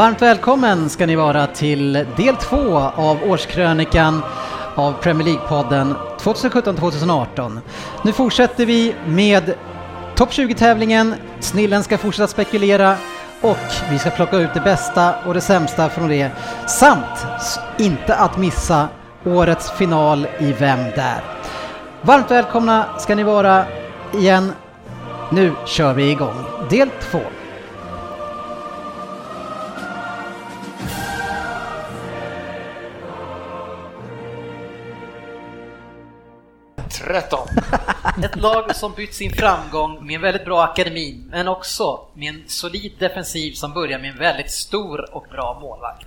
Varmt välkommen ska ni vara till del två av årskrönikan av Premier League-podden 2017-2018. Nu fortsätter vi med topp 20-tävlingen, Snillen ska fortsätta spekulera och vi ska plocka ut det bästa och det sämsta från det samt inte att missa årets final i Vem där? Varmt välkomna ska ni vara igen. Nu kör vi igång del två. 13. Ett lag som bytt sin framgång med en väldigt bra akademi, men också med en solid defensiv som börjar med en väldigt stor och bra målvakt.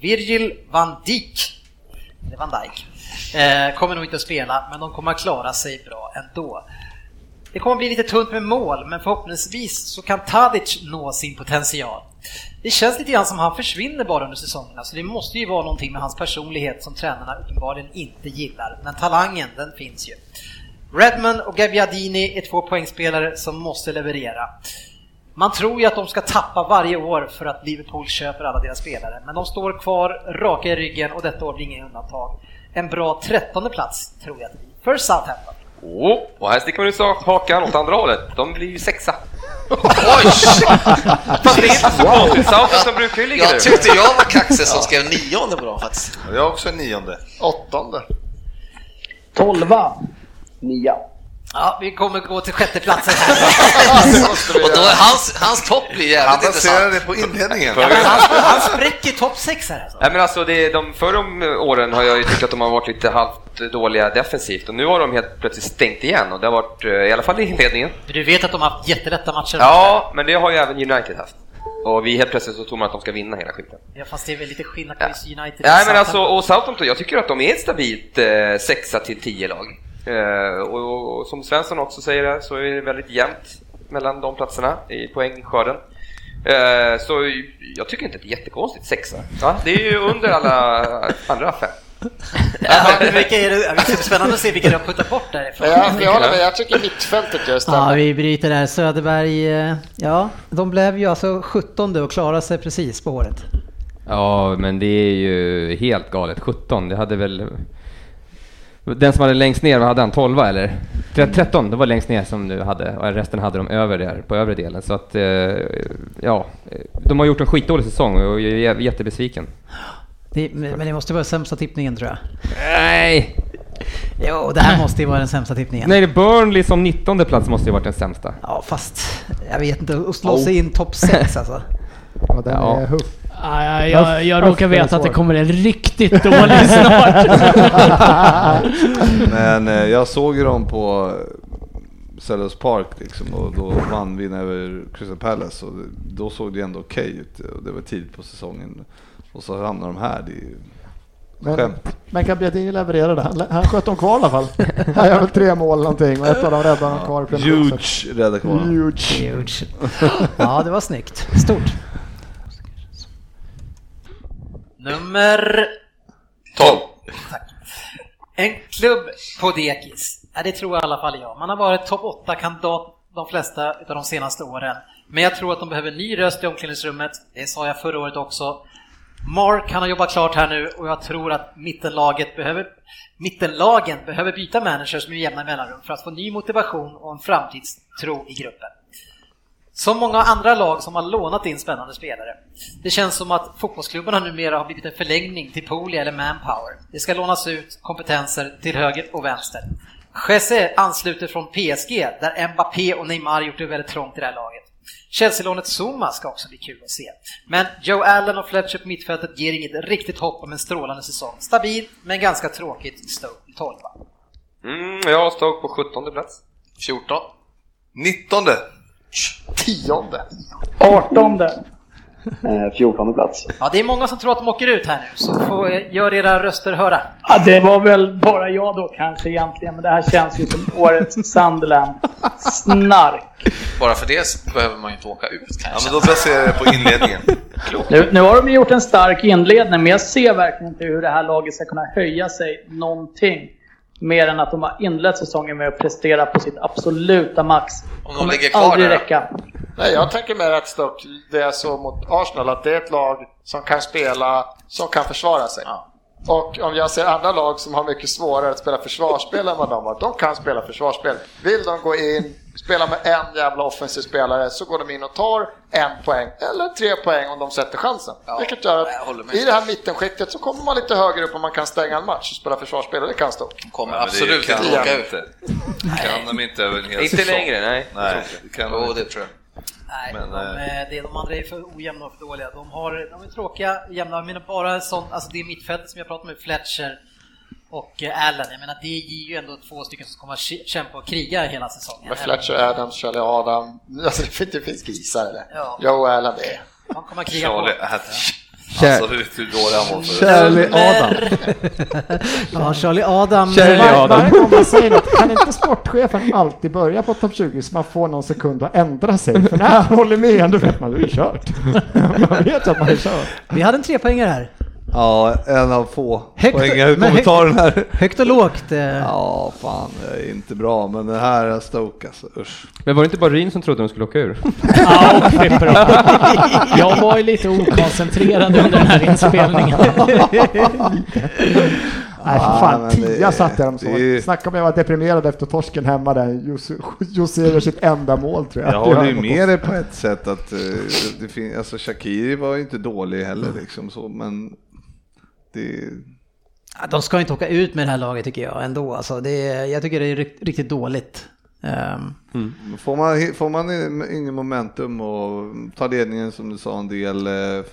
Virgil van Dijk, eller van Dijk, eh, kommer nog inte att spela, men de kommer att klara sig bra ändå. Det kommer att bli lite tunt med mål, men förhoppningsvis så kan Tadic nå sin potential. Det känns lite grann som han försvinner bara under säsongerna, så det måste ju vara någonting med hans personlighet som tränarna uppenbarligen inte gillar. Men talangen, den finns ju. Redman och Gabbiadini är två poängspelare som måste leverera. Man tror ju att de ska tappa varje år för att Liverpool köper alla deras spelare, men de står kvar raka i ryggen och detta år blir inget undantag. En bra trettonde plats tror jag att det blir för Southampton. Oh, och här sticker man ut hakan åt andra hållet. De blir ju sexa. Oj! Fast det är inte så konstigt, Southampton brukar ju ligga Jag tyckte jag var kaxig som skrev nionde bra faktiskt. Jag är också nionde. Åttonde. Tolva. Nia. Ja, vi kommer gå till sjätteplatsen. och då är hans, hans topp blir jävligt Han baserar det på inledningen. Ja, men han, han spräcker topp sex här alltså. Nej men alltså, det, de förra åren har jag ju tyckt att de har varit lite halvt dåliga defensivt och nu har de helt plötsligt stängt igen och det har varit, eh, i alla fall i inledningen. Du vet att de har haft jättelätta matcher? Ja, men det har ju även United haft. Och vi helt plötsligt så tror man att de ska vinna hela skiten. Ja, fast det är väl lite skillnad på just United Nej men alltså, och Southampton, jag tycker att de är ett stabilt eh, sexa till 10 lag. Eh, och, och, som Svensson också säger där, så är det väldigt jämnt mellan de platserna i poängskörden. Eh, så jag tycker inte att det är jättekonstigt, sexa. Ja, det är ju under alla andra fem. Ja, vilka är det? Det ska spännande att se vilka de har puttat bort därifrån. Ja, jag håller med, jag tycker mittfältet gör Ja, stämmer. vi bryter där. Söderberg, eh, ja, de blev ju alltså 17 och klarade sig precis på året. Ja, men det är ju helt galet. 17, det hade väl... Den som hade längst ner, vad hade han? 12 eller? 13, det var längst ner som du hade, och resten hade de över där, på övre delen. Så att, eh, ja, de har gjort en skitdålig säsong och jag är jättebesviken. Det, men det måste vara sämsta tippningen tror jag. Nej! Jo, det här måste ju vara den sämsta tippningen. Nej, Burnley som 19 plats måste ju varit den sämsta. Ja, fast jag vet inte, att slå sig in topp 6 alltså. Ja, den Ja. är huff. Ja, ja, jag, jag råkar veta att det kommer en riktigt dålig snart. Men eh, jag såg ju dem på Sellers Park liksom och då vann vi över Crystal Palace och då såg det ändå okej ut och det var tidigt på säsongen. Och så hamnar de här, det är ju Men, skämt. men Gabbiadini levererade. Han, han sköt dem kvar i alla fall. Han gör väl tre mål någonting och ett av dem räddade dem kvar i. Huge rädda kvar. Huge. Huge. Ja, det var snyggt. Stort. Nummer 12. En klubb på dekis. Ja, det tror i alla fall jag. Man har varit topp 8-kandidat de flesta av de senaste åren. Men jag tror att de behöver en ny röst i omklädningsrummet. Det sa jag förra året också. Mark, han har jobbat klart här nu och jag tror att mittenlaget behöver, mittenlagen behöver byta managers med jämna mellanrum för att få ny motivation och en framtidstro i gruppen. Som många andra lag som har lånat in spännande spelare. Det känns som att fotbollsklubbarna numera har blivit en förlängning till Poli eller Manpower. Det ska lånas ut kompetenser till höger och vänster. Jesse ansluter från PSG där Mbappé och Neymar gjort det väldigt trångt i det här laget. Chelsea-lånet Zuma ska också bli kul att se. Men Joe Allen och Fletcher på mittfältet ger inget riktigt hopp om en strålande säsong. Stabil, men ganska tråkigt Stoke 12. Mm, jag har Stoke på 17 plats. 14. 19. Tionde. 18. Eh, 14 plats. Ja, det är många som tror att de åker ut här nu, så får, gör era röster höra. Ja, det var väl bara jag då kanske egentligen, men det här känns ju som årets Sunderland. Snark. Bara för det behöver man ju inte åka ut Ja, kanske. men då baserar jag det på inledningen. Nu, nu har de gjort en stark inledning, men jag ser verkligen inte hur det här laget ska kunna höja sig någonting. Mer än att de har inlett säsongen med att prestera på sitt absoluta max. Om de Kommer ligger kvar aldrig där. räcka. Nej, jag tänker mer att Stoke, det är så mot Arsenal, att det är ett lag som kan spela, som kan försvara sig. Och om jag ser andra lag som har mycket svårare att spela försvarsspel än vad de har, de kan spela försvarsspel. Vill de gå in, spela med en jävla offensiv spelare så går de in och tar en poäng, eller tre poäng om de sätter chansen. Vilket gör att i det här mittenskiktet så kommer man lite högre upp om man kan stänga en match och spela försvarsspel, och det kan Stoke. kommer Ja, absolut kan inte de åka ut. Kan de inte över en hel Inte längre, nej. Nej, det kan de inte. det tror jag. Nej, Men, de, eh, eh, de andra är för ojämna och för dåliga. De, har, de är tråkiga, jämna, men bara sånt, alltså det mittfältet som jag pratade med, Fletcher och eh, Allen, jag menar det ger ju ändå två stycken som kommer att kä- kämpa och kriga hela säsongen. Med Fletcher, Adams, Charlie Adam, alltså det finns, grisar eller? Ja. Joe Allen, det är. De kommer att kriga Charlie på. Adams. Alltså hur hur dålig han var förut. Charlie Adam. Ja, Charlie Adam. Charlie Adam. varje gång man säger något, kan inte sportchefen alltid börja på topp 20 så man får någon sekund att ändra sig? För när han håller med, då vet man att det är kört. man vet att man är kört. Vi hade en trepoängare här. Ja, en av få Högt- poängar i men högt- kommentaren här. Högt och lågt. eh. Ja, fan, det är inte bra, men det här är Stoke alltså, usch. Men var det inte bara Ryn som trodde de skulle åka ur? Ja, då. Jag var ju lite okoncentrerad under den här inspelningen. Nej, för Ja, fan, tia det- satt jag dem så. Snacka om jag var deprimerad efter torsken hemma där. Jose- gör sitt enda mål tror jag. Jag håller ju med dig på ett sätt att eh, det finns, alltså Shakiri var ju inte dålig heller liksom så, men det, De ska inte åka ut med det här laget tycker jag ändå. Alltså, det är, jag tycker det är rikt- riktigt dåligt. Ehm, får man, får man ingen momentum och tar ledningen som du sa en del eh,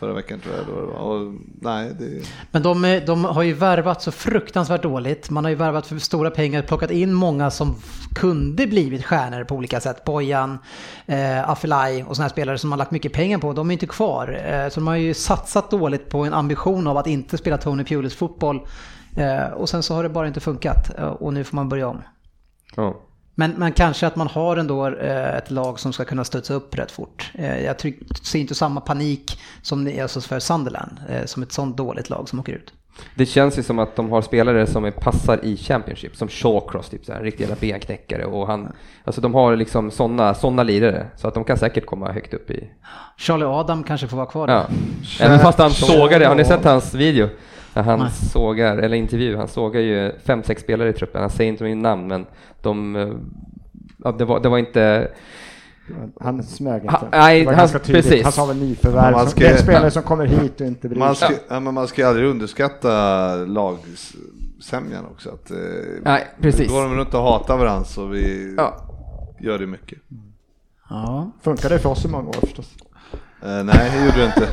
förra veckan tror jag då det var. Och, nej, det, Men de, är- de har ju värvat så fruktansvärt dåligt. Man har ju värvat för stora pengar, plockat in många som kunde blivit stjärnor på olika sätt. Bojan, eh, Afellay och sådana här spelare som man har lagt mycket pengar på. De är inte kvar. Eh, så de har ju satsat dåligt på en ambition av att inte spela Tony Pulis fotboll. Eh, och sen så har det bara inte funkat eh, och nu får man börja om. Ja. Men, men kanske att man har ändå eh, ett lag som ska kunna studsa upp rätt fort. Eh, jag ser inte samma panik som det är alltså för Sunderland, eh, som ett sånt dåligt lag som åker ut. Det känns ju som att de har spelare som är, passar i Championship, som Shawcross, typ så här, en riktig jävla benknäckare. Och han, alltså de har liksom sådana såna lirare, så att de kan säkert komma högt upp i... Charlie Adam kanske får vara kvar där. Ja. Även fast han sågar det, har ni sett hans video? Han Nej. sågar, eller intervju, han sågar ju fem, sex spelare i truppen. Han säger inte min namn, men de... eh, Ja, det, var, det var inte... Han smög inte. Ha- nej, han- precis. Han sa väl nyförvärv. man som- ska- Det är en spelare som kommer hit och inte bryr man, sig. ska, ja, men man ska aldrig underskatta lagsämjan också. Att, eh, Nej, precis. Går de runt och hatar varandra så vi Ja. gör det mycket. Ja. Funkar det för oss i många år förstås. Eh, nej, det gjorde det inte.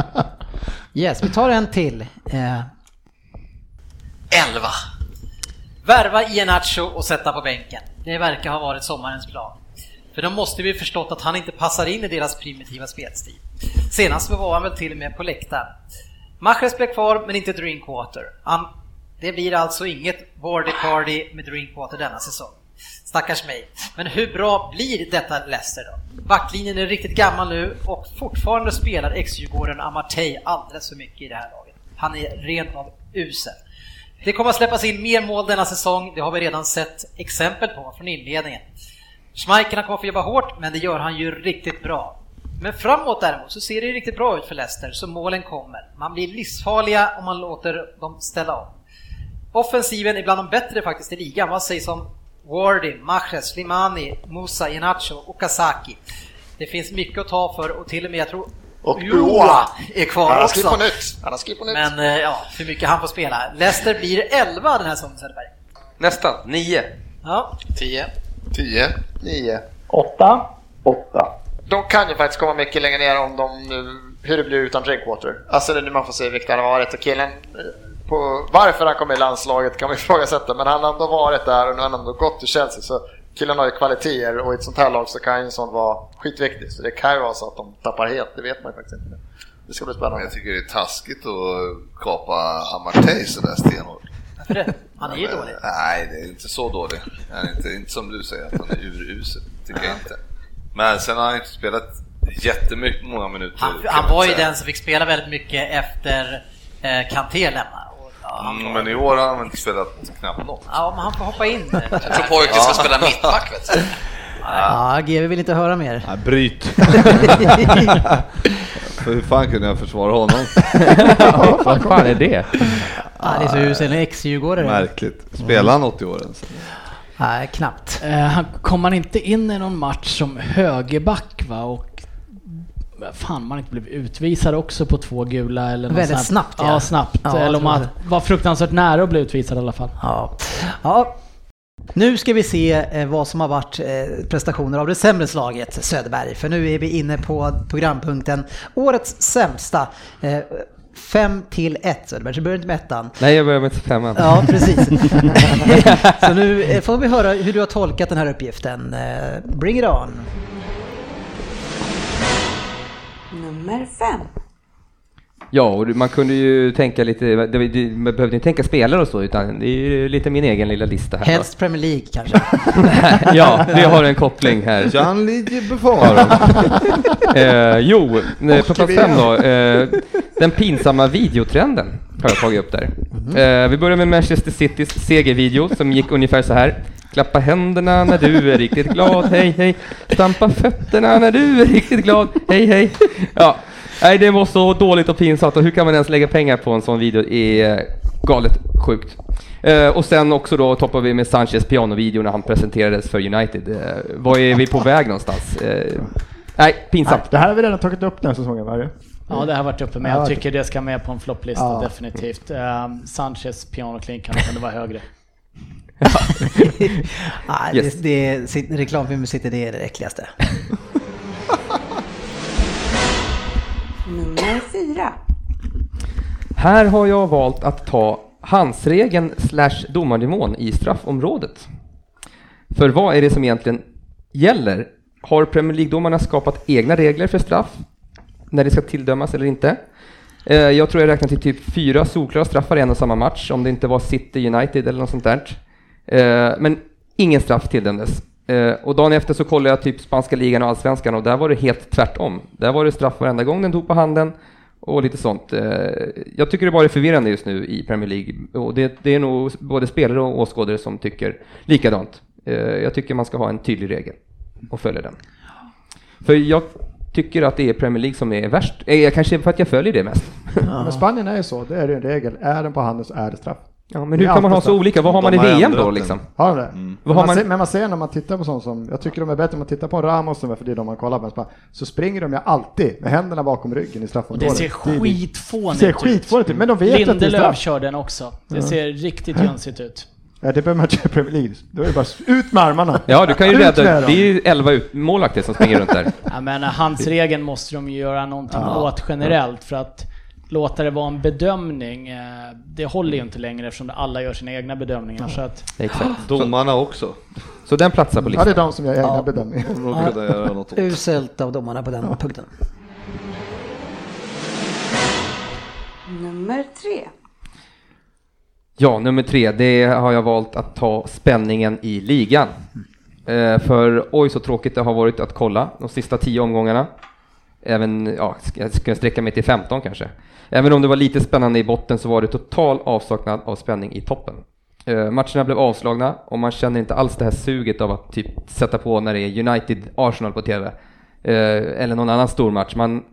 Yes, vi tar en till. Eh, 11. Värva Iheanacho och sätta på bänken. Det verkar ha varit sommarens plan. För de måste vi förstått att han inte passar in i deras primitiva spelstil. Senast var han väl till och med på läktaren. Mahrez blev kvar, men inte Drinkwater. Han, det blir alltså inget Wardy Party med Drinkwater denna säsong. Stackars mig. Men hur bra blir detta Leicester då? Backlinjen är riktigt gammal nu och fortfarande spelar ex-Djurgården Amartey alldeles för mycket i det här laget. Han är rent av usel. Det kommer att släppas in mer mål denna säsong, det har vi redan sett exempel på från inledningen. Schmeichel kommer att få jobba hårt, men det gör han ju riktigt bra. Men framåt däremot så ser det riktigt bra ut för Leicester, så målen kommer. Man blir livsfarliga om man låter dem ställa om. Offensiven är bland de bättre faktiskt i ligan, vad sägs om Wardy, Mahrez, Slimani, Musa, Inacho och Kazaki? Det finns mycket att ta för och till och med jag tror Och Joa är kvar Han har också. Han har skrivit på nytt. Men eh, ja, hur mycket han får spela. Leicester blir 11 den här säsongen Söderberg. Nästan, nio. Ja. 10. 10. 9. 8. 8. De kan ju faktiskt komma mycket längre ner om de nu, hur det blir utan Drinkwater. Alltså det är nu man får se viktig han har varit och killen på varför han kom i landslaget kan man ifrågasätta, men han har ändå varit där och nu har han ändå gått till Chelsea. Så killen har ju kvaliteter och i ett sånt här lag så kan ju en sån vara skitviktig. Så det kan ju vara så att de tappar helt, det vet man ju faktiskt inte. Det ska bli spännande. Jag tycker det är taskigt att kapa Amartey sådär stenhårt. Han är ju dålig. Nej, det är inte så dålig. Han är inte, inte som du säger att han är urusel, tycker jag inte. Men sen har han inte spelat jättemycket, många minuter. Han, han var ju säga. den som fick spela väldigt mycket efter eh, Kanté lämnade. Ja, Mm, men i år har han inte spelat knappt något. Ja, men han får hoppa in. Jag tror pojken ska spela mittback vet du. Ja, GW vill inte höra mer. Nej, bryt. För hur fan kunde jag försvara honom? Vad fan är det? Ja, det är så usel, en ex-djurgårdare. Märkligt. Spelar han 80 år ens? Nej, knappt. Eh, han kom han inte in i någon match som högerback va? Och fan man inte blev utvisad också på två gula eller något Väldigt sånt snabbt, ja. ja. snabbt. Ja, eller om man var fruktansvärt nära att bli utvisad i alla fall. Ja. ja. Nu ska vi se eh, vad som har varit eh, prestationer av det sämre slaget Söderberg. För nu är vi inne på programpunkten Årets sämsta. 5 till 1 Söderberg, så du börjar inte med ettan. Nej, jag börjar med femman. Ja, precis. så nu eh, får vi höra hur du har tolkat den här uppgiften. Eh, Bring it on! Nummer fem. Ja, och man kunde ju tänka lite, det, det, man behövde inte tänka spelare och så, utan det är ju lite min egen lilla lista här. Helst Premier League kanske. ja, vi har en koppling här. Gianluigi Buffon. eh, jo, eh, på plats fem då. Eh, den pinsamma videotrenden har jag tagit upp där. Eh, vi börjar med Manchester Citys segervideo som gick ungefär så här. Klappa händerna när du är riktigt glad, hej hej. Stampa fötterna när du är riktigt glad, hej hej. Ja, nej det var så dåligt och pinsamt och hur kan man ens lägga pengar på en sån video? Det är galet sjukt. Eh, och sen också då toppar vi med Sanchez pianovideo när han presenterades för United. Eh, var är vi på väg någonstans? Eh, nej, pinsamt. Det här har vi redan tagit upp den här säsongen, va? Ja, det har varit uppe, men Ja, jag det- tycker det ska med på en flopplista Ja. definitivt. Um, Sanchez pianoklink kan kunde vara högre. Nej, Yes. det, det är, sit- reklamfilm med City, det är det äckligaste. Nummer fyra. Här har jag valt att ta handsregeln slash domarnivån i straffområdet. För vad är det som egentligen gäller? Har Premier League-domarna skapat egna regler för straff? När det ska tilldömas eller inte? Eh, Jag tror jag räknar till typ fyra solklara straffar i en och samma match, om det inte var City United eller något sånt där. Eh, Men ingen straff tilldömdes. Eh, Och dagen efter så kollade jag typ spanska ligan och allsvenskan och där var det helt tvärtom. Där var det straff varenda gång den tog på handen och lite sånt. Eh, Jag tycker det bara är förvirrande just nu i Premier League och det, det är nog både spelare och åskådare som tycker likadant. Eh, Jag tycker man ska ha en tydlig regel och följa den. För jag tycker att det är Premier League som är värst. Eh, Kanske för att jag följer det mest. Men Spanien är ju så, det är en regel. Är den på handen så är det straff. Ja, men hur kan man ha så olika? Vad har man i VM då liksom? Har de det? Vad Men, har man man- ser, men man ser när man tittar på sånt som, jag tycker de är bättre om man tittar på en Ramos, som är för det är de man kollar på, så bara- så springer de ju alltid med händerna bakom ryggen i straffområdet. det ser Det är- skitfånigt ser ut. skitfånigt ut, men de vet att det är Lindelöf straff. kör den också. Det Ja. ser riktigt jönsigt ut. Ja, det behöver man inte göra i Premier League. Då är det bara ut med armarna. Ja, du kan ju Ut rädda. Det är ju 11 ut- målvakter som springer runt där. Ja, men handsregeln måste de ju göra någonting Ja. åt generellt för att låta det vara en bedömning, eh, det håller ju inte längre eftersom alla gör sina egna bedömningar. Så att, Exakt. Domarna också. Så den platsar på Ja, listan. det är de som gör egna Ja. bedömningar. Uselt av domarna på den punkten. Nummer tre. Ja, nummer tre, det har jag valt att ta spänningen i ligan. Eh, för oj så tråkigt det har varit att kolla de sista tio omgångarna. Även, ja, ska jag sträcka mig till 15 kanske. Även om det var lite spännande i botten så var det total avsaknad av spänning i toppen. Eh, matcherna blev avslagna och man känner inte alls det här suget av att typ sätta på när det är United-Arsenal på TV. Eh, eller någon annan stor match. Man,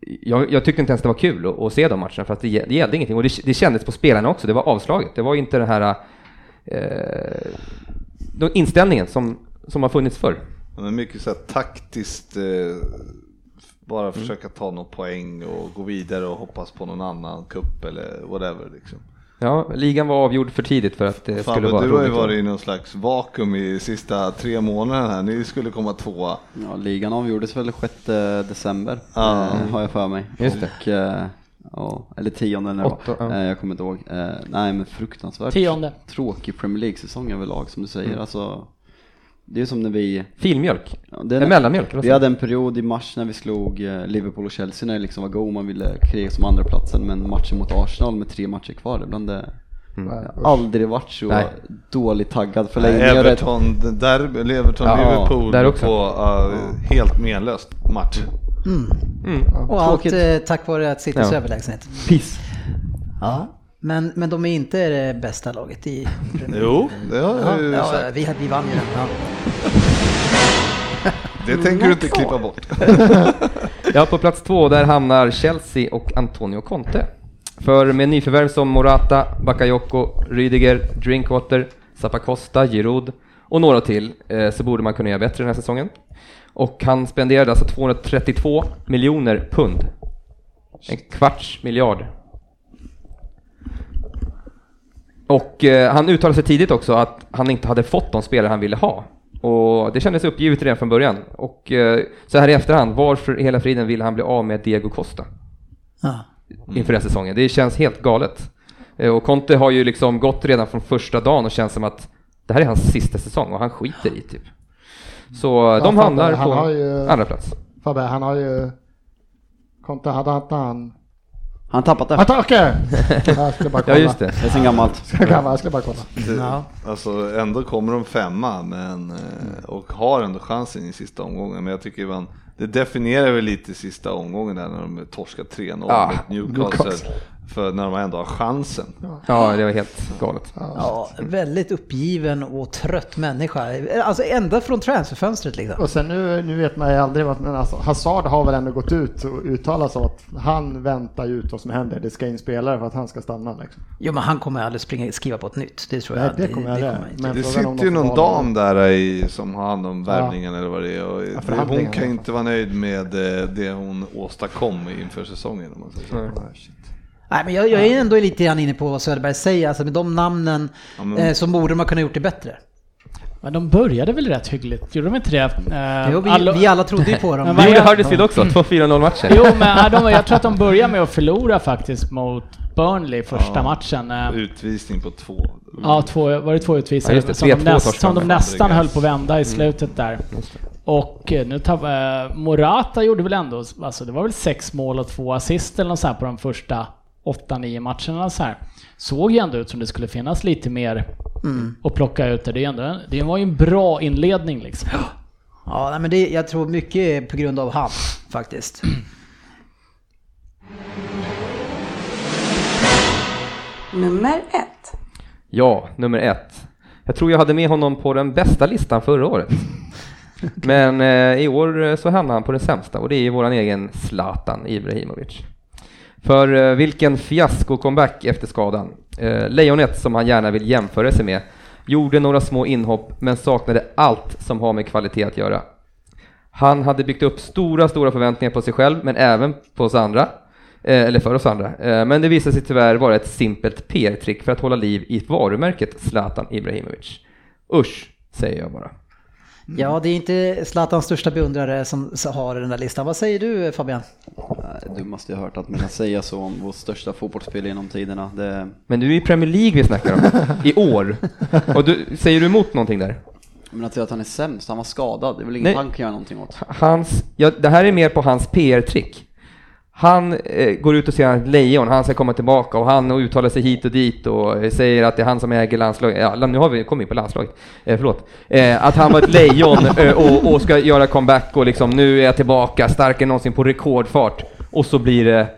jag, jag tyckte inte ens det var kul att, att se de matcherna för att det, det gällde ingenting och det, det kändes på spelarna också. Det var avslaget. Det var inte den här eh, den inställningen som, som har funnits förr. Men mycket så här taktiskt, eh, bara Mm. försöka ta någon poäng och gå vidare och hoppas på någon annan kupp eller whatever liksom. Ja, ligan var avgjord för tidigt för att det Fan, skulle vara du har ju varit i någon slags vakuum i sista tre månaderna här, ni skulle komma tvåa. Ja, ligan avgjordes väl 6 december, Ja. eh, har jag för mig. Just och, eh, Ja, eller tionde eller Åtta, ja. eh, Jag kommer inte ihåg. Eh, nej men fruktansvärt Tionde. tråkig Premier League-säsong överlag som du säger. Mm. Alltså, det är som när vi... Filmjölk? Ja, det är En mellanmjölk, Vi hade en period i mars när vi slog eh, Liverpool och Chelsea när det liksom var go, man ville kriga som andra platsen men matchen mot Arsenal med tre matcher kvar, det bland det Mm. Jag har aldrig varit så Nej. dåligt taggad för länge. Everton, där, Everton Ja, Liverpool där också. på uh, helt menlöst match. Mm. Och allt Tråkigt. eh, tack vare att Citys Ja. överlägsenhet. Piss. Ja. Men, men de är inte det bästa laget i Premier. Jo, det har jag ju ja, sagt. ja, vi, vi vann ju den. Ja. Det tänker du inte klippa bort. ja, på plats två där hamnar Chelsea och Antonio Conte. För med nyförvärv som Morata, Bakayoko, Rydiger, Drinkwater, Zappacosta, Giroud och några till eh, så borde man kunna göra bättre den här säsongen. Och han spenderade alltså 232 miljoner pund. En kvarts miljard. Och eh, han uttalade sig tidigt också att han inte hade fått de spelare han ville ha. Och det kändes uppgivet redan från början. Och eh, så här i efterhand, varför i hela friden ville han bli av med Diego Costa? Ja. Inför den här säsongen. Det känns helt galet. Eh, och Conte har ju liksom gått redan från första dagen och känns som att det här är hans sista säsong och han skiter i typ. Så Ja, de hamnar han på har ju- andra plats. Fabbe, han har ju... Konto hade inte han... Han tappat det. Han tar- Okej! Jag skulle bara Ja, kolla. just det. Det är sen gammalt. Jag skulle bara kolla. Det, Alltså ändå kommer de femma men, eh, och har ändå chansen i sista omgången. Men jag tycker man, det definierar väl lite sista omgången där när de torskar 3-0 Ja, mot Newcastle. Newcastle. För när de ändå har chansen. Ja, det var helt galet. Ja, väldigt uppgiven och trött människa. Alltså ända från transferfönstret liksom. Och sen nu, nu vet man ju aldrig vad, men alltså Hazard har väl ändå gått ut och uttalat så att han väntar ju ut vad som händer. Det ska in spelare för att han ska stanna liksom. Jo men han kommer aldrig springa, skriva på ett nytt. Det tror Nej, jag. det kommer jag göra. inte. Men det sitter ju någon dam där i, som har hand om värvningen eller vad det är. Och det, förhandlingarna. hon kan inte vara nöjd med eh, det hon åstadkom inför säsongen. Om man säger så. Nej, men jag, jag är ändå lite grann inne på vad Söderberg säger. Alltså med de namnen Ja, men- eh, så borde de ha kunnat gjort det bättre. Men de började väl rätt hyggligt, gjorde de inte det? Eh, Jo, vi- vi alla trodde ju på dem. Men Det är- Huddersfield också, 2-4-0 matcher. Jo, men ja, de, jag tror att de började med att förlora faktiskt mot Burnley första Ja, matchen. Eh, Utvisning på två. Ja, två, var det två Ja, just det. som, de 3-2 näst, torskade som de nästan höll på att vända i slutet där. Och eh, nu tar, eh, Morata gjorde väl ändå, alltså det var väl sex mål och två assist eller något så här på de första 8-9 matcherna så här. Såg ju ändå ut som det skulle finnas lite mer Mm. att plocka ut. Det, är ändå, det var ju en bra inledning liksom. Ja, men det, jag tror mycket är på grund av han faktiskt. Nummer ett. Ja, nummer ett. Jag tror jag hade med honom på den bästa listan förra året. Men eh, i år eh, så hamnar han på den sämsta och det är våran egen Zlatan Ibrahimovic. För eh, vilken fiasko-comeback efter skadan. Eh, lejonet som han gärna vill jämföra sig med gjorde några små inhopp men saknade allt som har med kvalitet att göra. Han hade byggt upp stora, stora förväntningar på sig själv men även på oss andra. Eh, eller för oss andra. Men det visade sig tyvärr vara ett simpelt PR-trick för att hålla liv i varumärket Zlatan Ibrahimovic. Usch, säger jag bara. Ja, det är inte Zlatans största beundrare som har den där listan. Vad säger du Fabian? Nej, Du måste ju ha hört att man kan säga så om vår största fotbollsspelare genom tiderna. Det, Men du är i Premier League vi snackar om, i år. Och du, säger du emot någonting där? men att säga att han är sämst, han var skadad, det är väl inget Nej. han kan göra någonting åt. Hans, ja, det här är mer på hans PR-trick. Han eh, går ut och säger att han är ett lejon, han ska komma tillbaka och han uttalar sig hit och dit och eh, säger att det är han som äger landslaget. Ja, nu har vi kommit in på landslaget, eh, förlåt. Eh, att han var ett lejon eh, och, och ska göra comeback och liksom nu är jag tillbaka, starkare än någonsin på rekordfart. Och så blir det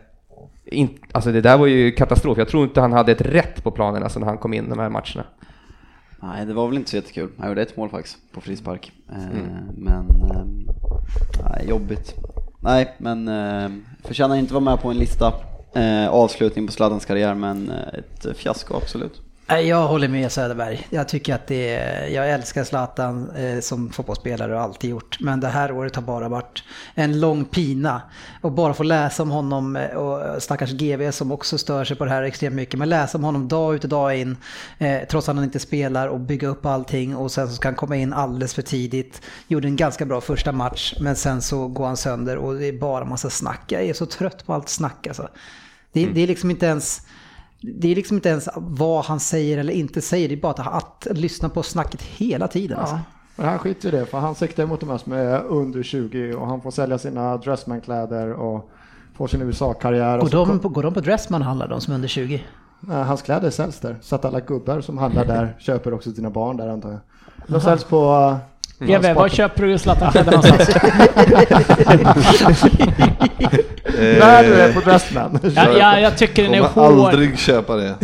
in, alltså det där var ju katastrof. Jag tror inte han hade ett rätt på planen alltså när han kom in de här matcherna. Nej, det var väl inte så jättekul. Han gjorde ett mål faktiskt på frispark. Eh, Mm. Men, eh, nej, jobbigt. Nej, men eh, förtjänar inte vara med på en lista. Eh, avslutning på Zlatans karriär, men eh, ett fiasko absolut. Jag håller med Söderberg. Jag tycker att det är, jag älskar Zlatan eh, som fotbollsspelare och alltid gjort. Men det här året har bara varit en lång pina. Och bara få läsa om honom eh, och stackars GV som också stör sig på det här extremt mycket. Men läsa om honom dag ut och dag in. Eh, trots att han inte spelar och bygga upp allting. Och sen så ska han komma in alldeles för tidigt. Gjorde en ganska bra första match. Men sen så går han sönder och det är bara massa snack. Jag är så trött på allt snack alltså. Det, det är liksom inte ens det är liksom inte ens vad han säger eller inte säger, det är bara att, att lyssna på snacket hela tiden. Alltså. Ja, men han skiter i det för han siktar mot de här som är under 20 och han får sälja sina Dressman-kläder och får sin USA-karriär. Går, och de, kom- går de på Dressman handlar de som är under 20? Nej, hans kläder säljs där. Så att alla gubbar som handlar där köper också sina barn där antar jag. De säljs på... uh, GW, var köper du Zlatan-kläder någonstans? När du är på Dressman. Ja, ja, jag tycker den är hård. aldrig köpa det.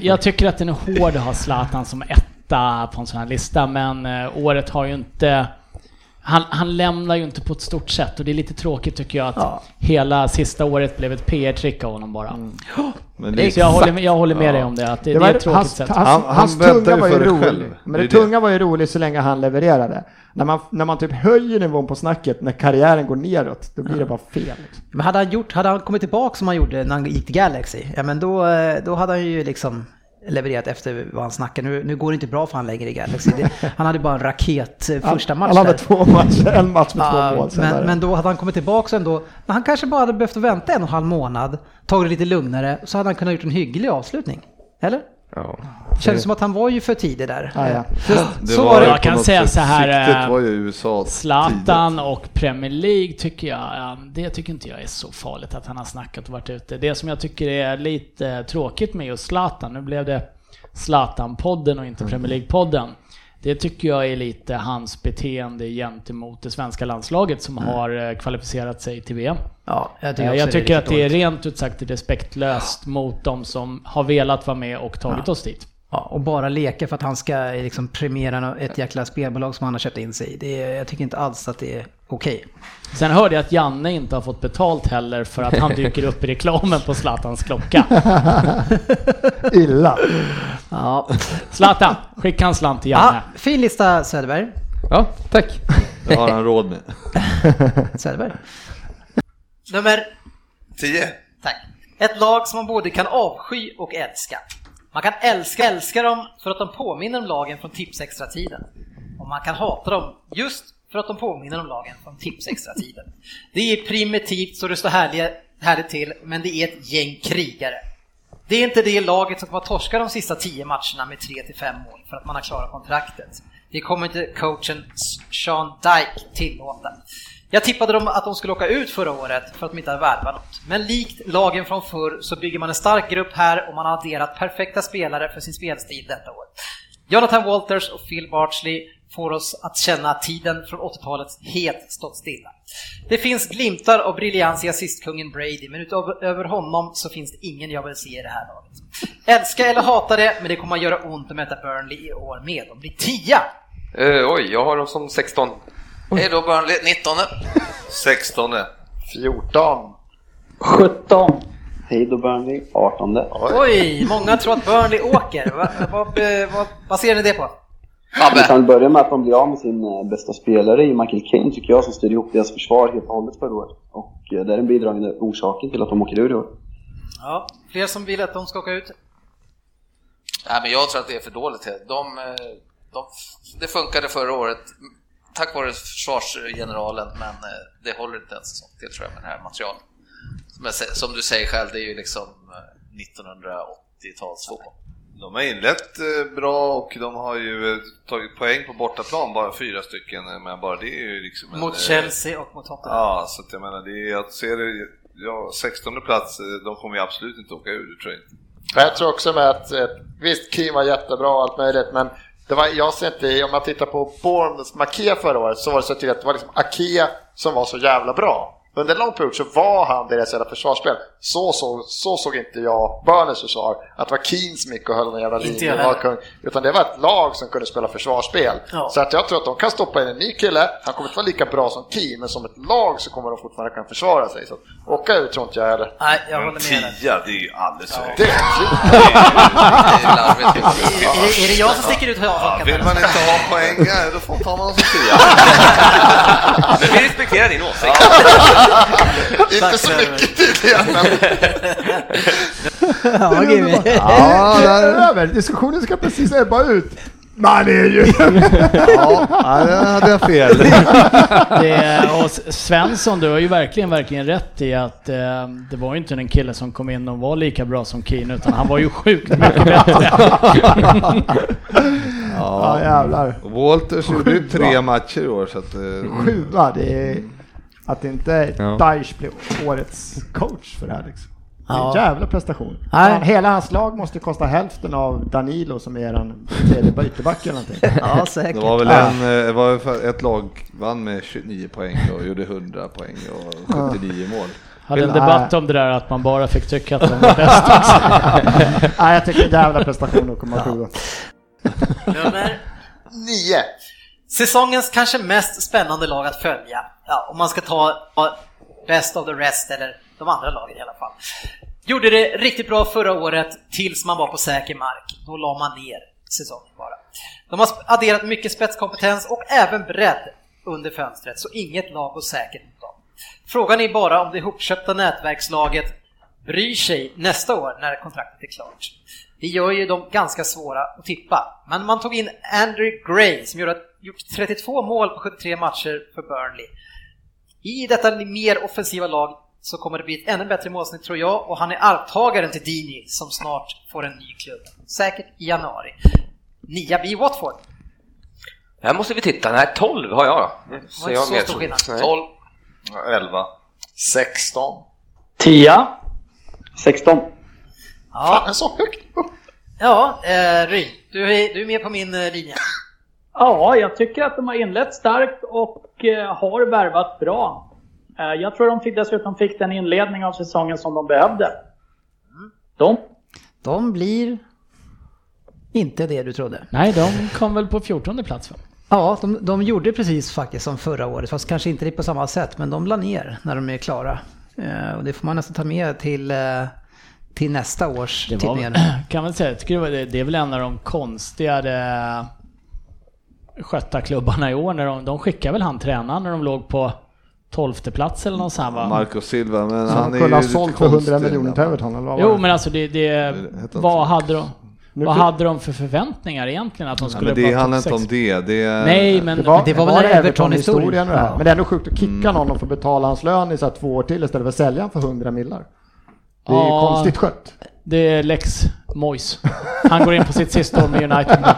Jag tycker att den är hård att ha Zlatan som etta på en sån här lista, men eh, året har ju inte... Han, han lämnar ju inte på ett stort sätt och det är lite tråkigt tycker jag att hela sista året blev ett PR-trick av honom bara. Men Det- så jag, håller, med- jag håller med dig om det, att det, det, var- är ett tråkigt hans, sätt. Hans, Han- han hans bäddar tunga var ju det rolig. själv. Men Det det, det. tunga var ju rolig så länge han levererade. När man, när man typ höjer nivån på snacket när karriären går neråt, då blir det bara fel. Liksom. Men hade han, gjort, hade han kommit tillbaka som han gjorde när han gick till Galaxy, ja men då, eh, då hade han ju liksom levererat efter vad han snackar. Nu, nu går det inte bra för han längre i Galaxy. Det, han hade bara en raket eh, första match Han hade två matcher, en match med Ja, två mål. men, men då hade han kommit tillbaka ändå. Men han kanske bara hade behövt vänta en och en halv månad, tagit det lite lugnare, så hade han kunnat gjort en hygglig avslutning. Eller? Ja. Det kändes som att han var ju för tidig där. Ja, ja. Det så var det. Jag kan säga så här, eh, var ju USA Zlatan och Premier League tycker jag, ja, det tycker inte jag är så farligt att han har snackat och varit ute. Det som jag tycker är lite tråkigt med just Zlatan, nu blev det Zlatan-podden och inte Premier League-podden. Det tycker jag är lite hans beteende gentemot det svenska landslaget som har eh, kvalificerat sig till VM. Ja, jag tycker, Jag, också jag det tycker lite att det är rent ut sagt respektlöst mot de som har velat vara med och tagit oss dit. Ja, och bara leka för att han ska liksom premiera ett jäkla spelbolag som han har köpt in sig i. Det är, jag tycker inte alls att det är okej. Sen hörde jag att Janne inte har fått betalt heller för att han dyker upp i reklamen på Zlatans klocka. Illa. Ja. Zlatan, skicka en slant till Ja, Janne. fin lista Söderberg. Ja, tack. Det har han råd med. Söderberg. Nummer 10. Tack. Ett lag som man både kan avsky och älska. Man kan älska, älska dem för att de påminner om lagen från Tipsextra-tiden. Och man kan hata dem just för att de påminner om lagen från Tipsextra-tiden. Det är primitivt så det står härliga, härligt till, men det är ett gäng krigare. Det är inte det laget som kommer att torska de sista 10 matcherna med 3-5 mål för att man har klarat kontraktet. Det kommer inte coachen Sean Dyke tillåta. Jag tippade dem att de skulle åka ut förra året för att de inte hade värvat något. Men likt lagen från förr så bygger man en stark grupp här och man har adderat perfekta spelare för sin spelstil detta år. Jonathan Walters och Phil Bartley får oss att känna att tiden från 80-talet helt stått stilla. Det finns glimtar av briljans i assistkungen Brady, men utöver honom så finns det ingen jag vill se i det här laget. Älska eller hata det, men det kommer att göra ont att möta Burnley i år med. De blir 10! Uh, eh, oj, jag har dem som 16. Hej då Burnley, 19. 16. 14. 17. Hej då Burnley, 18. Oj, många tror att Burnley åker. Va, vad, vad, vad ser ni det på? Vi kan börja med att de blir av med sin eh, bästa spelare i Michael Kane tycker jag som styrde ihop deras försvar helt och hållet förra året. Och eh, det är den bidragande orsaken till att de åker ur i år. Ja, fler som vill att de ska åka ut? Nej, men jag tror att det är för dåligt. De, eh, de, det funkade förra året tack vare försvarsgeneralen, men eh, det håller inte en säsong till tror jag med det här materialet. Se- som du säger själv, det är ju liksom eh, 1980-talsfotboll. De har inlett eh, bra och de har ju eh, tagit poäng på bortaplan, bara fyra stycken, eh, men bara det är ju liksom en, Mot eh, Chelsea och mot Tottenham. Ja, så att jag menar, det är, jag ser det, ja, 16 plats, eh, de kommer ju absolut inte åka ur, det tror jag inte. Jag tror också med att, eh, visst Kim var jättebra och allt möjligt, men det var, jag ser inte, om man tittar på Bournemouths Akea förra året så var det så tydligt att det var liksom Akea som var så jävla bra. Under en lång period så var han deras jävla försvarsspel. Så, så, så såg inte jag Burnleys försvar. Att det var som gick och höll en jävla Inte linje. jag och var heller. kung. Utan det var ett lag som kunde spela försvarsspel. Ja. Så att jag tror att de kan stoppa in en ny kille. Han kommer inte vara lika bra som Keane, men som ett lag så kommer de fortfarande kunna försvara sig. Så att åka ut tror inte jag heller. Nej, jag håller med dig. 10, det är ju alldeles för högt. Det är Är det, är det jag som sticker ut Ja, hakan? vill man inte ha poäng, ja, då får man ta någon som 10. Men vi respekterar din åsikt. Inte så mycket tydligen, men... Ja, Jimmy. Ja, där är det över. Diskussionen ska precis ebba ut. Man är ju... ja, där hade jag fel. det, och Svensson, du har ju verkligen, verkligen rätt i att eh, det var ju inte en kille som kom in och var lika bra som Keen, utan han var ju sjukt mycket bättre. ja, jävlar. Walters gjorde ju tre matcher i år så att... Eh, Sjua, det är... Att inte Ja. Daesh blev årets coach för det här liksom. Det är en Ja. jävla prestation. Nej. Hela hans lag måste kosta hälften av Danilo som är en tredje ytterback eller någonting. Ja, säkert. Det var väl Ja. en, eh, det var ett lag vann med 29 poäng och gjorde 100 poäng och 79 mål. Hade en debatt om det där att man bara fick tycka att de var bäst också. Nej, jag tycker det är en jävla prestation att komma sjua. Nummer Nio. Säsongens kanske mest spännande lag att följa. Ja, om man ska ta best of the rest, eller de andra lagen i alla fall. Gjorde det riktigt bra förra året tills man var på säker mark. Då la man ner säsongen bara. De har adderat mycket spetskompetens och även bredd under fönstret, så inget lag går säkert mot dem. Frågan är bara om det ihopköpta nätverkslaget bryr sig nästa år när kontraktet är klart. Det gör ju dem ganska svåra att tippa. Men man tog in Andrew Gray som gjorde, gjort 32 mål på 73 matcher för Burnley. I detta mer offensiva lag så kommer det bli ett ännu bättre målsnitt tror jag och han är arvtagaren till Dini som snart får en ny klubb. Säkert i januari. Nia blir Watford. Här måste vi titta. Nej, 12 har jag då. var Så inte jag så stor skillnad. Nej. 12. 11. 16. 10. 16. Ja, Fan, så högt upp. ja eh, Ryn, du är, du är med på min eh, linje. Ja, jag tycker att de har inlett starkt och eh, har värvat bra. Eh, jag tror de fick, dessutom fick den inledning av säsongen som de behövde. De De blir inte det du trodde. Nej, de kom väl på 14 plats va? Ja, de, de gjorde precis faktiskt som förra året, fast kanske inte på samma sätt, men de la ner när de är klara. Eh, och det får man nästan ta med till, till nästa års tippningar. kan man säga, jag tycker det, var, det, är väl en av de konstigare klubbarna i år. När de, de skickade väl han tränaren när de låg på 12 plats eller något sånt va? Marco Silva, men Så han han är kunde ju ha sålt för 100 konstig. miljoner till Everton eller vad Jo men alltså det, det vad hade de? Nu vad hade de för förväntningar egentligen att de Ja, skulle men det vara handlar inte om sex? det. det är, Nej men Det var, det var väl. Everton-historien det här. Ja. Men det är ändå sjukt att kicka någon och få betala hans lön i så här två år till istället för att sälja honom för 100 millar. Det är Ja. konstigt skött. det är Lex Moyes. Han går in på sitt sista år med United.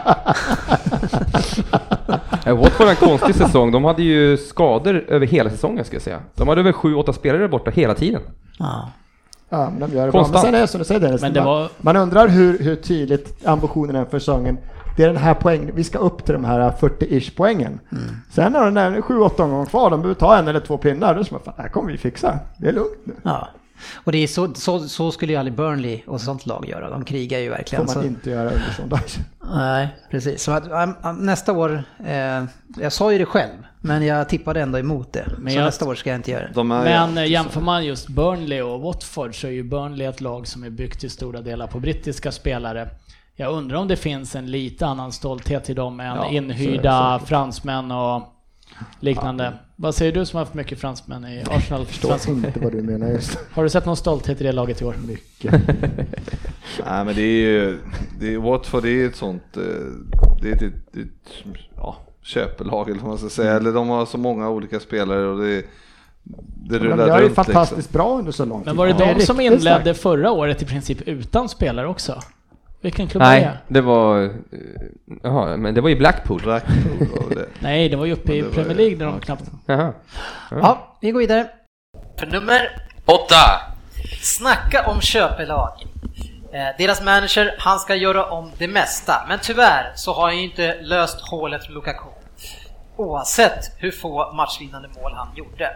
Watford hade en konstig säsong. De hade ju skador över hela säsongen ska jag säga. De hade över 7-8 spelare borta hela tiden. Ja. Ja, men de gör det bra. Men Konstant. sen är det som du säger Dennis, Men det man, var- man undrar hur, hur tydligt ambitionen är för säsongen. Det är den här poängen, vi ska upp till de här 40-ish poängen. Mm. Sen har den 7-8 omgångar kvar, de behöver ta en eller två pinnar. Då är det som att, fan, här kommer vi fixa. Det är lugnt nu. ja. Och det är så, så, så skulle ju aldrig Burnley och sånt lag göra. De krigar ju verkligen. får man så- inte göra under Dyche. Nej, precis. Så att, nästa år, eh, jag sa ju det själv, men jag tippade ändå emot det. Men så jag- nästa år ska jag inte göra det. Men eh, jämför man just Burnley och Watford så är ju Burnley ett lag som är byggt till stora delar på brittiska spelare. Jag undrar om det finns en lite annan stolthet i dem än Ja, det inhyrda fransmän och liknande. Vad säger du som har haft mycket fransmän i Arsenal? Förstår Svenska- inte vad du menar just. Har du sett någon stolthet i det laget i år? Mycket. Nej men det är ju, det är, Watford det är ett sånt, eh, det är ett, ett, ett ja, köpelag eller vad man ska säga. Eller de har så många olika spelare och det, det De rullar gör ju runt fantastiskt liksom. bra under så lång tid. Men var det är de som inledde starkt. förra året i princip utan spelare också? Vilken klubb var Nej, det? det var... eh, Jaha, men det var ju Blackpool. Blackpool var det. Nej, det var ju uppe i Ja, det var Premier League där de ja. knappt... Jaha. Ja, vi går vidare. För nummer Åtta! Snacka om köpelag. Eh, deras manager, han ska göra om det mesta, men tyvärr så har han ju inte löst hålet för Lukaku. Oavsett hur få matchvinnande mål han gjorde.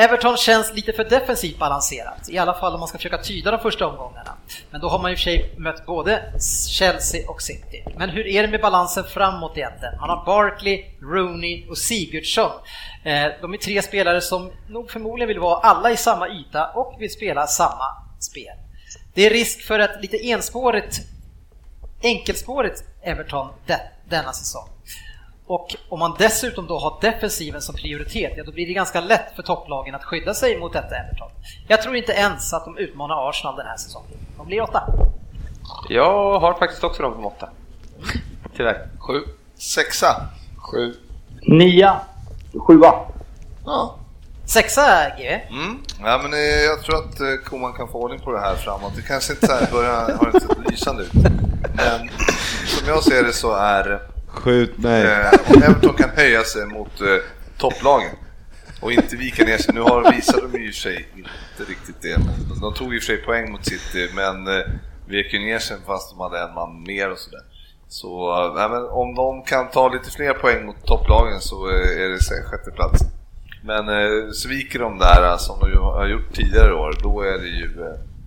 Everton känns lite för defensivt balanserat, i alla fall om man ska försöka tyda de första omgångarna. Men då har man ju i och för sig mött både Chelsea och City. Men hur är det med balansen framåt egentligen? Man har Barkley, Rooney och Sigurdsson. Eh, de är tre spelare som nog förmodligen vill vara alla i samma yta och vill spela samma spel. Det är risk för ett lite enspårigt, enkelspårigt Everton denna säsong. Och om man dessutom då har defensiven som prioritet, ja då blir det ganska lätt för topplagen att skydda sig mot detta Everton. Jag tror inte ens att de utmanar Arsenal den här säsongen. De blir åtta. Jag har faktiskt också dem som åtta. tyvärr. Sju. Sexa. Sju. Nia. Sjua. Ja. Sexa, GW. Mm. Ja, men eh, jag tror att eh, Koman kan få ordning på det här framåt. Det kanske inte så här börjar, har inte sett lysande ut. Men som jag ser det så är Skjut mig. eh, om Everton kan höja sig mot eh, topplagen och inte vika ner sig. Nu har, visade de ju sig inte riktigt det. Men de tog i och för sig poäng mot City men eh, vek ju ner sig fast de hade en man mer och sådär. Så eh, men om de kan ta lite fler poäng mot topplagen så eh, är det så här sjätte plats. Men eh, sviker de där eh, som de ju har gjort tidigare år, då är det ju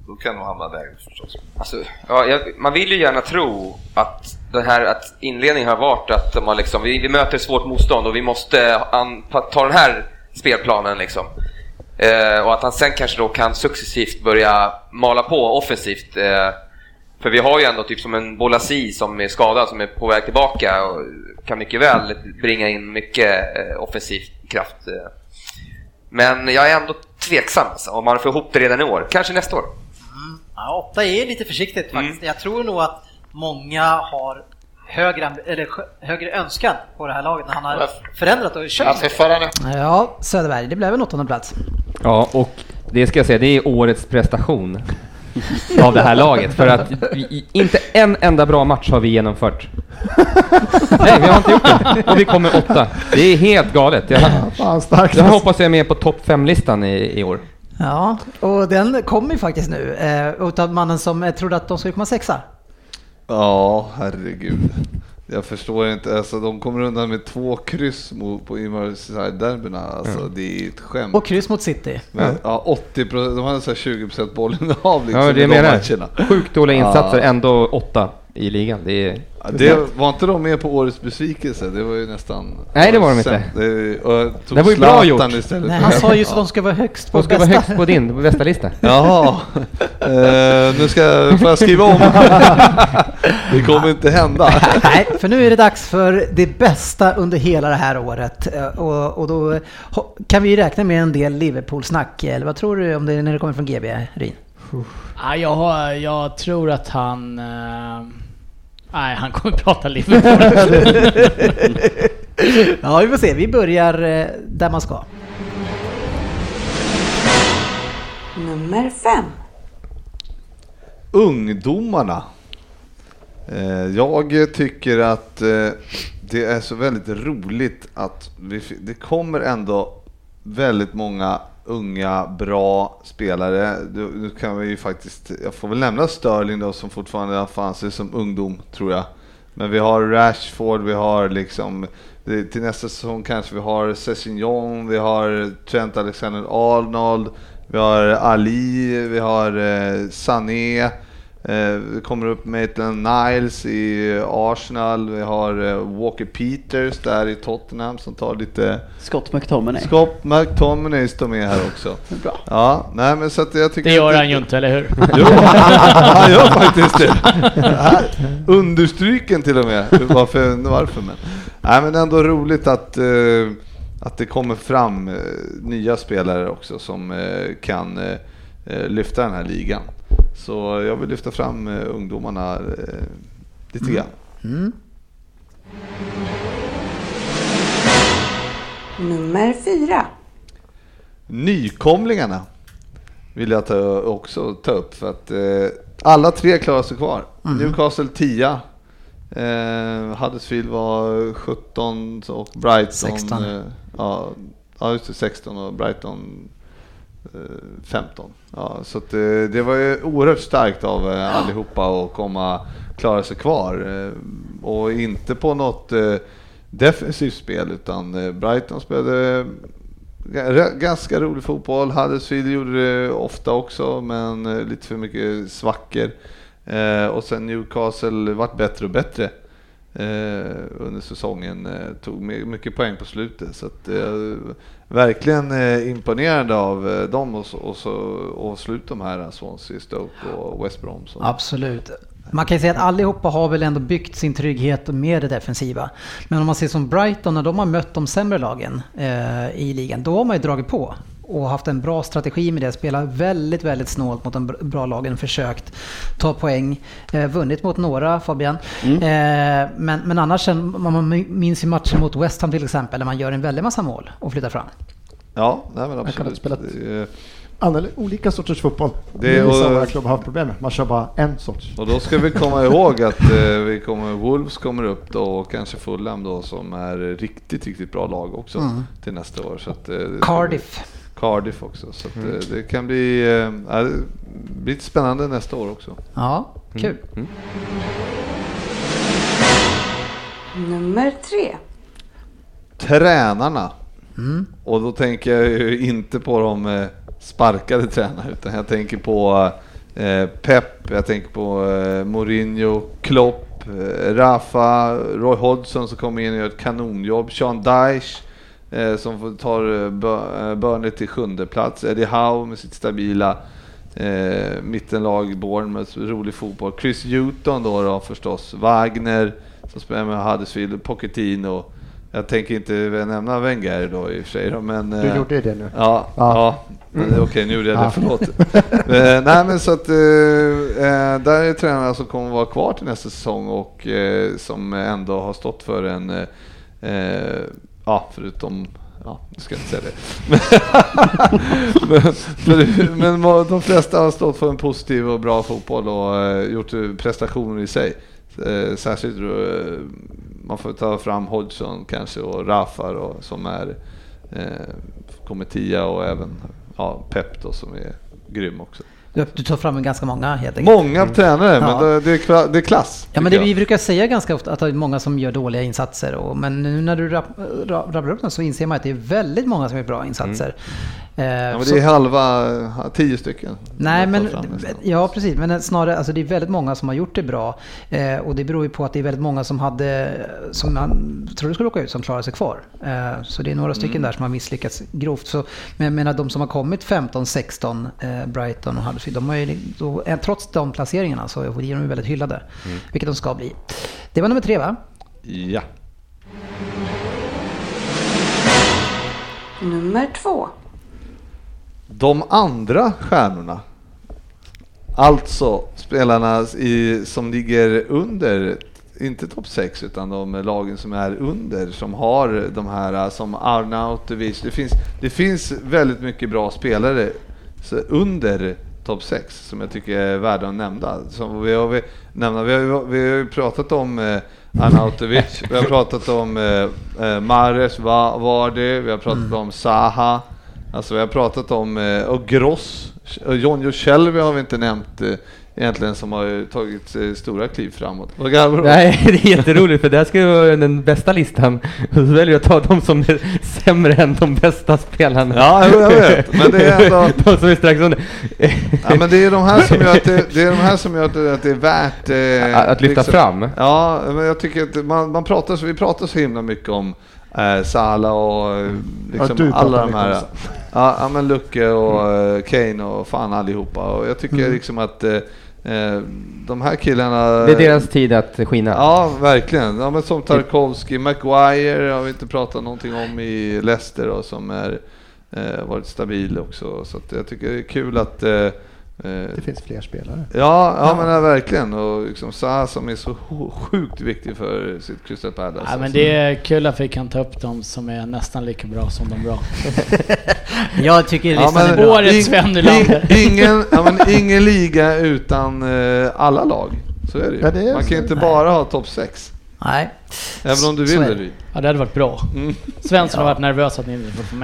då kan de hamna lägre förstås. Alltså, ja, jag, man vill ju gärna tro att det här att inledningen har varit att de har liksom, vi, vi möter svårt motstånd och vi måste an, ta den här spelplanen liksom. Eh, och att han sen kanske då kan successivt börja mala på offensivt. Eh, för vi har ju ändå typ som en Bolasi som är skadad, som är på väg tillbaka och kan mycket väl bringa in mycket eh, offensiv kraft. Eh. Men jag är ändå tveksam alltså, om man får ihop det redan i år. Kanske nästa år. Ja, åtta är lite försiktigt faktiskt. Jag tror nog att många har högre, eller högre önskan på det här laget när han har förändrat och kört. Ja, Söderberg, det blev en åttonde plats. Ja, och det ska jag säga, det är årets prestation av det här laget. För att vi, inte en enda bra match har vi genomfört. Nej, vi har inte gjort det. Och vi kommer åtta. Det är helt galet. Jag, Fan, jag hoppas jag är med på topp fem-listan i, i år. Ja, och den kommer ju faktiskt nu eh, utav mannen som trodde att de skulle komma sexa. Ja, herregud. Jag förstår inte, alltså de kommer undan med två kryss mot, på Merseyside-derbyna. Alltså Mm. det är ett skämt. Och kryss mot City. Men, ja, 80% de hade så här 20 procent bollinnehav liksom Ja, det i de menar matcherna. Sjukt dåliga Ja. insatser, ändå åtta i ligan. Det är... Det var inte de med på årets besvikelse? Det var ju nästan... Nej, det var de inte. Det, Det var ju bra gjort. Istället Nej, han sa ju Ja. de ska vara högst på De ska bästa. vara högst på din på bästa lista. Jaha, eh, nu ska, får jag skriva om. det kommer inte hända. Nej, för nu är det dags för det bästa under hela det här året. Eh, Och, och då kan vi räkna med en del Liverpool-snack. Eller vad tror du om det när det kommer från GB, Ryn? Ja, jag, jag tror att han... eh, nej, han kommer prata Liverpool. ja, vi får se. Vi börjar eh, där man ska. Nummer fem. Ungdomarna. Eh, Jag tycker att eh, det är så väldigt roligt att vi, det kommer ändå väldigt många unga, bra spelare. Nu kan vi ju faktiskt, jag får väl nämna Sterling då som fortfarande fanns som ungdom tror jag. Men vi har Rashford, vi har liksom det- till nästa säsong kanske vi har Sessignon, vi har Trent Alexander-Arnold, vi har Ali, vi har eh, Sané, vi kommer upp Maitland Niles i Arsenal, vi har eh, Walker Peters där i Tottenham som tar lite... Scott McTominay. Scott McTominay står med här också. Bra. Ja, nej men så att jag tycker Det gör att han ju inte, eller hur? Jo, han gör faktiskt det. Understryken till och med. Varför, varför men. Nej men ändå roligt att, eh, att det kommer fram eh, nya spelare också som eh, kan eh, eh, lyfta den här ligan. Så jag vill lyfta fram eh, ungdomarna eh, lite grann. Mm. Nummer fyra. Nykomlingarna vill jag ta, också ta upp för att eh, alla tre klarar sig kvar. Mm. Newcastle 10, eh, Huddersfield var 17 och Brighton 16. Eh, ja, just det, 16 och Brighton 15. Ja, så att, eh, det var ju oerhört starkt av eh, allihopa att komma klara sig kvar eh, och inte på något defensivt spel utan Brighton spelade Ga- Ganska rolig fotboll. Huddersfield gjorde det ofta också, men lite för mycket svackor. Eh, och sen Newcastle vart bättre och bättre Eh, under säsongen. Eh, tog mycket poäng på slutet. Så att, eh, verkligen imponerad av dem och, och, så, och slut de här Swansea, Stoke och West Brom. Så. Absolut. Man kan ju säga att allihopa har väl ändå byggt sin trygghet med det defensiva. Men om man ser som Brighton, när de har mött de sämre lagen eh, i ligan, då har man ju dragit på och, haft en bra strategi med det. Spelat väldigt, väldigt snålt mot de br- bra lagen, försökt ta poäng. Eh, vunnit mot några, Fabian. Mm. Eh, men, men annars, man minns ju matchen mot West Ham till exempel, där man gör en väldig massa mål och flyttar fram. Ja, nej men absolut. inte spela Det är- Annorl- olika sorters fotboll. Det är- våra klubbar har haft problem med. Man kör bara en sorts. Och då ska vi komma ihåg att eh, vi kommer, Wolves kommer upp då och kanske Fulham då som är riktigt, riktigt bra lag också Mm. till nästa år. Så att, eh, Cardiff. Cardiff också. Så att, Mm. eh, det kan bli, ja, det blir lite spännande nästa år också. Ja, kul. Mm. Nummer tre. Tränarna. Mm. Och då tänker jag ju inte på de eh, sparkade tränarna utan jag tänker på eh, Pep, jag tänker på eh, Mourinho, Klopp, eh, Rafa, Roy Hodgson som kommer in och gör ett kanonjobb, Sean Dyche som får- tar eh, eh, Burnley till sjunde plats, Eddie Howe med sitt stabila eh, mittenlag, Bournemouth, rolig fotboll, Chris Hewton då, då förstås, Wagner som spelar med Huddersfield, Pochettino jag tänker inte nämna Wenger då i och för sig då, men... Du eh, gjorde ju det nu. Ja, Ja. ja. Men Okej, nu gjorde jag det, Ja. förlåt. Eh, Nej men så att eh, eh, där är tränarna som kommer vara kvar till nästa säsong och eh, som ändå har stått för en, eh, eh, ja förutom Ja, nu ska jag inte säga det. men, men, men de flesta har stått för en positiv och bra fotboll och eh, gjort eh, prestationer i sig. Eh, särskilt man får ta fram Hodgson kanske och Rafar och, som är eh, kommer tia och även ja, Pep då som är grym också. Du, du tar fram ganska många helt enkelt. Många tränare, men Ja. det, det, är, det är klass. Ja, men det, vi brukar säga ganska ofta att det är många som gör dåliga insatser. Och, men nu när du rabblar upp dem så inser man att det är väldigt många som gör bra insatser. Eh, Ja, men så- det är halva, tio stycken. Nej, men ja precis. Men snarare, alltså det är väldigt många som har gjort det bra. Eh, och det beror ju på att det är väldigt många som hade, som man trodde skulle åka ut, som klarar sig kvar. Eh, så det är några stycken Mm. där som har misslyckats grovt. Så, men jag menar de som har kommit 15, 16, eh, Brighton och Huddersfield, de har ju, då, eh, trots de placeringarna så är de väldigt hyllade. Mm. Vilket de ska bli. Det var nummer tre va? Ja. Nummer två. De andra stjärnorna, alltså spelarna i, som ligger under, inte topp 6 utan de lagen som är under, som har de här äh, som Arnautovic. Det finns, det finns väldigt mycket bra spelare så under topp 6 som jag tycker är värda att nämna. Som vi, har, vi, nämna. Vi, har, vi har ju pratat om eh, Arnautovic, vi har pratat om äh, eh, Mares Va- Vardy, vi har pratat om Saha. Alltså vi har pratat om, eh, och Gross, och Jonjo Shelby har vi inte nämnt eh, egentligen som har tagit eh, stora kliv framåt. Vad garvar? Nej, det är jätteroligt för det här ska ju vara den bästa listan. Och så väljer jag att ta de som är sämre än de bästa spelarna. Ja, jag vet, men det är ändå- de som är strax under. Ja, men det är de här som gör att det, det, är de här som gör att det, att det är värt... Eh, Att lyfta fram? Ja, men jag tycker att man, man pratar så, vi pratar så himla mycket om eh, Salah och eh, liksom Ja, alla de här. Salah. Ja, ja, men Lucke och eh, Kane och fan allihopa. Och jag tycker Mm. liksom att eh, eh, de här killarna... Det är deras tid att skina. Ja, verkligen. Ja, men som Tarkovsky, Maguire har vi inte pratat någonting om i Leicester då, som är eh, varit stabil också. Så att jag tycker det är kul att eh, Det finns fler spelare. Ja, ja, Ja. men ja, verkligen. Och liksom Zaha som är så sj- sjukt viktig för sitt Crystal Palace. Ja, men Alltså. det är kul att vi kan ta upp dem som är nästan lika bra som de bra. Jag tycker Ja, listan men är bra. Årets Sven ingen, ja, men ingen liga utan eh, alla lag. Så är det ju. Ja, det är Man så. kan ju inte Nej. bara ha topp 6. Nej. Även om du Så vill är det. Ja, det hade varit bra. Mm. Svensson har Ja. varit nervös att ni inte får få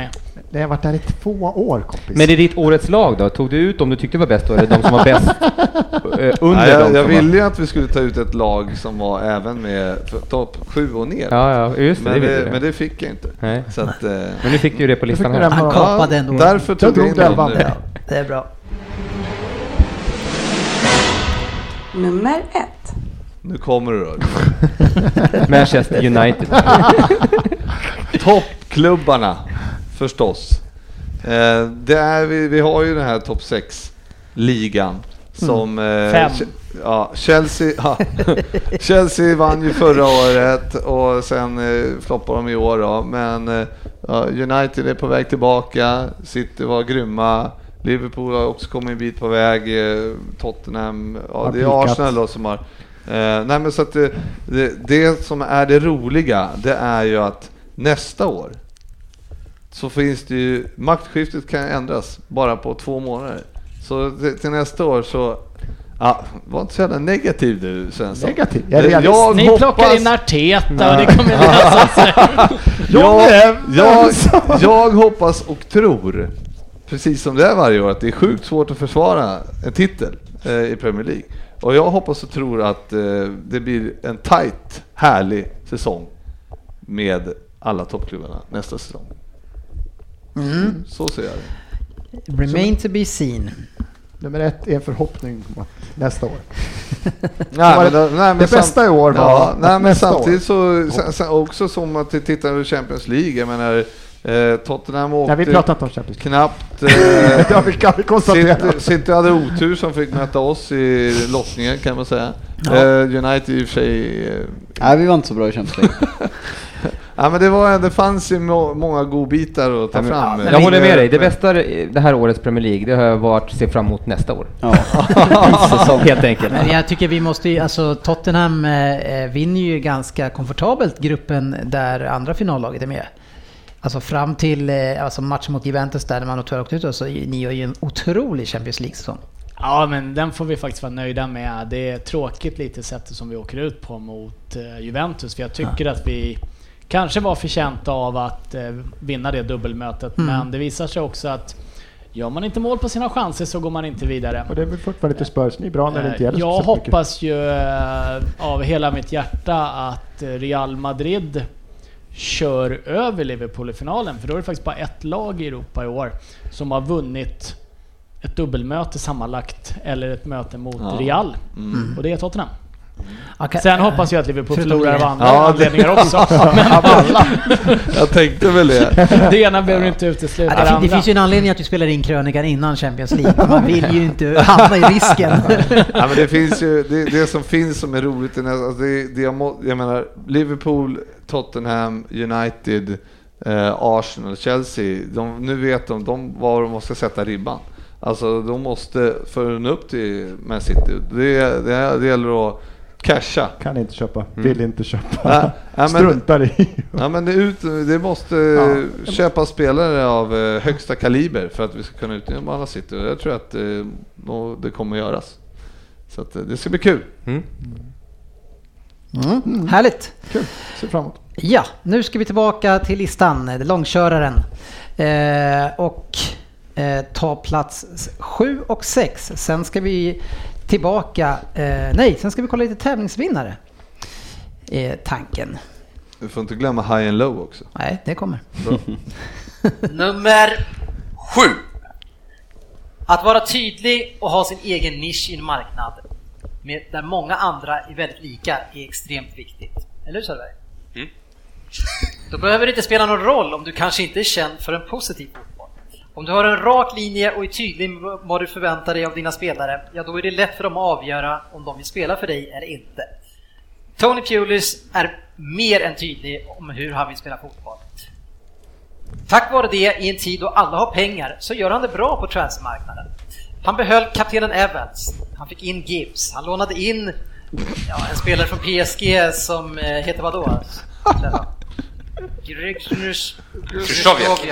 Det har varit där i två år kompis. Men i ditt årets lag då? Tog du ut de du tyckte var bäst då? Eller de som var bäst eh, under Nej, jag jag ville ju att vi skulle ta ut ett lag som var även med topp 7 och ner. Ja, ja, just det, men, det du. men det fick jag inte. Nej. Så att, eh, Men nu fick du ju det på listan här. du Han kapade ändå. därför Jag tog jag in dem banden. Det är bra. Nummer ett. Nu kommer det då. Manchester United. Toppklubbarna, förstås. Eh, det är, vi, vi har ju den här topp 6-ligan som... eh, Fem. Ja, Chelsea, ja. Chelsea vann ju förra året och sen eh, floppade de i år då. Men eh, United är på väg tillbaka, City var grymma, Liverpool har också kommit en bit på väg, eh, Tottenham, ja, det är. Arsenal då som har... Eh, nej men så att det, det, det som är det roliga, det är ju att nästa år så finns det ju, maktskiftet kan ändras bara på två månader. Så till, till nästa år så, ja, var inte så jävla negativ du Svensson. Negativ? Jag realist. jag Ni plockar hoppas- in Arteta och det kommer lösa sig. jag, jag, jag hoppas och tror, precis som det är varje år, att det är sjukt svårt att försvara en titel eh, i Premier League. Och jag hoppas och tror att eh, det blir en tight, härlig säsong med alla toppklubbarna nästa säsong. Mm. Så ser jag det. Remain to be seen. Nummer ett är en förhoppning att nästa år. Nej, men, det- då- nej, men det bästa i år var ja, nej, men nästa samtidigt år. så, sen, också som att vi tittar på Champions League, jag menar eh, Tottenham åkte Nej, vi pratar inte om Champions League. knappt. Eh, Det har vi- kan vi konstatera. City, City hade otur som fick möta oss i lottningen kan man säga. Ja. Eh, United i och för sig... Eh, Nej, vi var inte så bra i Champions League. ja, men det, var, det fanns ju må, många godbitar att ta Ja, men- fram. jag håller med dig. Det bästa det här årets Premier League, det har jag varit att se fram emot nästa år. Ja. Helt enkelt. Men jag tycker vi måste ju, alltså Tottenham eh, vinner ju ganska komfortabelt gruppen där andra finallaget är med. Alltså fram till eh, alltså matchen mot Juventus där när man tyvärr åkte ut så ni gör ju en otrolig Champions League-säsong. Ja, men den får vi faktiskt vara nöjda med. Det är tråkigt lite sättet som vi åker ut på mot eh, Juventus, för jag tycker att vi kanske var förtjänta av att eh, vinna det dubbelmötet, Mm. men det visar sig också att gör man inte mål på sina chanser så går man inte vidare. Och det är väl fortfarande lite Spurs, ni är bra när det inte gäller Eh, Jag speciellt mycket. hoppas ju eh, av hela mitt hjärta att Real Madrid kör över Liverpool i finalen, för då är det faktiskt bara ett lag i Europa i år som har vunnit ett dubbelmöte sammanlagt, eller ett möte mot Ja. Real. Mm. Och det är Tottenham. Okej, Sen hoppas jag att Liverpool förlorar av andra Ja, anledningar också. Av alla. Jag tänkte väl det. det ena behöver inte utesluta Ja, det det, fin- det andra. finns ju en anledning att vi spelar in krönikan innan Champions League. Man vill ju inte hamna i risken. ja, men det finns ju, det, det som finns som är roligt, alltså det, det jag, må, jag menar Liverpool, Tottenham, United, eh, Arsenal, Chelsea, de, nu vet de, de var de måste sätta ribban. Alltså de måste, för att nå upp till Man City, det, det, det gäller att casha. Kan inte köpa, Mm. vill inte köpa. Ja, ja, men- Struntar i. Ja men det, ut, det måste Ja. köpa spelare av eh, högsta kaliber för att vi ska kunna utnyttja City och jag tror att eh, det kommer att göras. Så att, eh, det ska bli kul. Mm. Mm, härligt! Kul, ser fram emot. Ja, nu ska vi tillbaka till listan, eh, långköraren. Eh, och eh, ta plats 7 och 6. Sen ska vi tillbaka, eh, nej, sen ska vi kolla lite tävlingsvinnare. Eh, tanken. Du får inte glömma high and low också. Nej, det kommer. Nummer sju. Att vara tydlig och ha sin egen nisch i en marknad med, där många andra är väldigt lika är extremt viktigt. Eller hur Söderberg? Mm. Då behöver det inte spela någon roll om du kanske inte är känd för en positiv fotboll. Om du har en rak linje och är tydlig med vad du förväntar dig av dina spelare, ja då är det lätt för dem att avgöra om de vill spela för dig eller inte. Tony Pulis är mer än tydlig om hur han vill spela fotboll. Tack vare det, i en tid då alla har pengar, så gör han det bra på transfermarknaden. Han behöll kaptenen Evans, han fick in Gibbs, han lånade in ja, en spelare från PSG som eh, heter vadå? Krzysztofiak.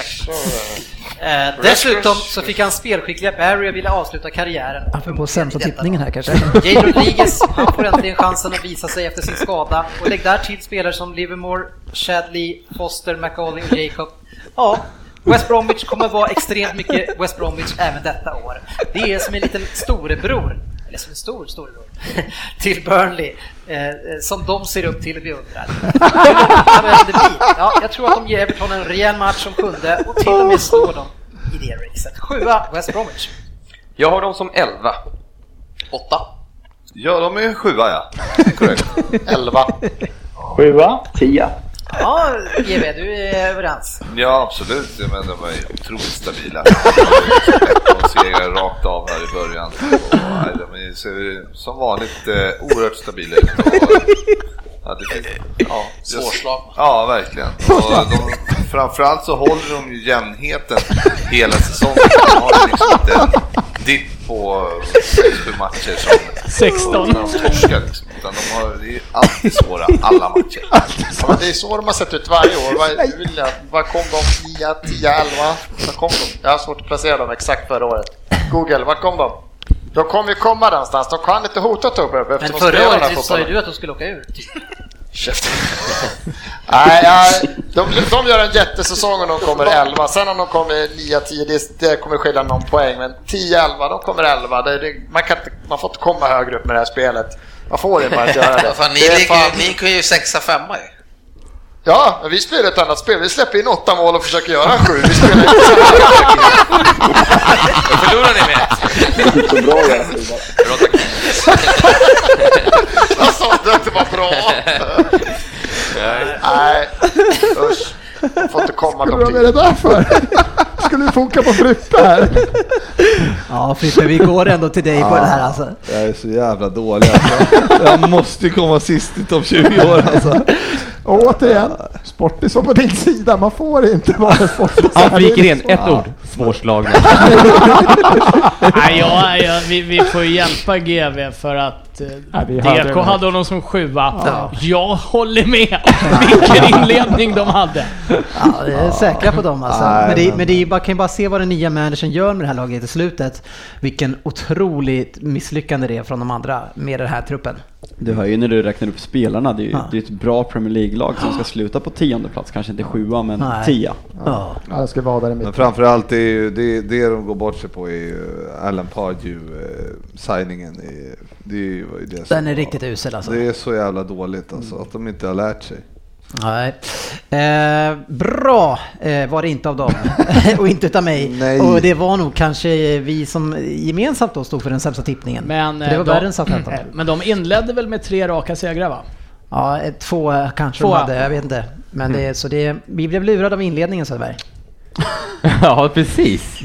Eh, dessutom så fick han spelskickliga Barry och ville avsluta karriären. Han får gå sen på tippningen här kanske. Jay Rodriguez, han får äntligen chansen att visa sig efter sin skada. Och lägg där till spelare som Livermore, Shadley, Foster, McAuley och Jacob. Ja, West Bromwich kommer vara extremt mycket West Bromwich även detta år. Det är som en liten storebror, eller som en stor storebror, till Burnley, eh, som de ser upp till och beundrar. Ja, jag tror att de ger Everton en rejäl match som kunde och till och med slår dem i det racet. Sjua, West Bromwich. Jag har dem som 11. Åtta. Ja, de är sjua ja. Korrekt. Elva. Sjua, tia. Ja, GV, du är överens. Ja, absolut. Men de är otroligt stabila. De segrar rakt av här i början. Och, nej, de ser som vanligt eh, oerhört stabila ut. Ja, det finns, ja, Svårslagna. Ja, verkligen. Och de, framförallt så håller de ju jämnheten hela säsongen. De har ju liksom inte en dipp på på matcher som 16. när de torskar liksom. Utan de har, det är alltid svåra, alla matcher. Ja, men det är så de har sett ut varje år. Jag, vad kom de? 9, 10, 11? Vad kom de? Jag har svårt att placera dem exakt förra året. Google, vad kom de? De kommer ju komma någonstans. De kan inte hota Tobbe efter Men de förra året sa ju du att de skulle åka ur. Käften. Nej, ja, de, de gör en jättesäsong och de kommer 11. Sen om de kommer 9-10, det, det kommer skilja någon poäng. Men 10-11, de kommer 11. Det, det, man, kan inte, man får inte komma högre upp med det här spelet. Man får inte bara göra det. Fan, ni, det är ligger, fan- ni kan ju sexa, femma ju. Ja, men vi spelar ett annat spel. Vi släpper in åtta mål och försöker göra sju. Vi spelar inte Då förlorar ni med. Så bra jag Bra taktik. Jag sa inte att det var bra. Nej, usch. Får inte komma Vad topp är det där för? Skulle du funka på Frippe här? Ja Frippe, vi går ändå till dig på det här alltså. Jag är så jävla dålig alltså. Jag måste ju komma sist i topp 20 år alltså. Och återigen, Sportis var på din sida. Man får inte vara Sportis. Han flikar in ett ord. Svårslagna. Nej, ja, ja, vi, vi får ju hjälpa GV för att eh, Ja, DK hade honom som sjua. Ja. Jag håller med! Vilken inledning de hade! Ja, det är säkra på dem alltså. Nej, men det, men- det bara, kan ju bara se vad den nya managern gör med det här laget i slutet. Vilken otroligt misslyckande det är från de andra med den här truppen. Du hör ju när du räknar upp spelarna, det är ju Ja. det är ett bra Premier League-lag som ska sluta på tionde plats, kanske inte sjua men Nej. tia. Ja. Ja, jag ska vara där i Men mitten. framförallt det, är ju, det, det de går bort sig på är ju Alan Pardew-signingen. det är ju det Den är var- riktigt usel alltså. Det är så jävla dåligt alltså, att de inte har lärt sig. Nej. Eh, bra eh, var det inte av dem och inte utav mig. Nej. Och det var nog kanske vi som gemensamt då stod för den sämsta tippningen. Men, För det eh, var de- värre än Southampton. eh, Men de inledde väl med tre raka segrar va? Ja, två eh, kanske Två. de hade, jag vet inte. Men det, så det, vi blev lurade av inledningen Söderberg. ja, precis.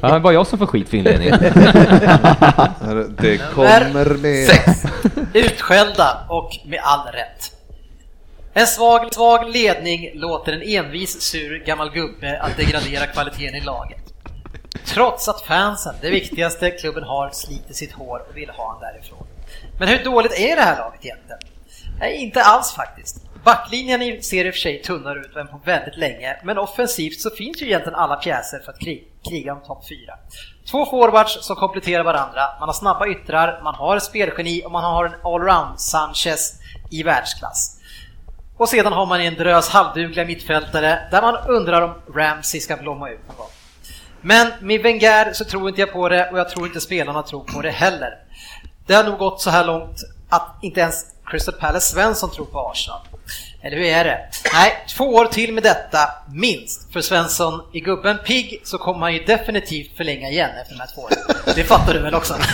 Ja, det är bara jag som får skit för inledningen. Det kommer med... Sex. Utskällda och med all rätt. En svag, svag ledning låter en envis sur gammal gubbe att degradera kvaliteten i laget. Trots att fansen, det viktigaste klubben har, sliter sitt hår och vill ha han därifrån. Men hur dåligt är det här laget egentligen? Nej, inte alls faktiskt. Backlinjen ser i och för sig tunnare ut än på väldigt länge, men offensivt så finns ju egentligen alla pjäser för att krig, kriga om topp 4. Två forwards som kompletterar varandra, man har snabba yttrar, man har ett spelgeni och man har en allround Sanchez i världsklass. Och sedan har man en drös halvdugliga mittfältare där man undrar om Ramsey ska blomma ut någon gång. Men med Wenger så tror inte jag på det och jag tror inte spelarna tror på det heller. Det har nog gått så här långt att inte ens Crystal Palace Svensson tror på Arsenal. Eller hur är det? Nej, två år till med detta, minst. För Svensson, i gubben pigg så kommer han ju definitivt förlänga igen efter de här två åren. Det fattar du väl också?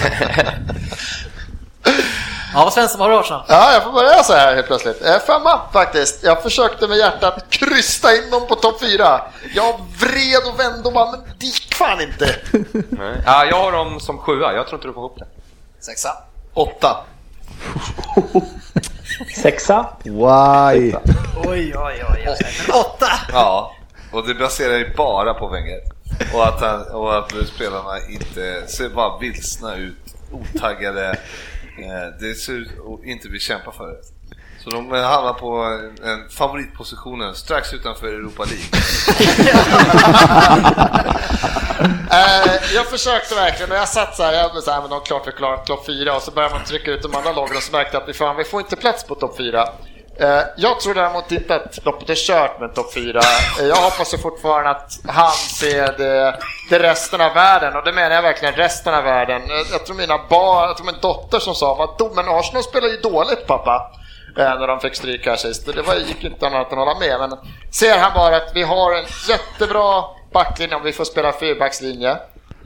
Ja, vad Svensson, vad har du Arsenal? Ja, jag får börja så här helt plötsligt. Eh, femma faktiskt. Jag försökte med hjärtat krysta in dem på topp fyra. Jag vred och vände och bara, men det gick fan inte. Nej. Ja, jag har dem som sjua, jag tror inte du får ihop det. Sexa. Åtta. Sexa. Why? Oj, oj, oj, oj. Men åtta! Ja, och det baserar ju bara på Wenger. Och att, han, och att spelarna inte ser bara vilsna ut, otaggade. Eh, det ser ut att inte vi kämpar för det. Så de eh, hamnar på en favoritpositionen strax utanför Europa League. Eh, jag försökte verkligen och jag satt så här, jag så här, men de klart vi klarar topp fyra och så började man trycka ut de andra lagen och så märkte jag att vi, fan, vi får inte plats på topp fyra. Eh, jag tror däremot inte att loppet är kört med topp 4, eh, jag hoppas ju fortfarande att han ser det, det resten av världen och det menar jag verkligen resten av världen. Eh, jag, tror mina barn, jag tror min dotter som sa att men Arsenal spelar ju dåligt pappa. När de fick stryk här sist. Det var, gick inte annat än att hålla med. Men ser han bara att vi har en jättebra backlinje om vi får spela fyrbackslinje.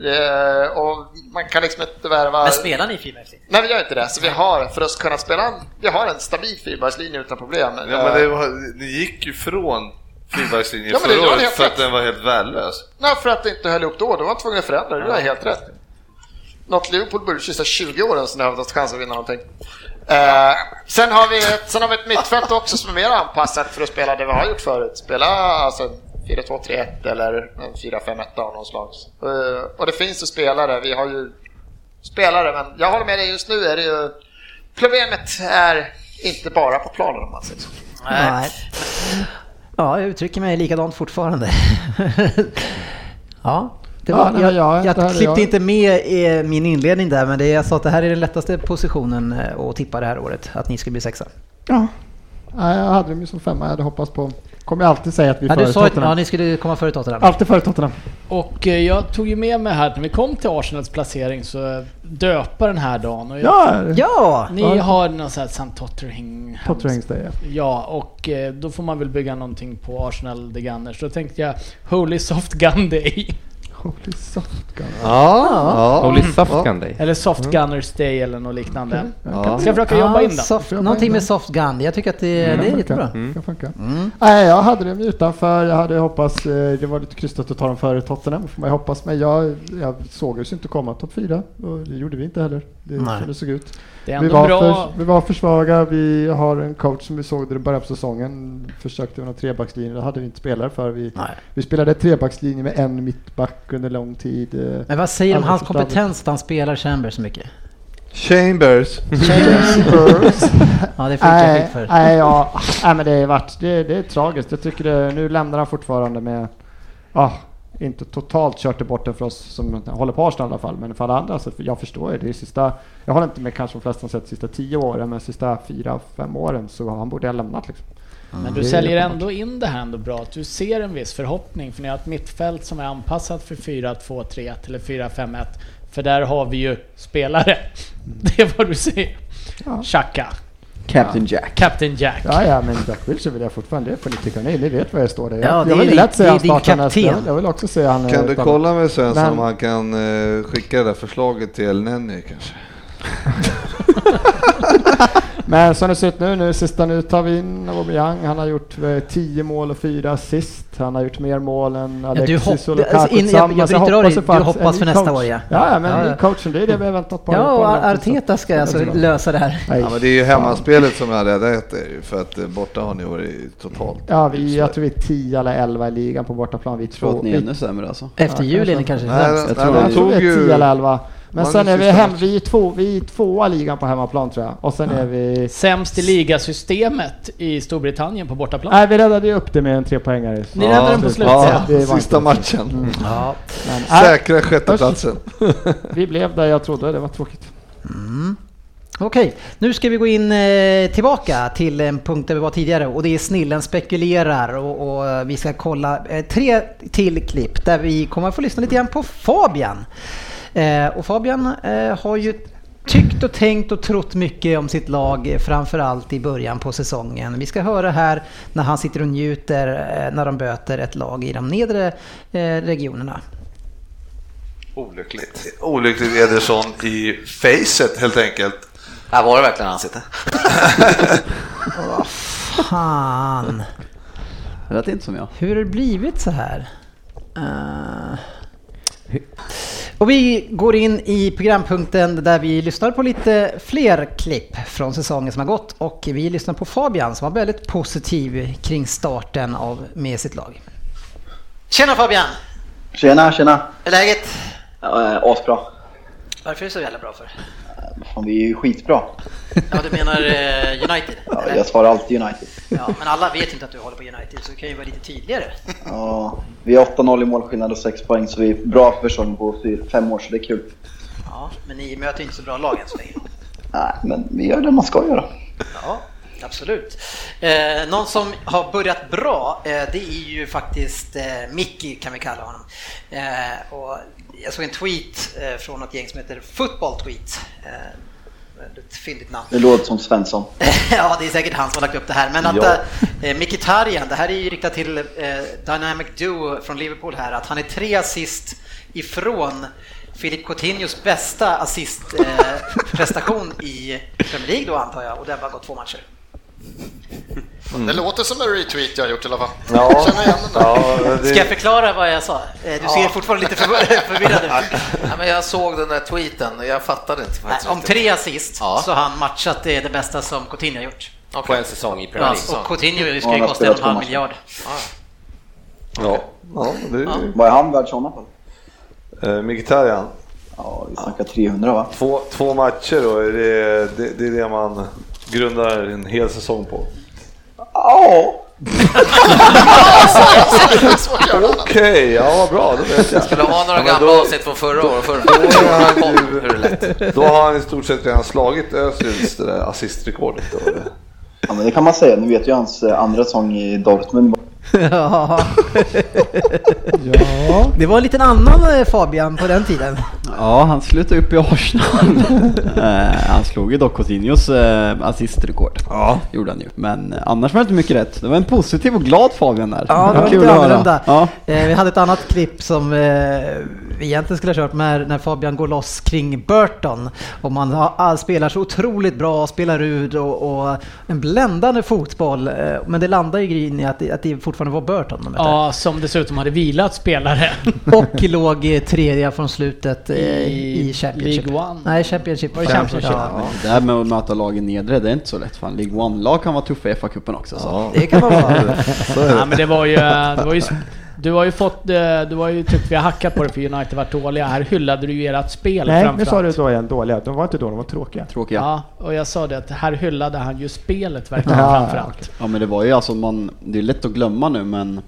Eh, och man kan liksom inte värva... Men spelar ni fyrbackslinje? Nej, vi gör inte det. Så vi har, för att kunna spela, vi har en stabil fyrbackslinje utan problem. Ja, men det var, ni gick ju från fyrbackslinjen Ja, det förra året för att rätt. den var helt värdelös. Nej, för att det inte höll ihop då. Då var man tvungen att förändra det. Det är helt rätt. något Liverpool borde de sista 20 åren som har haft chans att vinna någonting. Eh, sen, har vi ett, sen har vi ett mittfält också som är mer anpassat för att spela det vi har gjort förut. Spela alltså 4-2-3-1 eller en 4-5-1 av någon slags. Eh, och det finns ju spelare, vi har ju spelare, men jag håller med dig, just nu är det ju... Problemet är inte bara på planen om man säger så. Nej. Ja, jag uttrycker mig likadant fortfarande. ja. Det var, Ja, nej, jag, jag- jag, klippte jag. inte med i min inledning där, men det, jag sa att det här är den lättaste positionen eh, att tippa det här året, att ni ska bli sexa. Ja. Jag hade dem ju som femma. Jag hade hoppats på... Kommer jag alltid säga att vi är före Tottenham. ja, ni skulle komma före Tottenham. Alltid före Tottenham. Och eh, jag tog ju med mig här att när vi kom till Arsenals placering så döpa den här dagen. Och jag, Ja! Ja! Ni Ja. har någon sån här St. Tottenhams Day, ja. Ja, och eh, då får man väl bygga någonting på Arsenal The Gunners. Då tänkte jag Holy Soft Gun Day. Holy soft gun. Ja, ja. Holy Soft Gun Day. Eller Soft Gunners Day eller något liknande. Ja. Ska jag försöka jobba in den? Soft, Jobba någonting in med soft gun, jag tycker att det, det är jättebra. Kan funka. Nej, jag hade dem utanför. Jag hade hoppats, eh, det var lite krystat att ta dem före Tottenham, får man ju hoppas. Men jag, jag såg ju inte komma topp fyra och det gjorde vi inte heller. Det Nej. som det såg ut. Det är Vi ändå var, bra. för, vi var för svaga. Vi har en coach som vi såg i början på säsongen. Försökte med någon trebackslinje. Det hade vi inte spelare för. Vi, Nej. vi spelade trebackslinje med en mittback under lång tid. Men vad säger du om hans kompetens att han spelar Chambers så mycket? Chambers. Chambers. Ja, det fick jag för. nej, ja, nej, men det är varit, det, det är tragiskt. Jag tycker det, nu lämnar han fortfarande med, ja, inte totalt kört det bort det för oss som håller på Arsenal i alla fall, men för alla andra så jag förstår ju. Det är sista, jag håller inte med kanske de flesta har sett sista tio åren, men sista fyra, fem åren så han borde ha lämnat liksom. Men du säljer ändå in det här ändå bra, att du ser en viss förhoppning för ni har ett mittfält som är anpassat för 4-2-3-1 eller 4-5-1 för där har vi ju spelare. Det är vad du säger. Ja. Captain Jack. Captain Jack. Ja, ja, men Jack Wilshere vill jag fortfarande, det tycka nej, ni vet vad jag står där. Jag, Ja, det jag är vill lätt säga det är han din startar nästa. kapten. Jag vill- också säga han... Kan du utan- kolla med Svensson Men- om han kan eh, skicka det där förslaget till Nenny kanske? Men som det ser ut nu, nu sista nu tar vi in Aubameyang. Han har gjort 10 mål och 4 assist. Han har gjort mer mål än Ja, du Alexis hopp- och Lukaku in- jag- jag av hoppas dig. Du att hoppas för nästa coach- år, ja. Ja, ja, men Ja, ja. coachen, det är det vi har väntat på. Ja, och. Arteta ska alltså lösa det här. Ja, men det är ju hemmaspelet som är räddat er för att eh, borta har ni varit totalt Ja, vi, jag tror vi är 10 eller 11 i ligan på bortaplan. Vi Jag tror att ni är ännu sämre alltså. Efter Ja, jul är ni kanske. kanske Nej, sämst. Jag nej, tror Jag vi är ju... 10 eller 11. Men sen är vi hem, vi är, två, vi är tvåa i ligan på hemmaplan tror jag. Och sen är vi... Sämst i ligasystemet i Storbritannien på bortaplan. Nej, vi räddade ju upp det med en trepoängare. Ni räddade den på slutet. Ja, var sista matchen. Mm. Ja. Men, Säkra sjätteplatsen. vi blev där jag trodde, det var tråkigt. Okej, nu ska vi gå in eh, tillbaka till en punkt där vi var tidigare och det är Snillen spekulerar och, och eh, vi ska kolla eh, tre till klipp där vi kommer att få lyssna lite grann på Fabian. Eh, och Fabian eh, har ju tyckt och tänkt och trott mycket om sitt lag, eh, framförallt i början på säsongen. Vi ska höra här när han sitter och njuter eh, när de böter ett lag i de nedre eh, regionerna. Olyckligt. Olyckligt Ederson i facet helt enkelt. Här var det verkligen ansikte. Fan! Det lät inte som jag. Hur har det blivit så här? Eh, och vi går in i programpunkten där vi lyssnar på lite fler klipp från säsongen som har gått och vi lyssnar på Fabian som var väldigt positiv kring starten av med sitt lag. Tjena Fabian! Tjena, tjena. Hur är läget? Ja, eh, asbra. Varför är det så jävla bra för? Fan, vi är ju skitbra. Ja, du menar eh, United? Ja, jag svarar alltid United. Ja, men alla vet inte att du håller på United så du kan ju vara lite tydligare. Ja, vi har 8-0 i målskillnad och 6 poäng, så vi är bra för säsongen på fyra- fem år, så det är kul. Ja, men ni möter inte så bra lag än så länge. Nej, men vi gör det man ska göra. Ja, absolut. Eh, någon som har börjat bra, eh, det är ju faktiskt eh, Mickey kan vi kalla honom. Eh, och jag såg en tweet eh, från något gäng som heter Football Tweet. Eh, ett fyndigt namn. Det låter som Svensson. ja, det är säkert han som har lagt upp det här. Men att Ja. eh, Mkhitaryan, det här är ju riktat till eh, Dynamic Duo från Liverpool här, att han är tre assist ifrån Philip Coutinhos bästa assistprestation prestation i Premier League då antar jag, och det har bara gått två matcher. Mm. Det låter som en retweet jag har gjort i alla fall. Ja. Känner igen den. Ja, det... Ska jag förklara vad jag sa? Eh, Du ser Ja. fortfarande lite förvir- förvirrad ut. Ja, men jag såg den där tweeten, jag fattade inte faktiskt. Om tre assist Ja. så har han matchat det, det bästa som Coutinho har gjort. På en säsong i Premier Ja, League. och Coutinho ska Ja, ju kosta en halv miljard. Ja, ja det Vad är han värd sådana fall? är... Mkhitaryan. Ja, vi snackar 300 va? Två, två matcher då, är det, det, det är det man grundar en hel säsong på. Ja! Okej, ja vad bra, då vet jag. Skulle ha några Ja, gamla då- avsnitt från förra året, förra Då året. har han Kom, ju- hur är det lätt? Då har han i stort sett redan slagit Özils assistrekordet. Då. Ja men det kan man säga. Nu vet ju hans eh, andra säsong i Dortmund. ja. Det var en liten annan eh, Fabian på den tiden. Ja, han slutade upp i Arsenal. Eh, han slog ju dock Coutinhos eh, assistrekord. Ja. Gjorde han ju. Men annars var det inte mycket rätt. Det var en positiv och glad Fabian där. Ja, det var Kul att höra. Ja. Vi hade ett annat klipp som vi egentligen skulle ha kört med när Fabian går loss kring Burton. Och man spelar så otroligt bra, spelar ut och, och en bländande fotboll. Men det landar ju i att, att det fortfarande var Burton de. Ja, som dessutom hade vilat spelare. Och låg eh, tredje från slutet eh, i, I Championship. League One. Nej, Championship. Var det Championship? Ja. Ja, det här med att möta lagen nedre, det är inte så lätt. Fan, League One-lag kan vara tuffa i FA-cupen också. Så. Det kan man vara. Ja, men det var ju... Det var ju du har ju fått, eh, du har ju tyckt vi har hackat på det för United varit dåliga. Här hyllade du ju ert spel Nej, nu framförallt. sa du då igen dåliga. De var inte dåliga, de var tråkiga. Tråkiga. Ja, och jag sa det att här hyllade han ju spelet verkligen Ja, framförallt. Ja men det var ju alltså man, det är lätt att glömma nu men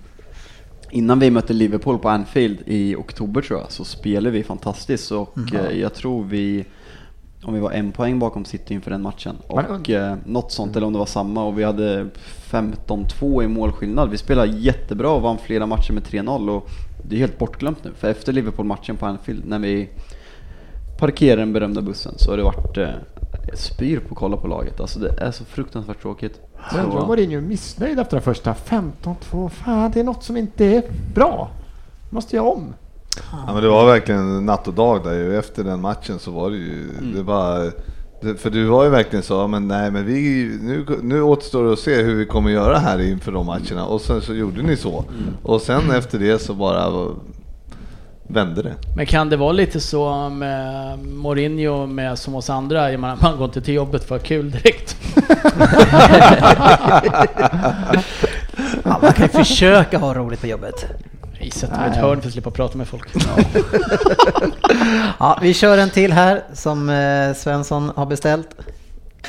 innan vi mötte Liverpool på Anfield i oktober tror jag så spelade vi fantastiskt och Mhm. eh, jag tror vi om vi var en poäng bakom City inför den matchen Men- och eh, något sånt eller om det var samma och vi hade 15-2 i målskillnad. Vi spelade jättebra och vann flera matcher med 3-0 och det är helt bortglömt nu för efter Liverpool-matchen på Anfield när vi parkerade den berömda bussen så har det varit eh, jag spyr på att kolla på laget. Alltså det är så fruktansvärt tråkigt. Jag undrar om Mourinho är missnöjd efter den första 15-2. Fan, det är något som inte är bra. Måste göra om. Ja, men det var verkligen natt och dag där ju. Efter den matchen så var det ju, det var det- för du var ju verkligen så, men nej men vi, nu, nu återstår det att se hur vi kommer göra här inför de matcherna och sen så gjorde ni så. Och sen efter det så bara vände det. Men kan det vara lite så med Mourinho med som oss andra? Jag menar, man går inte till jobbet för kul direkt. Ja, man kan ju försöka ha roligt på jobbet. Jag sätter mig i ett hörn för att slippa prata med folk. Ja, vi kör en till här som eh, Svensson har beställt.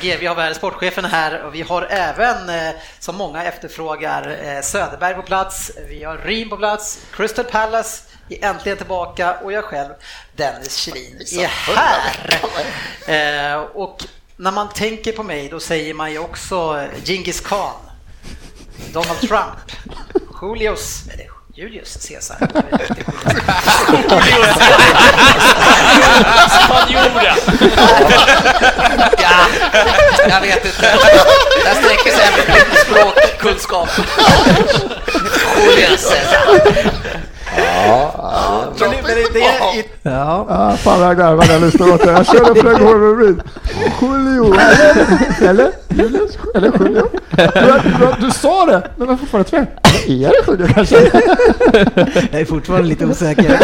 GV har sportchefen här och vi har även, eh, som många efterfrågar, eh, Söderberg på plats, vi har Ryn på plats, Crystal Palace är äntligen tillbaka och jag själv, Dennis Kjellin, är här. Och när man tänker på mig då säger man ju också Genghis Khan, Donald Trump, Julius, eller Julius Caesar. Spanjora! ja, jag vet inte. Där sträcker sig även min språkkunskap. Julius Caesar. Ja, Men det, men det, det är i, ja. Ah, fan vad jag garvar när jag lyssnar åt det. Jag körde flera gånger med Reed. Julio, eller? Julius? Eller Julio? Du, sa det, men jag fortfarande tveksam. Är det Julio kanske? Jag är fortfarande lite osäker.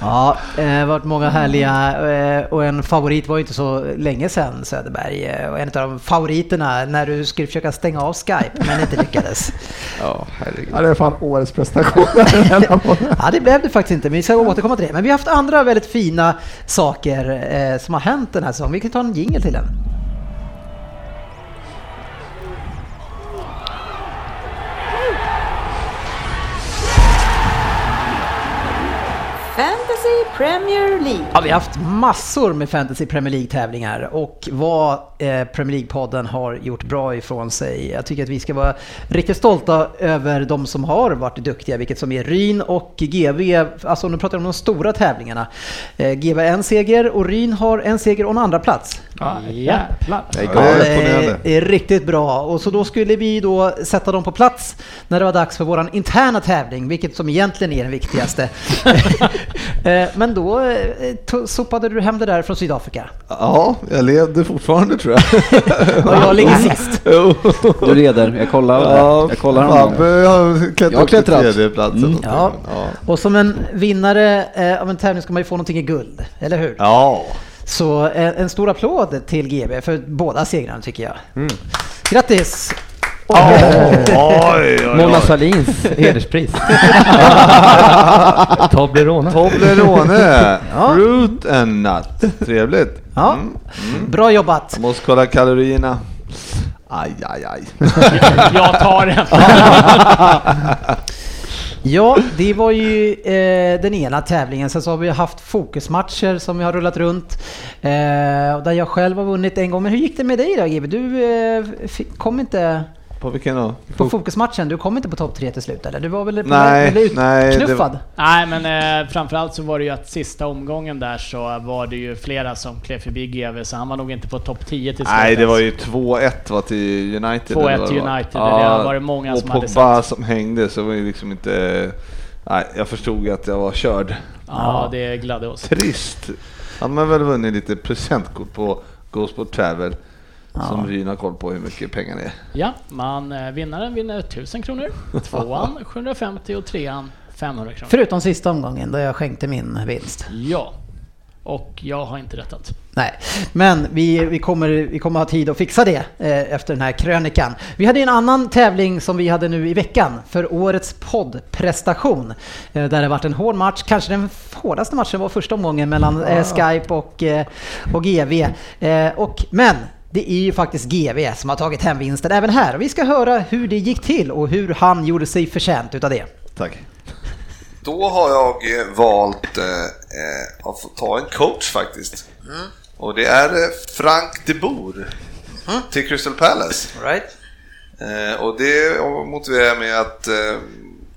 Ja, det har varit många härliga eh, och en favorit var ju inte så länge sedan Söderberg eh, och en av de favoriterna när du skulle försöka stänga av Skype men inte lyckades. Ja, herregud. Ja, det är fan årets prestation. Ja, det blev det faktiskt inte, men vi ska återkomma till det. Men vi har haft andra väldigt fina saker eh, som har hänt den här säsongen. Vi kan ta en jingel till den. Fantasy Premier League. Ja, vi har haft massor med Fantasy Premier League-tävlingar och vad eh, Premier League-podden har gjort bra ifrån sig. Jag tycker att vi ska vara riktigt stolta över de som har varit duktiga, vilket som är Ryn och GV. Alltså nu pratar jag om de stora tävlingarna. Eh, GV har en seger och Ryn har en seger och en andra plats. Ja, jävlar. Det är Ja, det riktigt bra. Och så då skulle vi då sätta dem på plats när det var dags för våran interna tävling, vilket som egentligen är den viktigaste. Eh, Men då eh, sopade du hem det där från Sydafrika. Ja, jag levde fortfarande tror jag. Och jag ligger sist. Du leder, jag kollar. Ja, jag kollar Fabbe har klättrat upp till klättrat. tredje platsen. Mm. Ja. Och som en vinnare eh, av en tävling ska man ju få någonting i guld, eller hur? Ja. Så en stor applåd till GB för båda segrarna tycker jag. Mm. Grattis! Oj, oj, oj. Mona Sahlins hederspris. Toblerone. Toblerone, Ja. fruit and nut. Trevligt. Ja. Mm. Bra jobbat! Jag måste kolla kalorierna. Aj, aj, aj. Jag tar den. Ja, det var ju eh, den ena tävlingen. Sen så har vi haft fokusmatcher som vi har rullat runt. Eh, och där jag själv har vunnit en gång. Men hur gick det med dig då GB? Du eh, kom inte På vilken då? på fokusmatchen. Du kom inte på topp tre till slut eller? Du var väl Nej, nej, det utknuffad? var- Nej men eh, framförallt så var det ju att sista omgången där så var det ju flera som klev förbi GV så han var nog inte på topp 10 till slut Nej, det var ju 2-1 va till United. 2-1 eller vad till det var. United, det har varit många och som hade Pogba som hängde så var ju liksom inte... Nej, jag förstod ju att jag var körd. Ja, det gladde oss. Trist. Han har väl vunnit lite presentkort på Go Sport Travel. Som Ryn har koll på hur mycket pengar det är. Ja, man, eh, vinnaren vinner 1000 kronor, tvåan 750 och trean 500 kronor. Förutom sista omgången då jag skänkte min vinst. Ja, och jag har inte rättat. Nej, men vi, vi, kommer, vi kommer ha tid att fixa det eh, efter den här krönikan. Vi hade en annan tävling som vi hade nu i veckan för årets poddprestation. Eh, där det varit en hård match, kanske den hårdaste matchen var första omgången mellan eh, Skype och, eh, och GV. Eh, och, men det är ju faktiskt GV som har tagit hem vinsten även här. Och vi ska höra hur det gick till och hur han gjorde sig förtjänt utav det. Tack. Då har jag eh, valt eh, eh, att få ta en coach faktiskt. Och det är eh, Frank de Boer till Crystal Palace. Right. Eh, och det motiverar jag med att eh,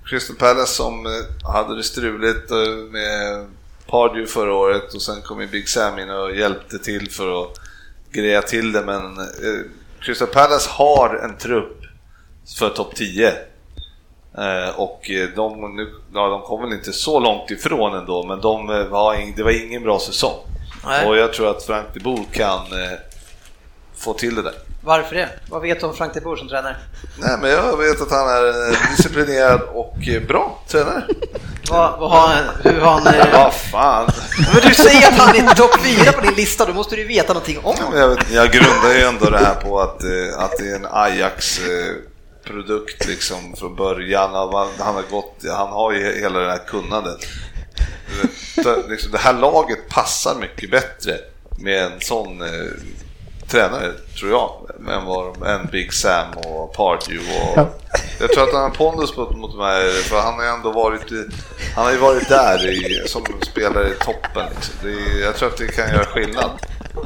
Crystal Palace som eh, hade det struligt eh, med Pardew förra året och sen kom ju Big Sam in och hjälpte till för att greja till det men eh, Crystal Palace har en trupp för topp 10. Eh, och eh, de, nu, ja, de kom väl inte så långt ifrån ändå men de, eh, var ing, det var ingen bra säsong. Nej. Och jag tror att Frank de Boer kan eh, få till det där. Varför det? Vad vet du om Frank de Boer som tränare? Nej, men jag vet att han är en disciplinerad och eh, bra tränare. Vad, vad har han, hur har han... eh, Vad fan. Men du säger att han är topp 4 på din lista, då måste du ju veta någonting om Ja, honom. jag, vet, jag grundar ju ändå det här på att, eh, att det är en Ajax-produkt liksom från början. Han, har- gått, han har ju hela det här kunnandet. Det, liksom, det här laget passar mycket bättre med en sån eh, tränare, tror jag, än, vad, än Big Sam och Pardew. Och, Jag tror att han har pondus mot, mot de här, för han har ju ändå varit, i- han har ju varit där i, som spelare i toppen. Liksom. Det jag tror att det kan göra skillnad.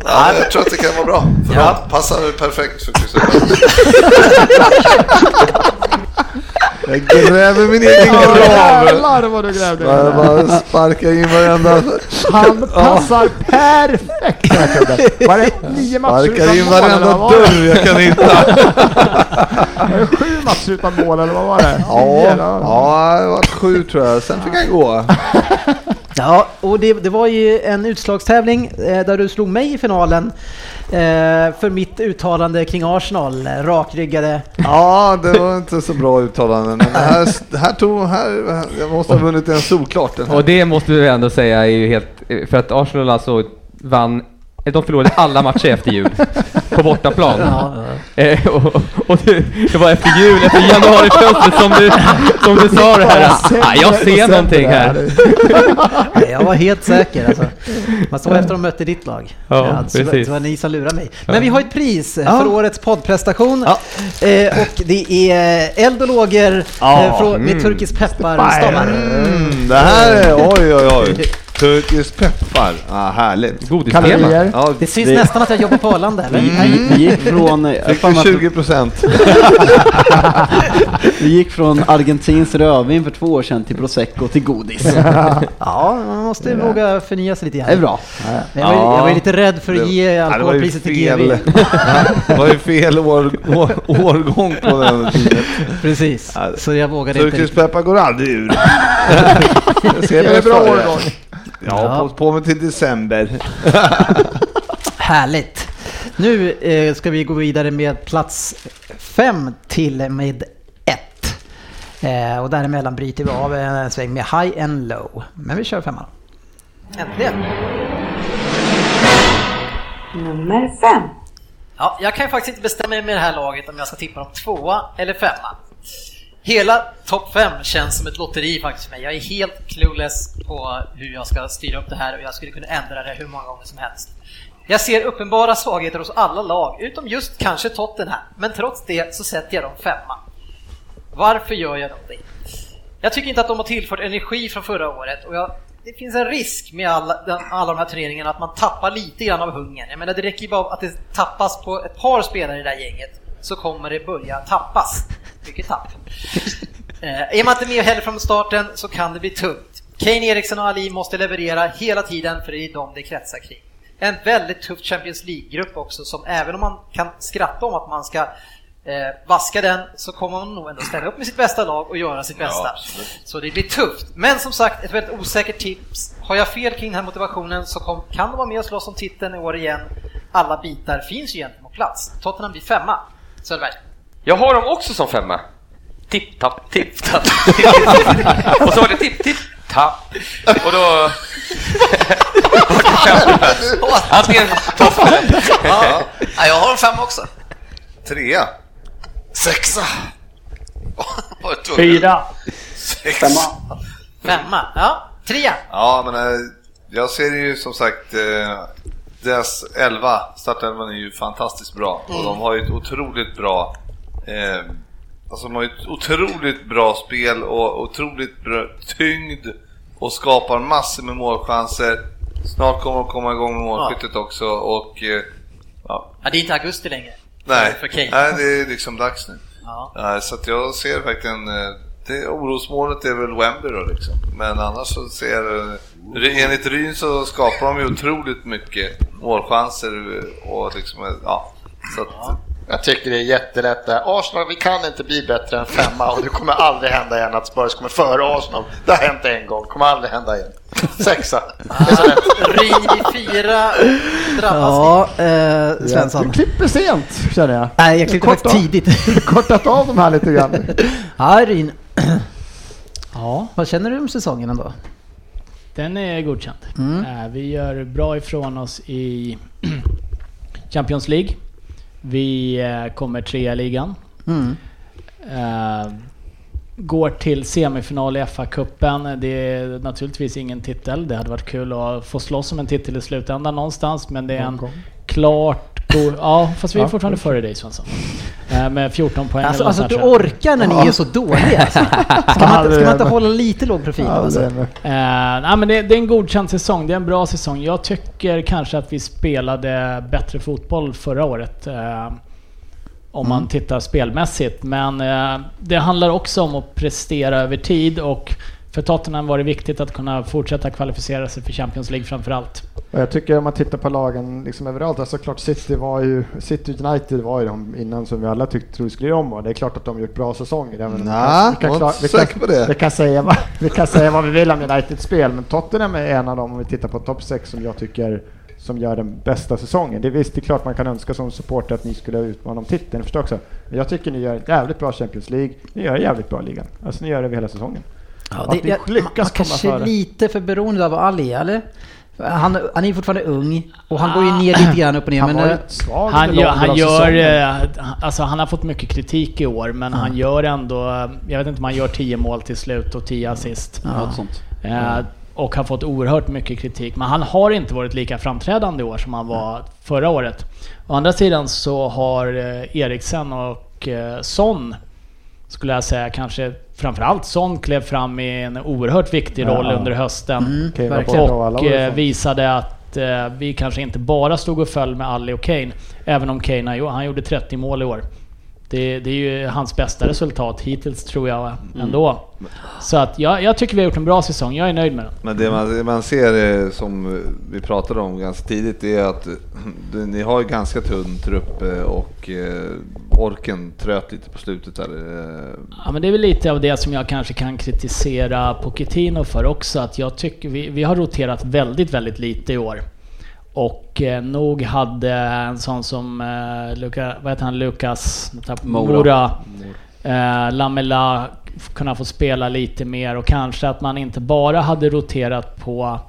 Ja, jag tror att det kan vara bra. För Ja. ja. passar perfekt för Palace. Jag gräver min egen grav. Jävlar vad du grävde in bara sparka in varenda... Han passar perfekt den här klubben. Var det nio matcher Sparkar in utan mål eller varenda dörr jag kan hitta. Var det sju matcher utan mål eller vad var det? Ja, ja, det var sju tror jag. Sen fick han gå. Ja, och det, det var ju en utslagstävling eh, där du slog mig i finalen eh, för mitt uttalande kring Arsenal, rakryggade. Ja, det var inte så bra uttalande. Men det här, här tog... Här, jag måste ha vunnit en solklart. Och det måste vi ändå säga är ju helt, för att Arsenal alltså vann, de förlorade alla matcher efter jul på bortaplan. Eh, och och det, det var efter jul, efter januarifönstret som du, som du sa det här. Ah, jag ser någonting här. Nej, Jag var helt säker alltså. Man såg efter de mötte ditt lag. Ja, så, precis. det var ni som lurade mig. Men vi har ett pris eh, Ja. för årets poddprestation. Eh, och det är eld och lågor Ja. eh, från, med Mm. turkisk pepparstammar. Mm, det här är... Oj, oj, oj. Turkish peppar, ah, härligt. Godistema. Kalorier. Ja, Det syns Det- nästan att jag jobbar på Arlanda eller? Vi, vi gick från... jag Fick du mig att- 20 procent? Vi gick från argentins rödvin för två år sedan till prosecco till godis. Ja, man måste våga förnya sig lite grann. Det är bra. Jag var, jag var ju lite rädd för att Det- ge ju alkoholpriset till fel. GV. Det var ju fel år, år, årgång på den tiden. Precis, Ja, så jag vågade inte Turkish riktigt. peppar går aldrig ur. Jag ser Det är bra årgång. Ja, på, på med till december. Härligt! Nu eh, ska vi gå vidare med plats fem till med ett. Eh, och däremellan bryter vi av en sväng med high and low. Men vi kör femman. Äntligen! Nummer fem. Ja, jag kan ju faktiskt inte bestämma mig med det här laget om jag ska tippa dem tvåa eller femma. Hela topp 5 känns som ett lotteri faktiskt för mig. Jag är helt clueless på hur jag ska styra upp det här och jag skulle kunna ändra det hur många gånger som helst. Jag ser uppenbara svagheter hos alla lag, utom just kanske Tottenham, men trots det så sätter jag dem femma. Varför gör jag då det? Jag tycker inte att de har tillfört energi från förra året och jag, det finns en risk med alla, den, alla de här turneringarna att man tappar lite grann av hungern. Jag menar det räcker ju bara att det tappas på ett par spelare i det här gänget så kommer det börja tappas. Mycket tapp. Eh, är man inte med heller från starten så kan det bli tungt. Kane, Eriksson och Ali måste leverera hela tiden för det är de det kretsar kring. En väldigt tuff Champions League-grupp också som även om man kan skratta om att man ska eh, vaska den så kommer man nog ändå ställa upp med sitt bästa lag och göra sitt bästa. så det blir tufft. Men som sagt, ett väldigt osäkert tips. Har jag fel kring den här motivationen så kom, kan de vara med och slåss om titeln i år igen. Alla bitar finns ju egentligen på plats. Tottenham blir femma. Söderberg. Jag har dem också som femma. Tipp, tapp, tipp, tapp. och så var det tipp, tipp, tapp. Och då... var det femma. Antingen topp Ja. ja, jag har en fem också. Trea. Sexa. Fyra. Femma. Femma, ja. Trea. Ja, men eh, jag ser ju som sagt eh, deras 11, startelvan är ju fantastiskt bra och Mm. de har ju ett otroligt bra eh, Alltså de har ju ett otroligt bra spel och otroligt bra tyngd och skapar massor med målchanser. Snart kommer de komma igång med målskyttet också och eh, ja, Ja, det är inte augusti längre. nej, nej, det är liksom dags nu. Ja. Ja, så jag ser verkligen, eh, det, orosmålet är väl Wemby då liksom. Men annars så ser jag, enligt Ryn så skapar de ju otroligt mycket målchanser och liksom, ja. Så att, Jag tycker det är jättelätt där. Arsenal, vi kan inte bli bättre än femma och det kommer aldrig hända igen att Spurs kommer före Arsenal. Det har hänt en gång, kommer aldrig hända igen. Sexa. Det lätt. Ryn i fyra drabbas Ja, eh, Svensson. Du klipper sent känner jag. Nej, jag klippte faktiskt tidigt. Kortat av de här lite grann. Ja, Ryn. Ja, Vad känner du om säsongen ändå? den är godkänd. Mm. Eh, Vi gör bra ifrån oss i Champions League. Vi eh, kommer trea i ligan. Mm. Eh, Går till semifinal i FA-cupen. Det är naturligtvis ingen titel. Det hade varit kul att få slåss om en titel i slutändan någonstans, men det är en klart god... Ja, fast vi är Ja, fortfarande före dig Svensson. Eh, Med 14 poäng Alltså, alltså du orkar när ni är så dåliga alltså. Ska man, inte- ska man inte hålla lite låg profil alltså? Eh, nej, men det, det är en godkänd säsong, det är en bra säsong. Jag tycker kanske att vi spelade bättre fotboll förra året. Eh, om man Mm. tittar spelmässigt. Men det handlar också om att prestera över tid och för Tottenham var det viktigt att kunna fortsätta kvalificera sig för Champions League framförallt. Och jag tycker om man tittar på lagen liksom överallt, alltså klart City var ju, City United var ju de innan som vi alla tyckte tror vi skulle om och det är klart att de gjort bra säsonger. Menar, Nja, vi kan, vi var kan, inte vi kan, på det. Vi kan, säga, vad- vi kan säga vad vi vill om Uniteds spel, men Tottenham är en av dem om vi tittar på topp 6 som jag tycker som gör den bästa säsongen. Det är visst, det är klart man kan önska som supporter att ni skulle utmana om titeln, förstår också. Men jag tycker ni gör ett jävligt bra Champions League, ni gör det jävligt bra ligan. Alltså ni gör det över hela säsongen. Ja, Att det, ni det, man, lyckas man komma kanske är före. lite för beroende av Ali, eller? Han, han är ju fortfarande ung och han går ju ner lite grann upp och ner. Han men, var ju eh, svag Han gör, han gör, eh, alltså han har fått mycket kritik i år men han gör ändå, eh, jag vet inte om han gör 10 mål till slut och 10 assist. Ja. Något sånt. Eh, och har fått oerhört mycket kritik. Men han har inte varit lika framträdande i år som han var förra året. Å andra sidan så har Eriksen och Son skulle jag säga kanske framförallt Son klev fram i en oerhört viktig roll Ja. under hösten. Mm, bra alla och eh, visade att eh, vi kanske inte bara stod och föll med Ali och Kane. Även om Kane han gjorde 30 mål i år. Det, det är ju hans bästa resultat hittills tror jag ändå. Så att jag, jag tycker vi har gjort en bra säsong. Jag är nöjd med den. Men det man, det man ser eh, som vi pratade om ganska tidigt är att ni har ju ganska tunn trupp eh, och eh, orken tröt lite på slutet där. Ja men det är väl lite av det som jag kanske kan kritisera Pochettino för också. Att jag tycker vi, vi har roterat väldigt, väldigt lite i år. Och eh, nog hade en sån som, eh, Luka, vad heter han, Lukas Moura. Mora, eh, Lamela kunna få spela lite mer och kanske att man inte bara hade roterat på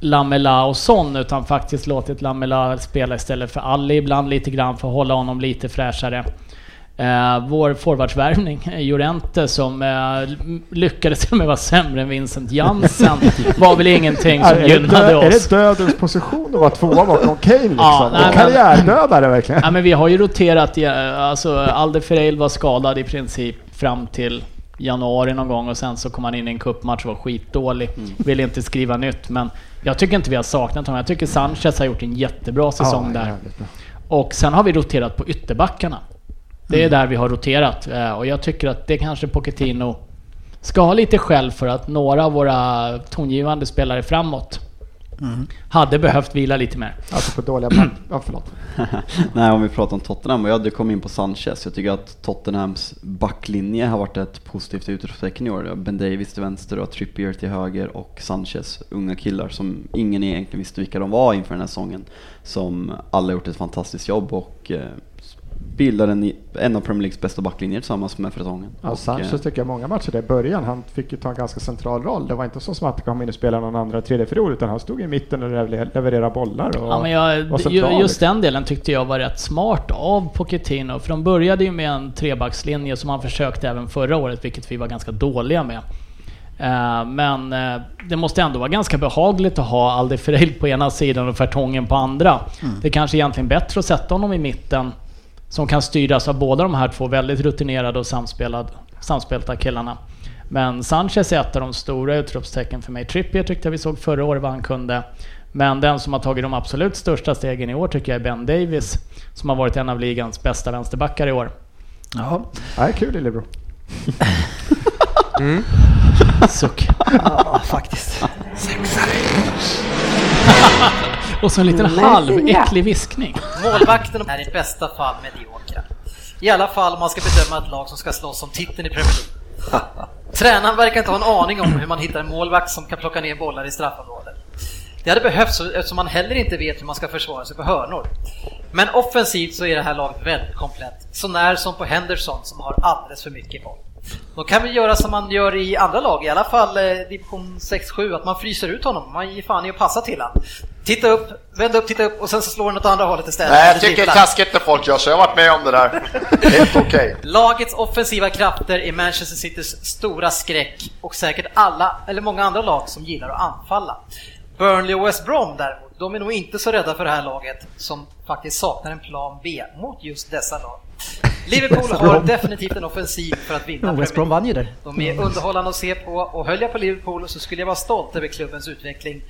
Lamela och Son utan faktiskt låtit Lamela spela istället för Ali ibland lite grann för att hålla honom lite fräschare. Eh, vår forwardsvärvning, eh, Llorente, som eh, lyckades till och med vara sämre än Vincent Jansen, var väl ingenting som gynnade dö, är oss. det dödens position att vara tvåa bakom Kane liksom? Ja, nej, Karriärdödare verkligen. Ja, men vi har ju roterat, eh, alltså Alderfereil var skadad i princip fram till januari någon gång och sen så kom han in i en cupmatch och var skitdålig. Vill inte skriva nytt men jag tycker inte vi har saknat honom. Jag tycker Sanchez har gjort en jättebra säsong Ja, där. Och sen har vi roterat på ytterbackarna. Det är Mm. där vi har roterat eh, och jag tycker att det kanske Pochettino ska ha lite skäll för att några av våra tongivande spelare framåt hade behövt vila lite mer. Alltså på dåliga back... Ja, förlåt. Nej, om vi pratar om Tottenham, och jag hade kommit in på Sanchez. Jag tycker att Tottenhams backlinje har varit ett positivt utropstecken i år. Ben Davis till vänster och Trippier till höger och Sanchez, unga killar som ingen egentligen visste vilka de var inför den här säsongen. Som alla gjort ett fantastiskt jobb och eh, bildar en, en av Premier Leagues bästa backlinjer tillsammans med Fertongen. Ja, Och, Sanchez eh, tycker jag många matcher där i början, han fick ju ta en ganska central roll. Det var inte så som att han kom in och spelade någon andra tredje förlor utan han stod i mitten och lever- levererade bollar och Ja, men jag, var central. just den delen tyckte jag var rätt smart av Pochettino. För de började ju med en trebackslinje som han försökte även förra året, vilket vi var ganska dåliga med. Eh, Men eh, det måste ändå vara ganska behagligt att ha Alderfereil på ena sidan och Fertongen på andra. Mm. Det är kanske egentligen bättre att sätta honom i mitten som kan styras av båda de här två väldigt rutinerade och samspelta killarna. Men Sanchez är ett av de stora utropstecken för mig. Trippier tyckte jag vi såg förra året vad han kunde. Men den som har tagit de absolut största stegen i år tycker jag är Ben Davis. Som har varit en av ligans bästa vänsterbackar i år. Ja. Nej, kul lillebror. Mm. Suck. Ja, faktiskt. Och så en liten halväcklig viskning. Målvakten är i bästa fall mediokra. I alla fall om man ska bedöma ett lag som ska slåss om titeln i Premier League. Tränaren verkar inte ha en aning om hur man hittar en målvakt som kan plocka ner bollar i straffområdet. Det hade behövts eftersom man heller inte vet hur man ska försvara sig på hörnor. Men offensivt så är det här laget väldigt komplett. Så när som på Henderson som har alldeles för mycket boll. Då kan vi göra som man gör i andra lag, i alla fall eh, division 6-7, att man fryser ut honom. Man ger fan i att passa till honom. Titta upp, vänd upp, titta upp och sen så slår den åt andra hållet istället. Nej, jag tycker det är taskigt när folk gör så. Jag har varit med om det där. Helt okej. Lagets offensiva krafter är Manchester Citys stora skräck och säkert alla, eller många andra lag som gillar att anfalla. Burnley och West Brom däremot, de är nog inte så rädda för det här laget som faktiskt saknar en plan B mot just dessa lag. Liverpool har definitivt en offensiv för att vinna West Brom vann ju där. De är underhållande att se på och höll jag på Liverpool så skulle jag vara stolt över klubbens utveckling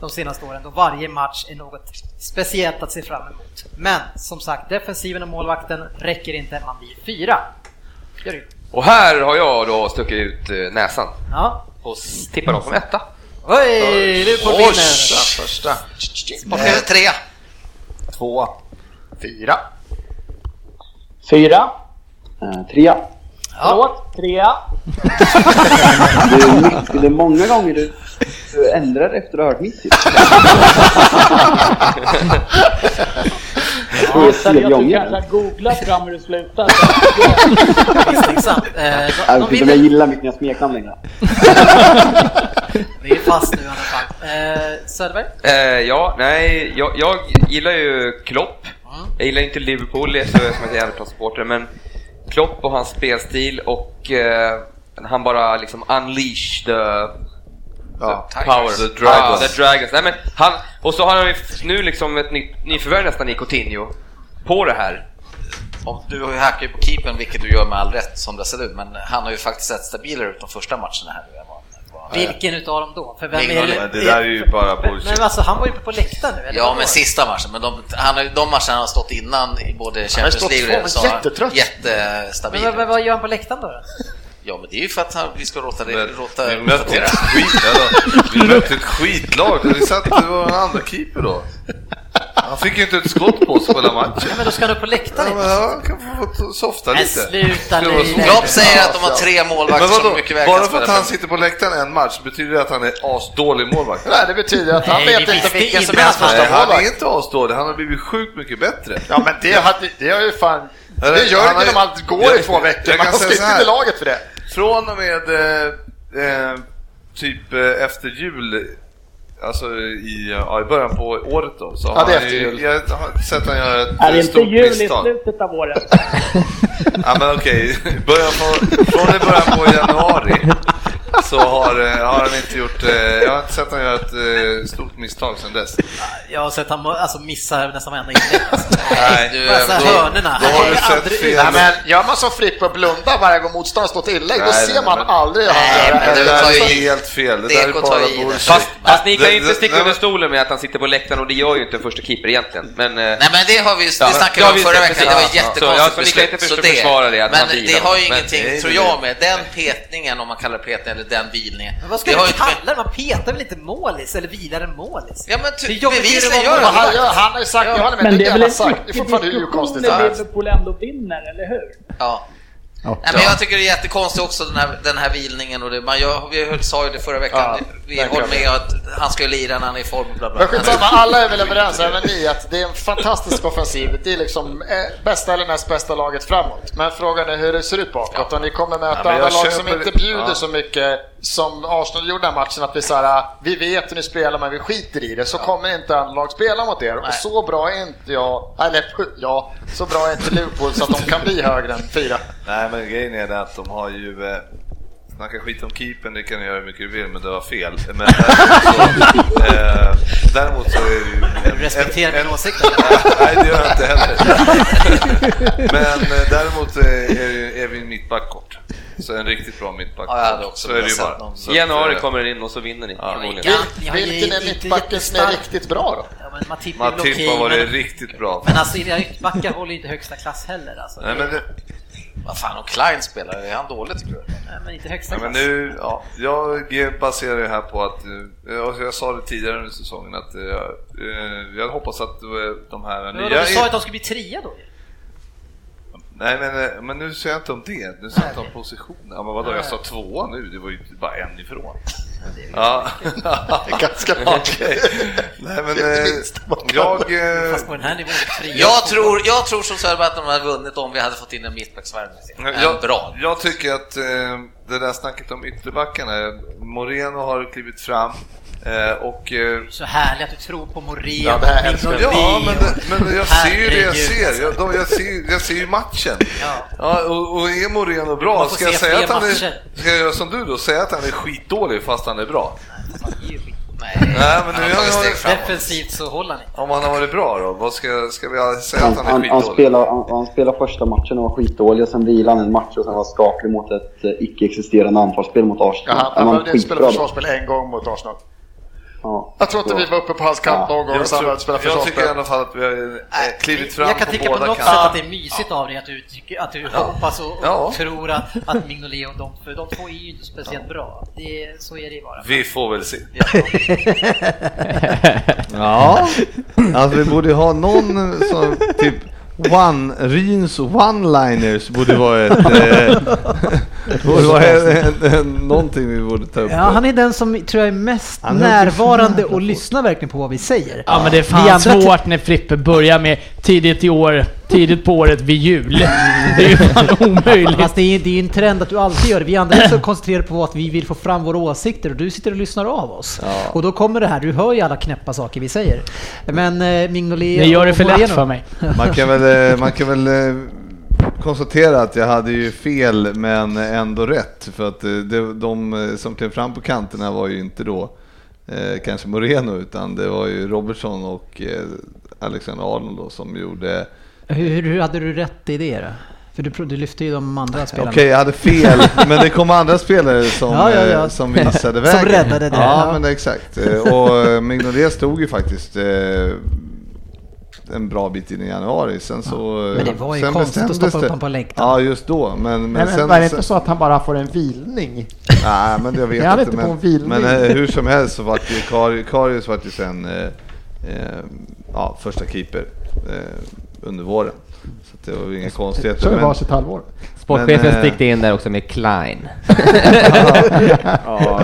de senaste åren då varje match är något speciellt att se fram emot. Men som sagt, defensiven och målvakten räcker inte, man blir fyra. Gör det. Och här har jag då stuckit ut eh, näsan Ja. och tippar dem som etta. Oj, Liverpool Första, vinner! första. Eh, Tre. Två. Fyra. Fyra. Eh, trea. Förlåt. Trea. Det är, mycket, det är många gånger du, du ändrar efter att ha hört mitt tips. Jag att du gånger. kanske har googlat fram hur det slutar. Misstänksamt. Eh, Jag vet inte om jag gillar mitt nya smeknamn längre. Vi är fast nu i alla fall. Eh, Söderberg? Eh, ja, nej, jag, jag gillar ju Klopp. Jag gillar inte Liverpool, jag är så- som ett jävla supporter, men Klopp och hans spelstil och eh, han bara liksom unleash the, Ja, the power. The Dragons. Ah, the Dragons. Nej, men han, och så har han ju nu liksom ett nytt, nyförvärv nästan i Coutinho på det här. om du hackar ju på keepern, vilket du gör med all rätt som det ser ut, men han har ju faktiskt sett stabilare ut de första matcherna här nu än Vilken utav dem då? För vem är Men det där är ju bara Men- bullshit. Men alltså, han var ju på läktaren nu, eller Ja, men sista matchen. Men de, han, de matcherna han har stått innan i både Champions stått League två, och men så har han jättetrött. jättestabil. Men vad, vad gör han på läktaren då? Ja, men det är ju för att han, vi ska rota det. Men Rota, vi mötte ett skit, eller, vi mötte ett skitlag. Vi satt, det var en andra keeper då. Han fick ju inte ett skott på sig på hela matchen. Ja, men då ska upp på läktaren. Ja, men han kan få softa Men lite. sluta Det var nu. Klopp säger att de har tre målvakter Men vadå? som mycket väl Bara för att han sitter på läktaren en match betyder det att han är asdålig målvakt? Nej, det betyder att han Nej, vet inte vilken som inte helst att han- Nej, första han är målvakt. inte asdålig, han har blivit sjukt mycket bättre. Ja, men det, hade, det har ju fan... Det gör han inte när man går i två veckor. Man ska inte i laget för det. Från och med eh, eh, typ eh, efter jul, alltså i, ja, i början på året då, så Ja, har det är han efter ju, jul. jag har sett han göra ett Är det eh, inte jul i misstag. slutet av året? Ja men okej, början på, från i början på januari så har, eh, har han inte gjort, eh, jag har inte sett han göra ett eh, stort misstag sedan dess. Jag har sett han alltså, missa nästan varenda inlägg. Alltså. Nej, du, Alltså, då- hörnorna. då har du sett aldrig- fel. Nej, men gör man som Frippe och blundar varje gång motståndaren står till inlägg, då Nej, ser nej, man men- aldrig han Nej, gör men det. det Det där är ju helt fel, det DK där är bara det. bullshit. Fast, fast ni kan ju Det- inte det- sticka under stolen med att han sitter på läktaren och det gör ju inte en första keeper egentligen. Men, Nej men det har vi det Ja, snackade ja, vi om förra veckan, det var ett jättekonstigt så inte beslut. försvara det, men han det har ju honom, ingenting, tror det- jag med, den petningen om man kallar det petning eller den vilningen. Men vad ska det du kalla det? Man petar väl inte målis eller vilar en målis? Ja men bevisligen att gör han det. har ju sagt, jag håller med, Men det är väl en sagt. Det är fortfarande hur konstigt det är. Liverpool ändå vinner, eller hur? Ja. Ja. Nej, men jag tycker det är jättekonstigt också den här, den här vilningen och det, man gör, vi sa ju det förra veckan, Ja, vi håller med att han ska ju lira när han är i form bla bla. Men skitsamma, alla är väl överens, även ni, att det är en fantastisk offensiv. Det är liksom eh, bästa eller näst bästa laget framåt. Men frågan är hur det ser ut bakåt. Och ni kommer möta Ja, jag andra lag som inte bjuder Ja. så mycket som Arsenal gjorde den matchen. Att vi såhär, vi vet hur ni spelar men vi skiter i det. Så kommer inte andra lag spela mot er. Och så bra är inte jag, eller ja, så bra är inte Liverpool så att de kan bli högre än fyra. Nej men grejen är det att de har ju eh, man kan skita om keepern, det kan ni göra hur mycket du vill, men det var fel. Men däremot så, eh, däremot så är det ju... En, Respekterar en- min åsikt. Nej, det gör jag inte heller. Men eh, däremot eh, är, är vi en mittbackkort. Så en riktigt bra mittbackkort. Ja, jag hade också så är det bara. någon. Så I januari eh, kommer den in och så vinner ni förmodligen. Ja, Vilken är inte mittbacken som är riktigt bra då? Ja, men Matip har varit men, riktigt bra. men alltså era ytterbackar håller inte högsta klass heller. Alltså. Nej, men, det, Vad fan, om Klein spelar, är han dålig tycker du? Nej, men inte högsta klass. men nu, ja, jag baserar det här på att, eh, jag, jag sa det tidigare under säsongen, att eh, eh, jag hoppas att de här Men nya... Du sa att de skulle bli trea då? Nej men, eh, men nu säger jag inte om det, nu säger jag inte om position. Ja, men vadå, jag sa tvåa nu, det var ju bara en ifrån. Ja, Det är ganska långt. Nej men eh, jag... eh, Fast på den här nivån, trea. Jag tror, jag tror som Söderberg att de hade vunnit om vi hade fått in en mittbacksvärvning. Jag, bra. jag tycker att det där snacket om ytterbackarna, Moreno har klivit fram och eh, Så härligt att du tror på Moreno, Ja, det här Mignolet. Ja, men, men jag ser ju det jag ser. Jag, de, jag ser. jag ser ju matchen. Ja. Ja, och, och är Moreno bra, ska jag säga att han är... Ska jag göra som du då, säga att han är skitdålig fast han är bra? Nej, Nej, men han nu har jag-. Defensivt så håller han inte. Om han har varit bra då, vad ska, ska vi säga Han, att han är han, han, skitdålig? spelar, han, han spelar första matchen och var skitdålig och sen vilade han en match och sen var skaplig mot ett eh, icke-existerande anfallsspel mot Ja, Arsenal. han, Är han man behövde inte spela då? försvarsspel en gång mot Arsenal. Ja. Jag tror inte vi var uppe på hans kant någon gång Jag, och spela jag tycker i alla fall att vi har klivit fram jag kan på tycka på något kanter. sätt att det är mysigt av dig att du, tycker, att du hoppas och, och Ja. tror att, att Mignolet och de, för de två är ju inte speciellt bra. Det, så är det bara. Vi får väl se. Ja, alltså vi borde ha någon som typ One, Ryns one-liners borde vara ett... Eh, borde vara en, en, en, någonting vi borde ta upp. Ja, han är den som tror jag är mest Han är närvarande och lyssnar verkligen på vad vi säger. Ja men det är fan andra- svårt när Frippe börjar med tidigt i år, tidigt på året vid jul. Det är ju fan omöjligt. Fast det är, det är en trend att du alltid gör det. Vi andra är så koncentrerade på att vi vill få fram våra åsikter och du sitter och lyssnar av oss. Och då kommer det här, du hör ju alla knäppa saker vi säger. Men eh, Mignolet Ni gör det för lätt för mig. Man kan väl, eh, man kan väl eh, konstatera att jag hade ju fel men ändå rätt. För att eh, det, de som klev fram på kanterna var ju inte då eh, kanske Moreno utan det var ju Robertson och eh, Alexander Arnold då, som gjorde Hur, hur hade du rätt i det då? För du, du lyfte ju de andra spelarna. Okej, jag hade fel, men det kom andra spelare som, Ja, ja, ja. eh, som visade Som vägen. räddade det, Ja, ja. men exakt. Eh, Och eh, Mignolet stod ju faktiskt en bra bit in i januari. Sen så... Men det var ju sen konstigt att stoppa upp honom på läktaren. Ja, just då. Men, men, Men, sen... men var det inte så att han bara får en vilning? Nej, men jag vet han inte. Men, en vilning? men hur som helst så vart ju Kari- Karius vart ju sen eh, eh, ja, första keeper eh, under våren. Så att det var inga konstigheter. Så det men- var sitt halvår. Sportchefen eh, stickte in där också med Klein. Ja.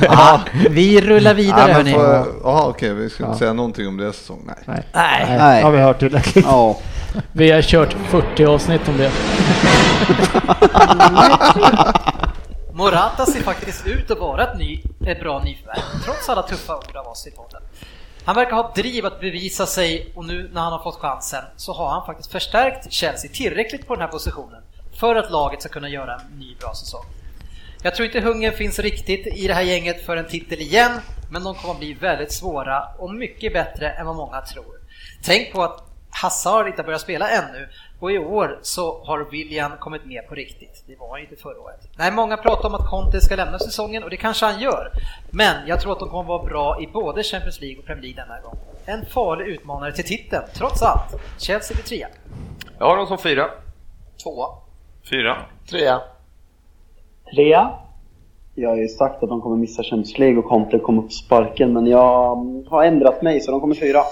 Ja, vi rullar vidare Ja, men hörni. Jaha, okej, vi ska inte säga någonting om deras säsong. Nej. Nej. Nej. Nej, har vi hört tillräckligt. Ja, Vi har kört 40 avsnitt om det. Morata ser faktiskt ut att vara ett, ny, ett bra nyförvärv, trots alla tuffa ord av oss i podden. Han verkar ha driv att bevisa sig och nu när han har fått chansen så har han faktiskt förstärkt Chelsea tillräckligt på den här positionen för att laget ska kunna göra en ny bra säsong. Jag tror inte hungern finns riktigt i det här gänget för en titel igen, men de kommer att bli väldigt svåra och mycket bättre än vad många tror. Tänk på att Hazard inte har börjat spela ännu och i år så har William kommit med på riktigt. Det var han ju inte förra året. Nej, många pratar om att Conte ska lämna säsongen och det kanske han gör. Men jag tror att de kommer vara bra i både Champions League och Premier League denna gång. En farlig utmanare till titeln, trots allt. Chelsea blir trea. Jag har dem som fyra. Tvåa. Fyra. Trea. Trea. Jag har ju sagt att de kommer missa Champions League och Conte kommer på sparken, men jag har ändrat mig så de kommer fyra.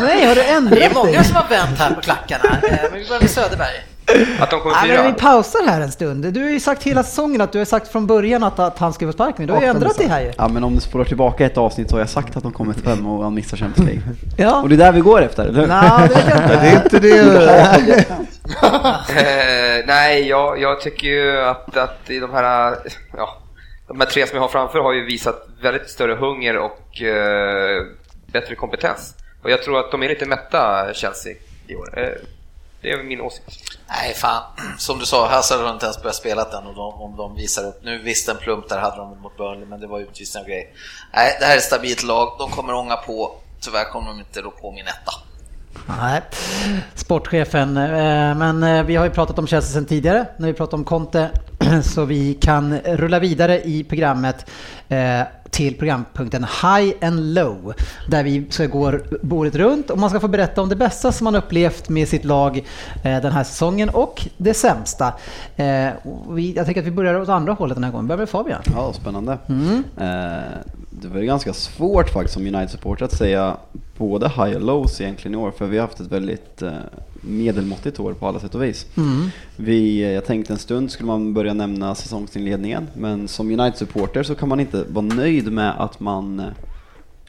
Nej, har du ändrat Det är många dig? som har vänt här på klackarna. Eh, Men vi börjar med Söderberg. Att de kommer Nej, men fyra. vi pausar här en stund. Du har ju sagt hela säsongen att du har sagt från början att, att han ska få sparken. Du har ju ändrat dig här ju. ja, men om du spolar tillbaka ett avsnitt så har jag sagt att de kommer till fem och han missar Champions League. Ja. Och det är där vi går efter, eller? Nej, det jag inte. Det är inte det. Eh, nej, jag, jag tycker ju att, att i de här, ja, de här tre som jag har framför har ju visat väldigt större hunger och eh, bättre kompetens. Och jag tror att de är lite mätta, Chelsea, i år. Eh, det är min åsikt. Nej, fan. Som du sa, Hazard har inte ens börjat spela den och de, om de visar upp. Nu visst en plump där hade de mot Burnley, men det var utvisning och grej. Nej, det här är ett stabilt lag. De kommer ånga på. Tyvärr kommer de inte rå på min etta. Nej, sportchefen. eh, Men eh, vi har ju pratat om Chelsea sedan tidigare när vi pratade om Conte. Så vi kan rulla vidare i programmet eh, till programpunkten High and Low. Där vi ska gå bordet runt och man ska få berätta om det bästa som man upplevt med sitt lag eh, den här säsongen och det sämsta. Eh, Jag tänker att vi börjar åt andra hållet den här gången. Börjar med Fabian. Ja, spännande. Mm. Eh, det var ganska svårt faktiskt som United-supporter att säga både high och lows egentligen i år, för vi har haft ett väldigt medelmåttigt år på alla sätt och vis. Mm. Vi, eh, jag tänkte en stund skulle man börja nämna säsongsinledningen, men som United-supporter så kan man inte vara nöjd med att man eh,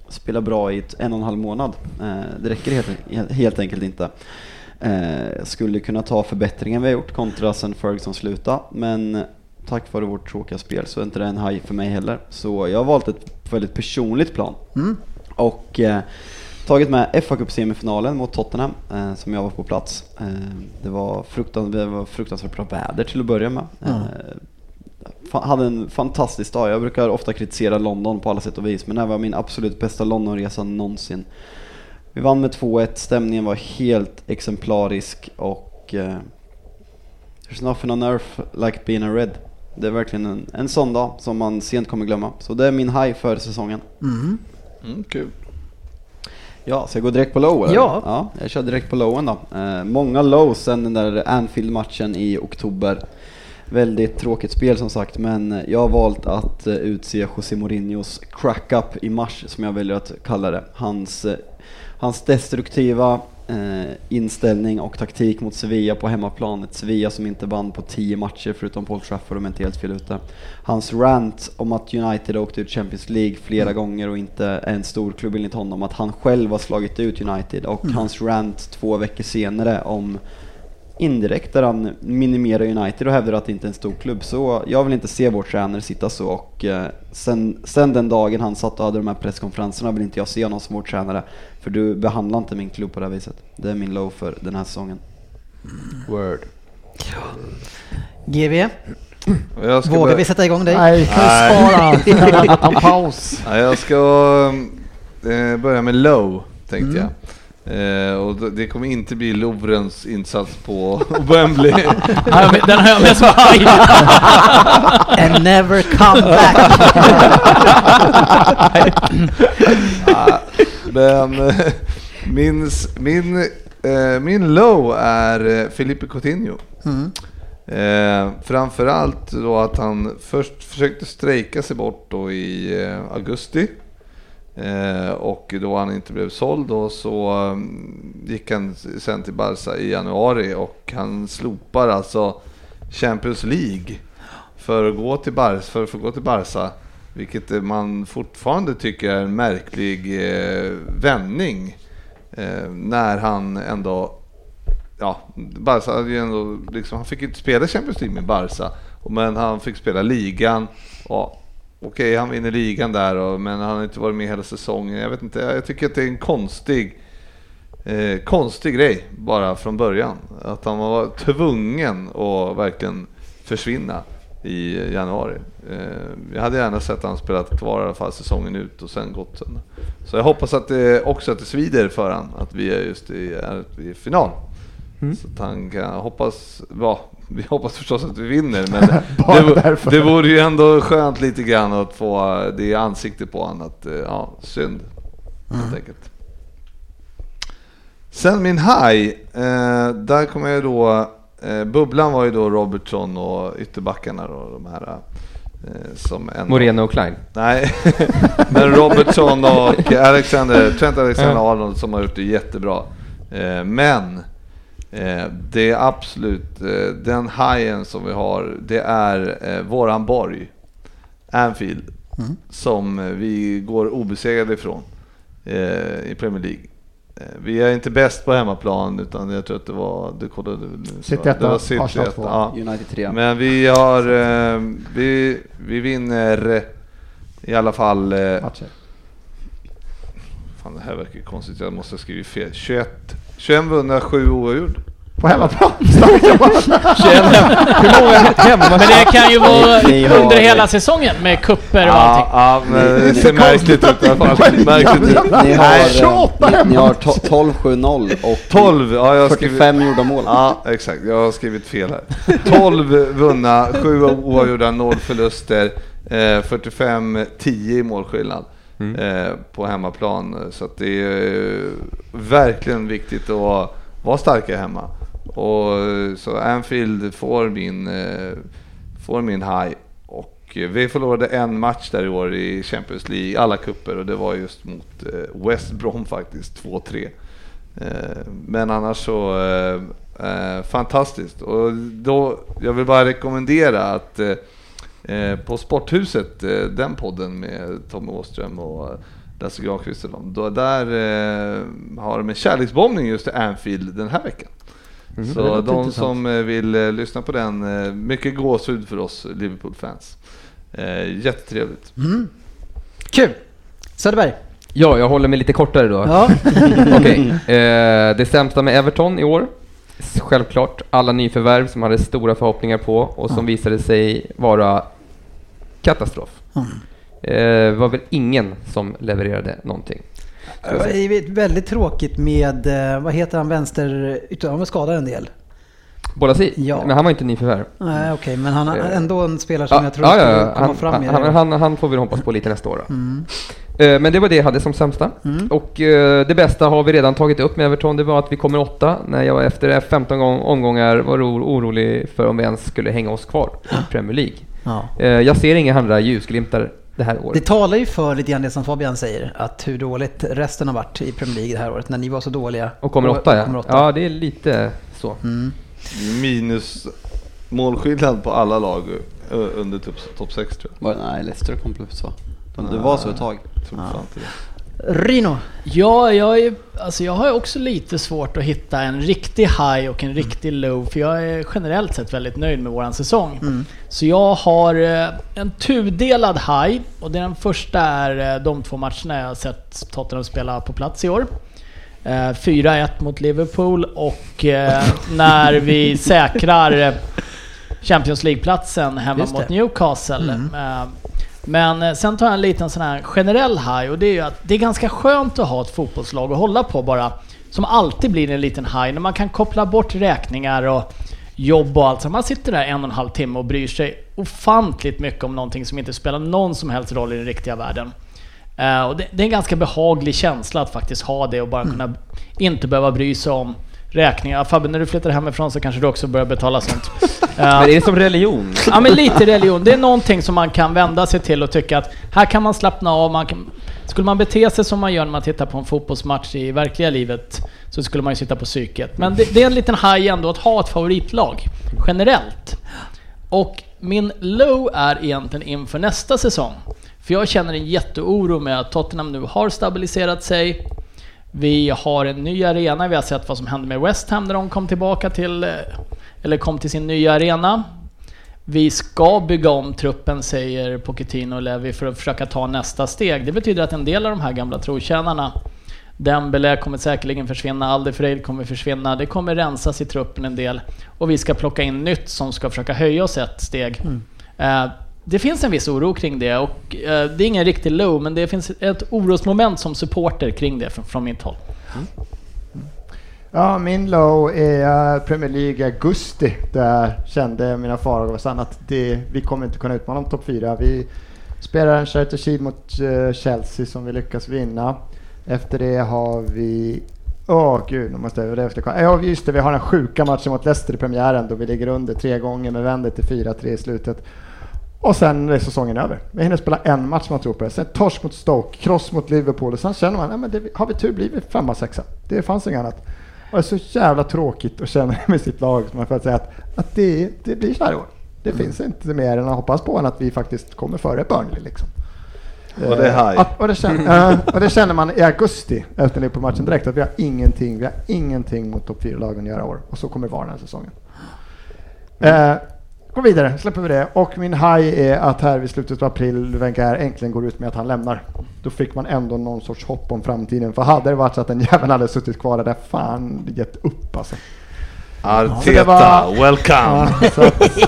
spelar bra i ett, en och en halv månad. Eh, det räcker helt, helt enkelt inte. Skulle kunna ta förbättringen vi har gjort kontra sen Ferguson slutade, men tack vare vårt tråkiga spel så är inte det en haj för mig heller. Så jag har valt ett väldigt personligt plan. Mm. Och tagit med fa Cup semifinalen mot Tottenham eh, som jag var på plats. Eh, det, var fruktan, det var fruktansvärt bra väder till att börja med. Mm. Eh, hade en fantastisk dag. Jag brukar ofta kritisera London på alla sätt och vis men det här var min absolut bästa Londonresa någonsin. Vi vann med 2-1, stämningen var helt exemplarisk och eh, There's nothing on earth like being a red. Det är verkligen en, en sån dag som man sent kommer glömma. Så det är min high för säsongen. Mm. Mm, kul. Ja, ska jag gå direkt på low eller? Ja. ja jag kör direkt på lowen då. Eh, många lows sen den där Anfield-matchen i oktober. Väldigt tråkigt spel som sagt, men jag har valt att eh, utse José Mourinhos crack-up i mars, som jag väljer att kalla det. Hans, eh, hans destruktiva eh, inställning och taktik mot Sevilla på hemmaplan. Ett Sevilla som inte vann på 10 matcher förutom Paul Trafford om jag inte helt fel ute. Hans rant om att United åkte ut Champions League flera gånger och inte är en stor klubb enligt honom. Att han själv har slagit ut United och Mm. hans rant två veckor senare om indirekt där han minimerar United och hävdar att det inte är en stor klubb. Så jag vill inte se vår tränare sitta så och eh, sen, sen den dagen han satt och hade de här presskonferenserna vill inte jag se honom som vår tränare. För du behandlar inte min klubb på det här viset. Det är min low för den här säsongen. Word. GV, Jag ska vågar börja- vi sätta igång dig? Nej, kan vi spara? Kan vi ta en paus? Ja, jag ska eh, börja med low, tänkte Mm. jag. Eh, och det- kommer inte bli Lovrens insats på Wembley. Den har jag med som. And never come back. Ja, Men eh, min, min, eh, min low är eh, Felipe Coutinho. Mm. Eh, framförallt då att han först försökte strejka sig bort då i eh, augusti. Eh, och då han inte blev såld då så mm, gick han sen till Barca i januari och han slopar alltså Champions League för att gå till Barca, för att få gå till Barca. Vilket man fortfarande tycker är en märklig eh, vändning. Eh, när han ändå ja, Barca hade ju ändå, liksom, han fick ju inte spela Champions League med Barca, men han fick spela ligan. Och, Okej, han vinner ligan där, och, men han har inte varit med hela säsongen. Jag vet inte, jag tycker att det är en konstig, eh, konstig grej bara från början. Att han var tvungen att verkligen försvinna i januari. Eh, jag hade gärna sett att han spelat kvar i alla fall säsongen ut och sen gått sen. Så jag hoppas att det också att det svider för han att vi är just i, är i final. Så att han kan hoppas, ja, vi hoppas förstås att vi vinner men det, det vore ju ändå skönt lite grann att få det ansiktet på honom att, eh, ja, synd helt enkelt. Sen min high, eh, där kommer jag då, eh, bubblan var ju då Robertson och ytterbackarna då, de här eh, som en Moreno och Klein. Nej, men Robertson och Alexander, Trent Alexander-Arnold som har gjort det jättebra. Eh, Men det är absolut, eh, den hajen som vi har, det är eh, våran borg, Anfield, som eh, vi går obesegrade ifrån eh, i Premier League. Eh, Vi är inte bäst på hemmaplan utan jag tror att det var, du kollade City etta, det var City Arsenal etta, två. ja. United trea. Men vi har, eh, vi, vi vinner i alla fall... eh, Matcher. Fan det här verkar konstigt, jag måste ha skrivit fel. 21, 21 vunna, 7 oavgjord. På hemmaplan? Hur många hemma? Men det kan ju vara under hela säsongen med kupper och allting. Ja, ja, men det ser märkligt ut i alla fall. Märkligt ut. Ni Nej, har, eh, ni, ni har to- 12-7-0 och 12, ja jag har 45 skrivit, gjorda mål. Ja, exakt. Jag har skrivit fel här. 12 vunna, 7 oavgjorda, 0 förluster, eh, 45-10 i målskillnad Mm. eh, på hemmaplan. Så att det är eh, verkligen viktigt att vara starka hemma. Och eh, så Anfield får min, eh, får min high. Och eh, vi förlorade en match där i år i Champions League, alla kupper och det var just mot eh, West Brom faktiskt, 2-3. Eh, men annars så eh, eh, fantastiskt. Och då, jag vill bara rekommendera att eh, på Sporthuset, eh, den podden med Tommy Åström och Lasse Granqvist och dem, då där eh, har de en kärleksbombning just till Anfield den här veckan. Mm. Så de intressant. som eh, vill eh, lyssna på den, eh, mycket gåshud för oss Liverpool-fans. Eh, jättetrevligt. Mm. Kul! Söderberg? Ja, jag håller mig lite kortare då. Ja. Okej, eh, det sämsta med Everton i år. Självklart alla nyförvärv som hade stora förhoppningar på och som Ja. visade sig vara katastrof. Mm. Eh, var väl ingen som levererade någonting. Det var väldigt tråkigt med, eh, vad heter han, vänster, han var skadad en del. Bolasi? Ja. Men han var inte nyförvärv. Nej okej, men han har Eh, ändå en spelare som Ja, jag tror ja, ja, komma han, fram i han, det. han, han får vi hoppas på lite nästa år. Mm. Eh, Men det var det jag hade som sämsta. Mm. Och eh, det bästa har vi redan tagit upp med Everton. Det var att vi kommer åtta när jag efter 15 gång, omgångar var oro- orolig för om vi ens skulle hänga oss kvar i Premier League. Ja. Eh, Jag ser inga andra ljusglimtar det här året. Det talar ju för lite grann det som Fabian säger, att hur dåligt resten har varit i Premier League det här året, när ni var så dåliga. Och kommer åtta ja. kommer åtta. Ja, det är lite så. Mm. Minus målskillnad på alla lag eh, under topp top 6 tror jag. Nej, Leicester kom plus va? De- Det var så ett tag. Rino? Ja, jag, är, alltså jag har ju också lite svårt att hitta en riktig high och en riktig low, för jag är generellt sett väldigt nöjd med våran säsong. Mm. Så jag har eh, en tudelad high, och den första är eh, de två matcherna jag har sett Tottenham spela på plats i år. Eh, 4-1 mot Liverpool och eh, när vi säkrar eh, Champions League-platsen hemma mot Newcastle. Mm. Eh, Men eh, sen tar jag en liten sån här generell high och det är ju att det är ganska skönt att ha ett fotbollslag att hålla på bara. som alltid blir en liten high när man kan koppla bort räkningar och jobb och allt. Så man sitter där en och en halv timme och bryr sig ofantligt mycket om någonting som inte spelar någon som helst roll i den riktiga världen. Uh, och det, det, är en ganska behaglig känsla att faktiskt ha det och bara kunna inte behöva bry sig om räkningar. Fabbe, när du flyttar hemifrån så kanske du också börjar betala sånt. men är det som religion? ja, men lite religion. Det är någonting som man kan vända sig till och tycka att här kan man slappna av. Man kan, skulle man bete sig som man gör när man tittar på en fotbollsmatch i verkliga livet så skulle man ju sitta på psyket. Men det, det är en liten high ändå att ha ett favoritlag, generellt. Och min low är egentligen inför nästa säsong. För jag känner en jätteoro med att Tottenham nu har stabiliserat sig. Vi har en ny arena, vi har sett vad som hände med West Ham när de kom tillbaka till, eh, eller kom till sin nya arena. Vi ska bygga om truppen, säger Pochettino och Levi, för att försöka ta nästa steg. Det betyder att en del av de här gamla trotjänarna, Dembele kommer säkerligen försvinna, Aldefreid kommer försvinna, det kommer rensas i truppen en del. Och vi ska plocka in nytt som ska försöka höja oss ett steg. Mm. Det finns en viss oro kring det och eh, det är ingen riktig low, men det finns ett orosmoment som supporter kring det från, från mitt håll. Mm. Ja, min low är eh, Premier League augusti. Där kände mina farhågor att det, vi kommer inte kunna utmana om topp 4. Vi spelar en charter Shield mot eh, Chelsea som vi lyckas vinna. Efter det har vi Åh oh, gud, nu måste jag efter. Ja just det, vi har den sjuka matchen mot Leicester i premiären då vi ligger under tre gånger men vänder till 4-3 i slutet. Och sen är säsongen över. Vi hinner spela en match man tror på det. Sen torsk mot Stoke, kross mot Liverpool och sen känner man, att har vi tur blir vi femma, sexa. Det fanns inget annat. Och det är så jävla tråkigt att känna med sitt lag man får säga att, att det, det blir så här år. Det mm. finns inte mer än att hoppas på än att vi faktiskt kommer före Burnley liksom. Och det är high. och, det känner, och det känner man i augusti efter Liverpool-matchen direkt att vi har ingenting, vi har ingenting mot topp 4-lagen att göra i år. Och så kommer det vara den här säsongen. Äh, Gå vidare, släpper vi det. Och min high är att här vid slutet av april Wenger äntligen går ut med att han lämnar. Då fick man ändå någon sorts hopp om framtiden. För hade det varit så att den jäveln hade suttit kvar där, fan gett upp alltså. Arteta, var, welcome!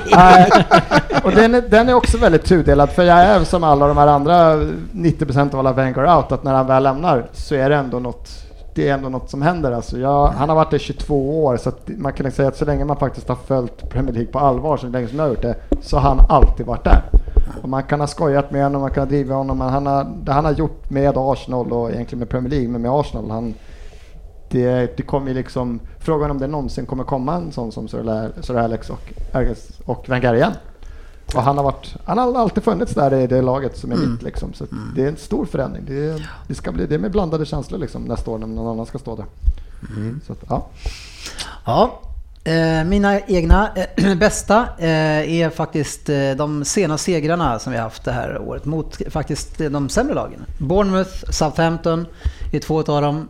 Ja, att, och den är, den är också väldigt tudelad, för jag är som alla de här andra 90% av alla Wenger out, att när han väl lämnar så är det ändå något det är ändå något som händer. Alltså jag, han har varit där 22 år så man kan säga att så länge man faktiskt har följt Premier League på allvar, så länge som jag har gjort det, så har han alltid varit där. Och man kan ha skojat med honom, man kan ha drivit honom, men han har, det han har gjort med Arsenal och egentligen med Premier League, men med Arsenal, han, det, det kommer liksom, frågan om det någonsin kommer komma en sån som Sir Alex och, och Wenger igen. Och han har, varit, han har alltid funnits där i det laget som är mm. mitt. Liksom. Så mm. Det är en stor förändring. Det, det, ska bli, det är med blandade känslor liksom, nästa år när någon annan ska stå där. Mm. Så att, ja. ja. Eh, mina egna eh, bästa eh, är faktiskt eh, de sena segrarna som vi har haft det här året mot faktiskt de sämre lagen. Bournemouth, Southampton är två av dem.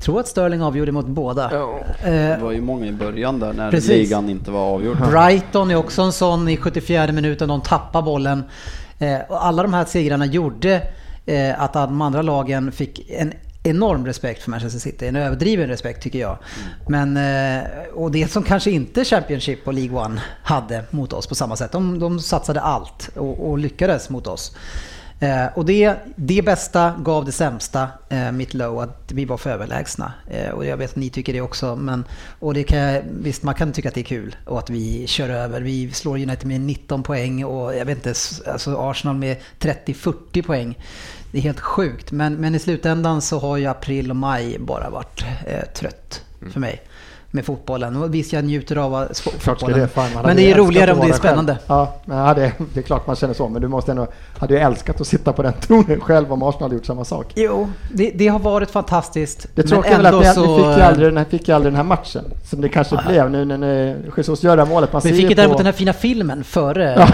Tror att Sterling avgjorde mot båda. Ja. Eh, det var ju många i början där när Precis. ligan inte var avgjord. Brighton är också en sån i 74 minuten, de tappar bollen. Eh, och alla de här segrarna gjorde eh, att de andra lagen fick en enorm respekt för Manchester City. En överdriven respekt tycker jag. Men, och det som kanske inte Championship och League One hade mot oss på samma sätt. De, de satsade allt och, och lyckades mot oss. Eh, och det, det bästa gav det sämsta, eh, mitt low, att vi var för överlägsna. Eh, och jag vet att ni tycker det också. Men, och det kan, visst, man kan tycka att det är kul och att vi kör över. Vi slår United med 19 poäng och jag vet inte, alltså Arsenal med 30-40 poäng. Det är helt sjukt. Men, men i slutändan så har ju april och maj bara varit eh, trött mm. för mig med fotbollen. Och visst, jag njuter av fotbollen. Det men det är roligare om det är spännande. Själv. Ja, det, det är klart man känner så, men du måste ändå, hade ju älskat att sitta på den tronen själv om Arsenal hade gjort samma sak. Jo, det, det har varit fantastiskt. Det tråkiga är att ni, så... ni fick ju aldrig, den fick ju aldrig den här matchen, som det kanske ja. blev nu när Jesus gör det här målet. Man vi fick ju däremot på... den här fina filmen före. Ja.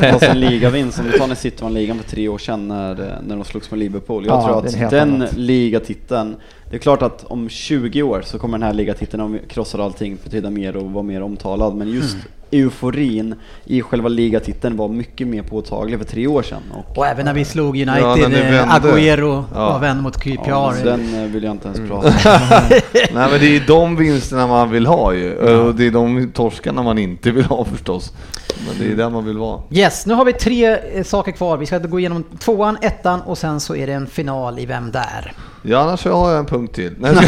det en ligavinst, om du tar när City vann ligan för tre år sedan när, när de slogs med Liverpool. Jag ja, tror att den ligatiteln det är klart att om 20 år så kommer den här ligatiteln, om vi krossar allting, betyda mer och vara mer omtalad. Men just mm. euforin i själva ligatiteln var mycket mer påtaglig för tre år sedan. Och, och även när vi slog United, ja, Agüero ja. var vän mot QPR. Ja, den eh, vill jag inte ens mm. prata om. Nej men det är de vinsterna man vill ha ju. Och det är de torskarna man inte vill ha förstås. Men det är där man vill vara. Yes, nu har vi tre eh, saker kvar. Vi ska gå igenom tvåan, ettan och sen så är det en final i Vem där? Ja, annars har jag en punkt till. Nej,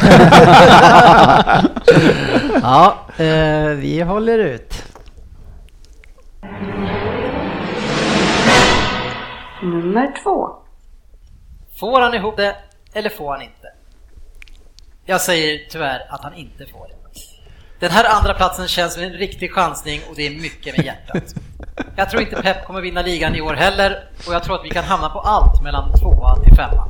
ja, eh, vi håller ut. Nummer två. Får han ihop det eller får han inte? Jag säger tyvärr att han inte får det. Den här andra platsen känns som en riktig chansning och det är mycket med hjärtat. Jag tror inte Pep kommer vinna ligan i år heller och jag tror att vi kan hamna på allt mellan tvåa till femma.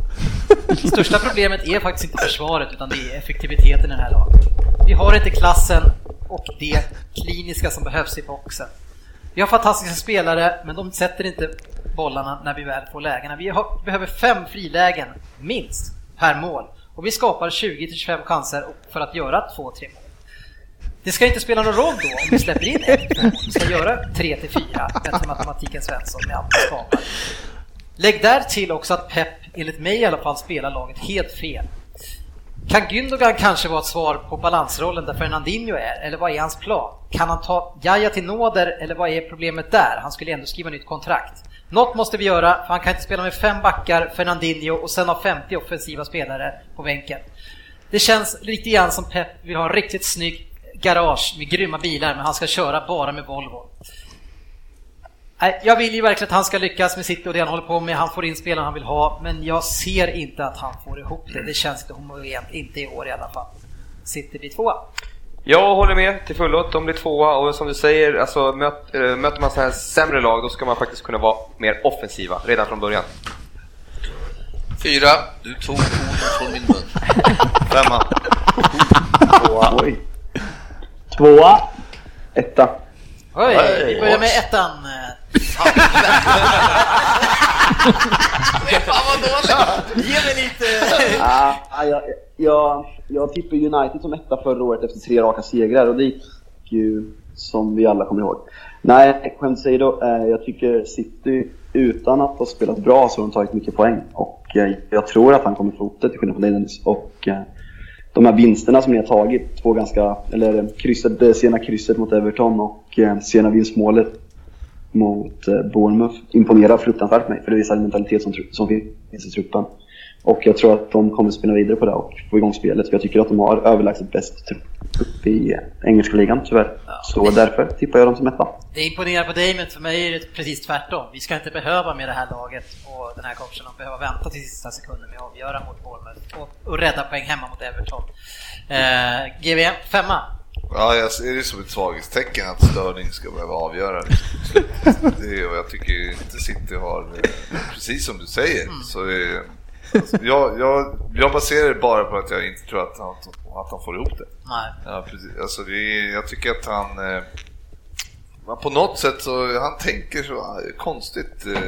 Största problemet är faktiskt inte försvaret utan det är effektiviteten i den här laget. Vi har inte klassen och det kliniska som behövs i boxen. Vi har fantastiska spelare men de sätter inte bollarna när vi väl får lägena. Vi har, behöver fem frilägen, minst, per mål. Och vi skapar 20-25 chanser för att göra 2-3 mål. Det ska inte spela någon roll då om vi släpper in ett mål. Vi ska göra 3-4 efter matematiken Svensson med allt vi skapar. Lägg där till också att Pep, enligt mig i alla fall, spelar laget helt fel. Kan Gündogan kanske vara ett svar på balansrollen där Fernandinho är, eller vad är hans plan? Kan han ta Jaja till nåder, eller vad är problemet där? Han skulle ändå skriva nytt kontrakt. Något måste vi göra, för han kan inte spela med fem backar, Fernandinho och sen ha 50 offensiva spelare på bänken. Det känns lite grann som Pep vill ha en riktigt snygg garage med grymma bilar, men han ska köra bara med Volvo. Jag vill ju verkligen att han ska lyckas med City och det han håller på med. Han får in spelarna han vill ha, men jag ser inte att han får ihop det. Det känns inte homogent, inte i år i alla fall. City blir tvåa. Jag håller med till fullo, de blir tvåa och som du säger, alltså, möt, äh, möter man så här sämre lag då ska man faktiskt kunna vara mer offensiva redan från början. Fyra, du tog orden från min mun. Femma. Tvåa. Oj. Tvåa. Etta. Oj, vi börjar med ettan. Fan vad dåligt! Ge mig lite... ah, jag, jag, jag tippade United som etta förra året efter tre raka segrar och det gick ju som vi alla kommer ihåg. Nej, skämt säger då, eh, jag tycker City utan att ha spelat bra så har de tagit mycket poäng och eh, jag tror att han kommer få upp det till skillnad från Dennis. Och eh, de här vinsterna som ni har tagit, två ganska, eller eh, krysset, det sena krysset mot Everton och eh, sena vinstmålet mot Bournemouth imponerar fruktansvärt mig för det visar en mentalitet som, som finns i truppen. Och jag tror att de kommer spinna vidare på det och få igång spelet. För jag tycker att de har överlägset bäst trupp i engelska ligan tyvärr. Ja. Så därför tippar jag dem som etta. Det imponerar på dig, men för mig är det precis tvärtom. Vi ska inte behöva med det här laget och den här coachen att behöva vänta till sista sekunden med att avgöra mot Bournemouth och, och rädda poäng hemma mot Everton. Eh, GV, femma. Ja, jag ser det som ett svaghetstecken att Störning ska behöva avgöra. Det, och jag tycker inte City har, eh, precis som du säger, mm. så är Alltså, jag, jag, jag baserar det bara på att jag inte tror att han, att han får ihop det. Nej. Ja, precis. Alltså, det, jag tycker att han... Eh, på något sätt så, han tänker så eh, konstigt eh,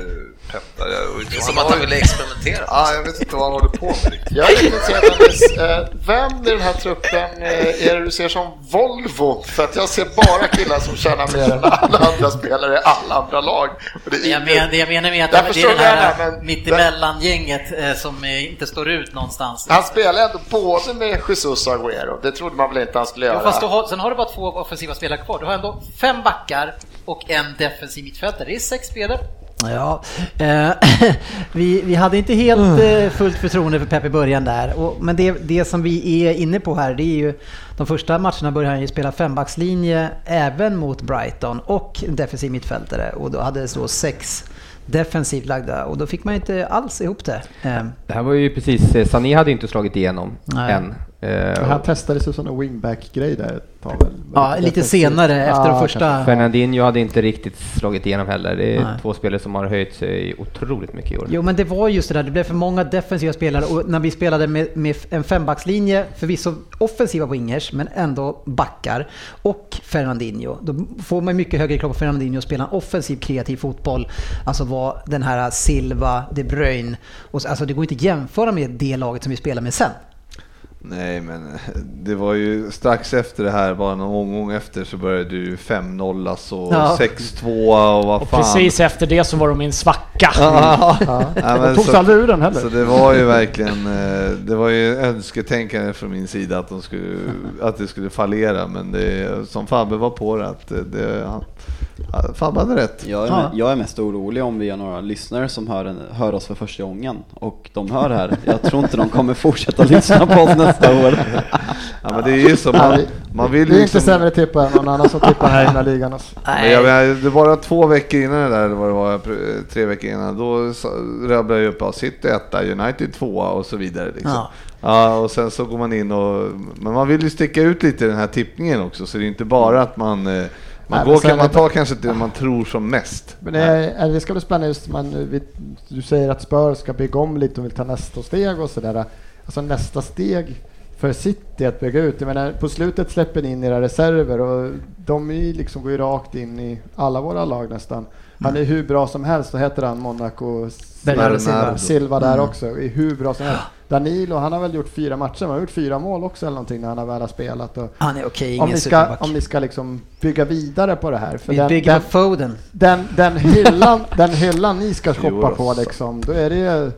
Peppar. Det är som att han vill experimentera. Ja, jag vet inte vad han håller på med riktigt. Jag är intresserad av vem i den här truppen är det du ser som Volvo? För att jag ser bara killar som tjänar mer än alla andra spelare i alla andra lag. det, det, jag men, det jag menar med att det är det här mittemellan-gänget som inte står ut någonstans. Han spelar ändå både med Jesus och Agüero. Det trodde man väl inte han skulle göra. Ja, fast har, sen har du bara två offensiva spelare kvar. Du har ändå fem backar och en defensiv mittfältare. Det är sex spelare. Ja, eh, vi, vi hade inte helt mm. eh, fullt förtroende för Pep i början där. Och, men det, det som vi är inne på här, det är ju de första matcherna började han ju spela fembackslinje även mot Brighton och defensiv mittfältare och då hade så sex defensivt lagda och då fick man inte alls ihop det. Eh. Det här var ju precis, eh, Sané hade inte slagit igenom Nej. än. Han testades ju som en wingback-grej där ett tag väl? Ja, lite senare efter ah, de första... Kanske. Fernandinho hade inte riktigt slagit igenom heller. Det är Nej. två spelare som har höjt sig otroligt mycket i år. Jo, men det var just det där, det blev för många defensiva spelare och när vi spelade med, med en fembackslinje, förvisso offensiva wingers, men ändå backar, och Fernandinho, då får man mycket högre krav på Fernandinho att spela en offensiv kreativ fotboll. Alltså vad den här Silva, De Bruyne, och, alltså det går inte att jämföra med det laget som vi spelar med sen. Nej, men det var ju strax efter det här, bara någon omgång efter så började du 5-0 alltså, Ja. 6-2 och vad Och fan. precis efter det så var de i en svacka. Ja. Ja. Ja, De men tog sig så- aldrig ur den heller. Så det var ju verkligen, eh, det var ju önsketänkande från min sida att, de skulle, att det skulle fallera, men det, som Fabbe var på det, att det, hade rätt. Jag är, jag är mest orolig om vi har några lyssnare som hör, en, hör oss för första gången och de hör det här. Jag tror inte de kommer fortsätta lyssna på oss nästa år. Ja, men det är ju så, man, man vill Vi är liksom- inte sämre tippare än någon annan som tippar här i den här ligan. Alltså. Men jag, det var bara två veckor innan det där, eller vad det var, tre veckor innan, då rabblade jag upp ja, City etta, United tvåa och så vidare. Liksom. Ja. Ja. och sen så går man in och, men man vill ju sticka ut lite i den här tippningen också, så det är inte bara att man, eh, man, Nej, går, kan, man tar kanske det man tror som mest. Men det, är, det ska bli spännande just man, vi, du säger att Spurs ska bygga om lite och vill ta nästa steg och sådär. Alltså nästa steg för City att bygga ut. Jag menar, på slutet släpper ni in era reserver och de liksom går ju rakt in i alla våra lag nästan. Han är hur bra som helst, då heter han Monaco Bernardo Silva, Silva. där Mm. också, är hur bra som helst. Danilo, han har väl gjort fyra matcher, han har gjort fyra mål också eller någonting när han har väl har spelat. Och Han är okej, om, ingen ni ska, om ni ska liksom bygga vidare på det här. För Vi den, bygger den, på Foden. den, den, hyllan, den hyllan ni ska shoppa på liksom, då är det ju...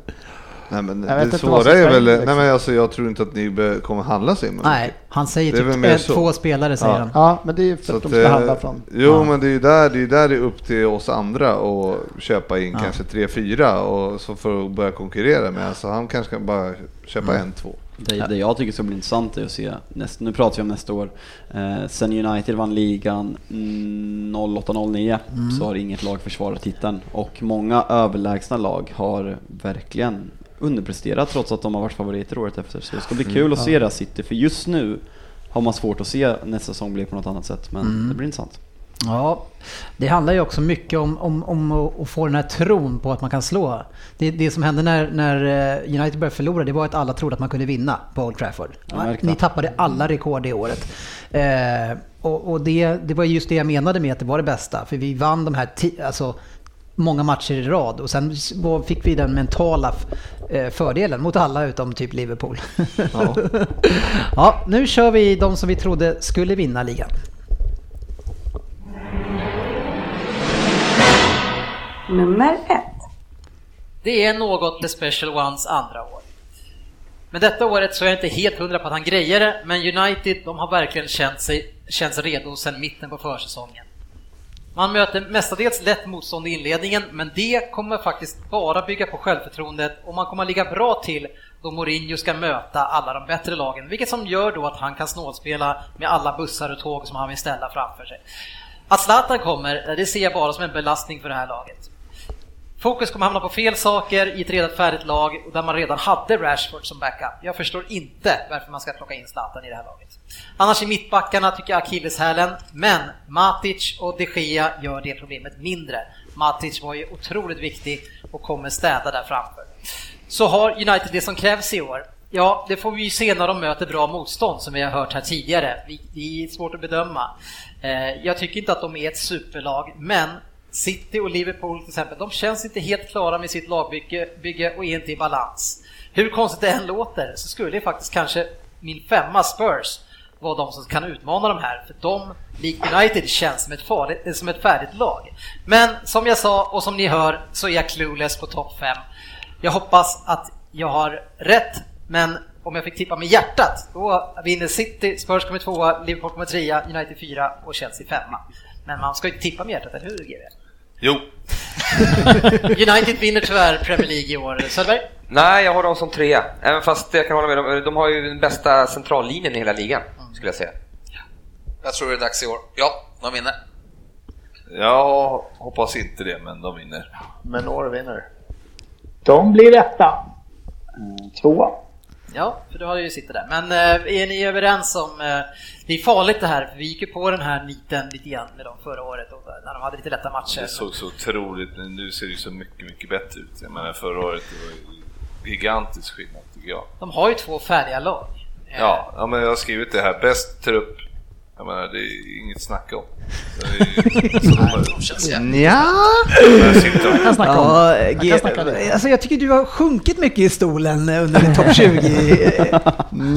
Nej, men Jag det svåra är väl, in, nej liksom. men alltså jag tror inte att ni kommer handla sig med Nej, han säger Det typ så. två spelare säger Ja. han. Ja, men det är ju för Så att de att, ska eh, handla från... Jo, Ja. men det är ju där det är, där det är upp till oss andra att köpa in Ja. kanske tre, fyra och så för att börja konkurrera med. Alltså han kanske kan bara köpa Mm. en, två. Det, det jag tycker ska bli intressant är att se, näst, nu pratar vi om nästa år, eh, sen United vann ligan mm, 08-09 Mm. så har inget lag försvarat titeln och många överlägsna lag har verkligen underpresterat trots att de har varit favoriter året efter. Så det ska bli Mm. kul att Ja. se det här City, för just nu har man svårt att se nästa säsong bli på något annat sätt, men Mm. det blir intressant. Ja, det handlar ju också mycket om, om, om att- att få den här tron på att man kan slå. Det, det som hände när, när eh, United började förlora, det var att alla trodde att man kunde vinna på Old Trafford. Ni tappade alla rekord det året. Eh, och och det, det var just det jag menade med att det var det bästa. För vi vann de här alltså, många matcher i rad och sen fick vi den mentala eh, fördelen mot alla utom typ Liverpool. Ja. ja, nu kör vi de som vi trodde skulle vinna ligan. Nummer ett. Det är något The Special Ones andra år. Men detta året så är jag inte helt hundra på att han grejer det, men United de har verkligen känt sig känns redo sedan mitten på försäsongen. Man möter mestadels lätt motstånd i inledningen, men det kommer faktiskt bara bygga på självförtroendet och man kommer ligga bra till då Mourinho ska möta alla de bättre lagen, vilket som gör då att han kan snålspela med alla bussar och tåg som han vill ställa framför sig. Att Zlatan kommer, det ser jag bara som en belastning för det här laget. Fokus kommer hamna på fel saker i ett redan färdigt lag där man redan hade Rashford som backup. Jag förstår inte varför man ska plocka in Zlatan i det här laget. Annars i mittbackarna tycker jag akilleshälen, men Matic och de Gea gör det problemet mindre. Matic var ju otroligt viktig och kommer städa där framför. Så har United det som krävs i år? Ja, det får vi ju se när de möter bra motstånd som vi har hört här tidigare. Det är svårt att bedöma. Eh, jag tycker inte att de är ett superlag, men City och Liverpool till exempel, de känns inte helt klara med sitt lagbygge och är inte i balans. Hur konstigt det än låter så skulle faktiskt kanske min femma Spurs vara de som kan utmana de här, för de, likt United, känns som ett, farligt, eh, som ett färdigt lag. Men som jag sa och som ni hör så är jag clueless på topp 5. Jag hoppas att jag har rätt, men om jag fick tippa med hjärtat, då vinner City, Spurs kommer tvåa, Liverpool kommer trea, United fyra och Chelsea femma. Men man ska ju inte tippa med hjärtat, eller hur GW? Jo. United vinner tyvärr Premier League i år. Söderberg? Nej, jag har dem som trea. Även fast jag kan hålla med, de, de har ju den bästa centrallinjen i hela ligan, skulle jag säga. Jag tror det är dags i år. Ja, de vinner. Jag hoppas inte det, men de vinner. Men Norr vinner. De blir etta. Mm, Tvåa. Ja, för du har ju sitter där. Men eh, är ni överens om, eh, det är farligt det här, för vi gick ju på den här niten lite grann med dem förra året och när de hade lite lätta matcher. Det såg så otroligt, nu ser det ju så mycket, mycket bättre ut. Jag menar förra året, det var ju gigantisk skillnad tycker jag. De har ju två färdiga lag. Ja, ja men jag har skrivit det här. Bäst trupp, Jag menar, det är inget snack om. Det är- Nja. Kan snacka om. Ja, kan snacka alltså jag tycker du har sjunkit mycket i stolen under din topp 20.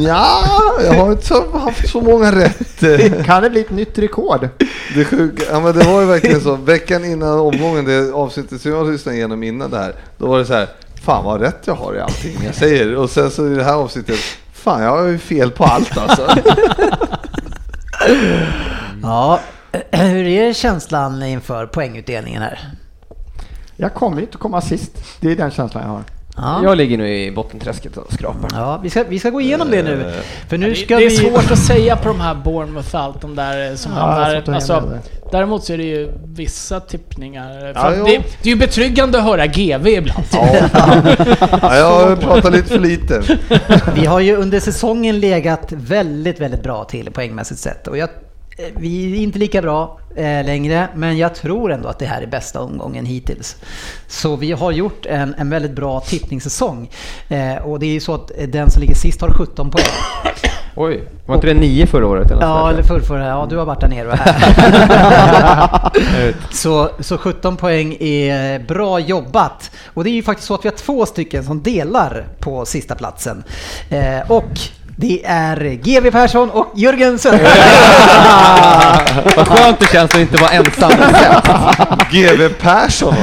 Ja, jag har inte så, haft så många rätt. Kan det bli ett nytt rekord? Det, sjuka, ja, men det var ju verkligen så, veckan innan omgången, det avsnittet som jag lyssnade igenom innan det här, då var det så här, fan vad rätt jag har i allting jag säger. Och sen så i det här avsnittet, fan jag har ju fel på allt alltså. Ja, hur är känslan inför poängutdelningen här? Jag kommer inte komma sist. Det är den känslan jag har. Ja. Jag ligger nu i bottenträsket och skrapar. Ja, vi ska, vi ska gå igenom det nu. För nu det, ska det är vi... svårt att säga på de här Bournemouth allt de där eh, som Ja, det hamnar... Alltså, däremot så är det ju vissa tippningar. Ja, det, det är ju betryggande att höra GV ibland. Ja, jag pratar lite för lite. Vi har ju under säsongen legat väldigt, väldigt bra till poängmässigt sett. Och jag, eh, vi är inte lika bra eh, längre, men jag tror ändå att det här är bästa omgången hittills. Så vi har gjort en, en väldigt bra tippningssäsong. Eh, och det är ju så att den som ligger sist har 17 poäng. Oj, var inte det nio förra året? Eller Ja, eller förrförra. Ja, du har varit där nere och här. så, så 17 poäng är bra jobbat. Och det är ju faktiskt så att vi har två stycken som delar på sista platsen. Eh, och det är GW Persson och Jörgen Sundberg. Vad skönt det känns att inte vara ensam. GW Persson.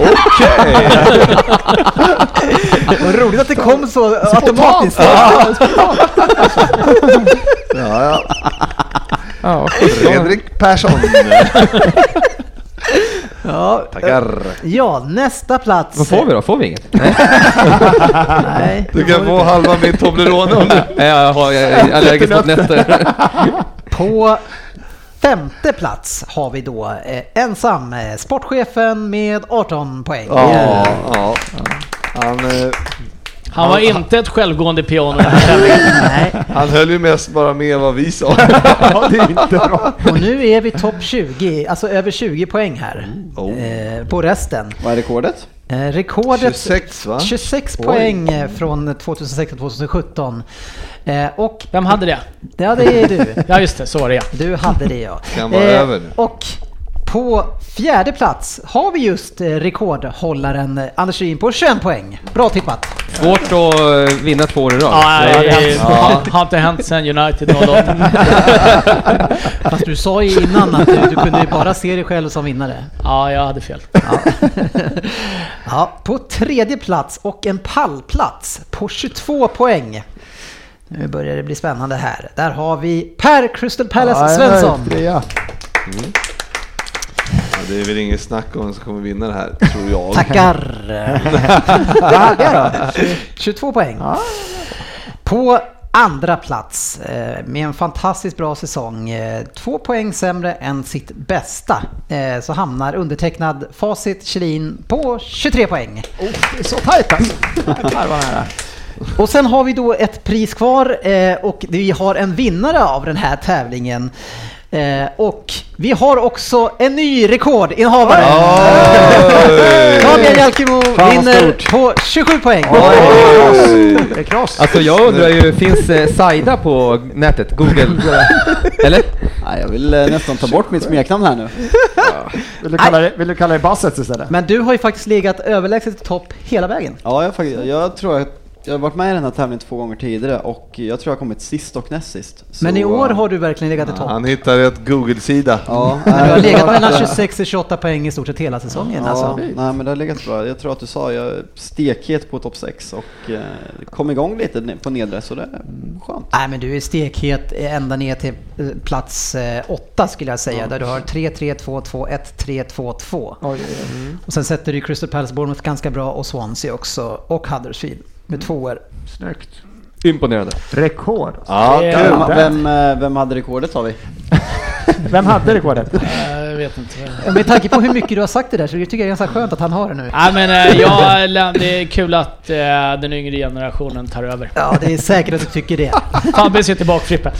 Okej. Vad roligt att det kom så automatiskt. Ja, ja. Ja, Fredrik Persson. Ja, Tackar. ja, nästa plats. Vad får vi då? Får vi inget? Nej. Du kan få halva min Toblerone om du... Nej, jag, har, jag är allergisk mot nötter. På femte plats har vi då eh, ensam eh, sportchefen med 18 poäng. Ja, ja. Han, eh, Han var inte ett självgående piano den här tävlingen. Nej. han höll ju mest bara med vad vi sa. Ja, det är inte bra. Och nu är vi topp 20, alltså över 20 poäng här Oh. eh, på resten. Vad är rekordet? Eh, rekordet 26 va? 26 Oj. poäng eh, från 2016-2017. Eh, och Vem hade det? ja, det är du. Ja just det, så var det ja. Du hade det ja. Kan vara över nu. Och på fjärde plats har vi just eh, rekordhållaren eh, Anders Ryn på 21 poäng. Bra tippat. Svårt att eh, vinna två år i rad. Ja, det har, inte hänt sen United 08. Fast du sa ju innan att du, du kunde ju bara se dig själv som vinnare. Ja, jag hade fel. Ja, på tredje plats och en pallplats på 22 poäng. Nu börjar det bli spännande här. Där har vi Per Crystal Palace Ja, Svensson. trea. Ja, det är väl inget snack om vem som kommer vinna det här, tror jag. Tackar! Vad hade jag då? 22 poäng. På andra plats eh, med en fantastiskt bra säsong, eh, två poäng sämre än sitt bästa, eh, så hamnar undertecknad Facit Kjellin på 23 poäng. Oh, det är så tajt alltså. Och sen har vi då ett pris kvar och vi har en vinnare av den här tävlingen. Eh, och vi har också en ny rekordinnehavare. Fabian Jalkemo vinner på 27 poäng. Det är kross. Alltså jag undrar ju, finns eh, Saida på nätet? Google? Eller? Nej, jag vill eh, nästan ta bort mitt smeknamn här nu. Vill du kalla det, vill du kalla det Basset istället? Men du har ju faktiskt legat överlägset i topp hela vägen. Ja, jag, faktiskt, jag tror att jag har varit med i den här tävlingen två gånger tidigare och jag tror jag har kommit sist och näst sist. Så, Men i år har du verkligen legat i topp. Han hittar ett Google-sida. Ja, du har legat mellan var- 26 och 28 poäng i stort sett hela säsongen. Ja, Alltså. nej men det har legat bra. Jag tror att du sa, jag stekhet på topp 6 och eh, kom igång lite på nedre så det är skönt. Nej men du är stekhet ända ner till eh, plats 8 skulle jag säga. Där du har 3-3-2-2-1, 3-2-2. Oj, oj, oj. Och sen sätter du Crystal Palace Bournemouth ganska bra och Swansea också. Och Huddersfield med tvåor. Snyggt. Imponerande. Rekord. Ja, Vem, vem, eh, vem hade rekordet sa vi? Vem hade rekordet? Jag vet inte. Ja, Med tanke på hur mycket du har sagt det där så tycker jag det är ganska skönt att han har det nu. Nej men eh, jag, det är kul att eh, den yngre generationen tar över. Ja, det är säkert att du tycker det. Fabbe sitter bak Frippe.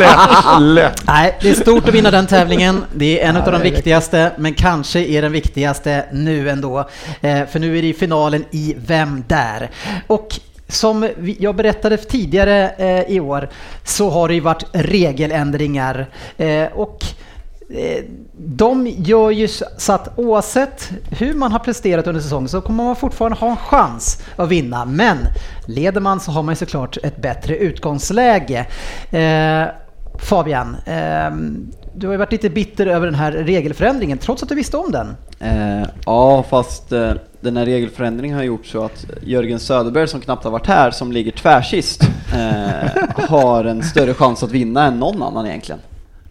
lätt, lätt. Nej, det är stort att vinna den tävlingen. Det är en Ja, av de viktigaste, men kanske är den viktigaste nu ändå. För nu är det finalen i Vem där? Och som jag berättade tidigare eh, i år så har det ju varit regeländringar eh, och eh, de gör ju så att oavsett hur man har presterat under säsongen så kommer man fortfarande ha en chans att vinna. Men leder man så har man ju såklart ett bättre utgångsläge. Fabian, ehm, du har ju varit lite bitter över den här regelförändringen trots att du visste om den. Eh, ja, fast eh, den här regelförändringen har gjort så att Jörgen Söderberg som knappt har varit här, som ligger tvärsist, eh, har en större chans att vinna än någon annan egentligen.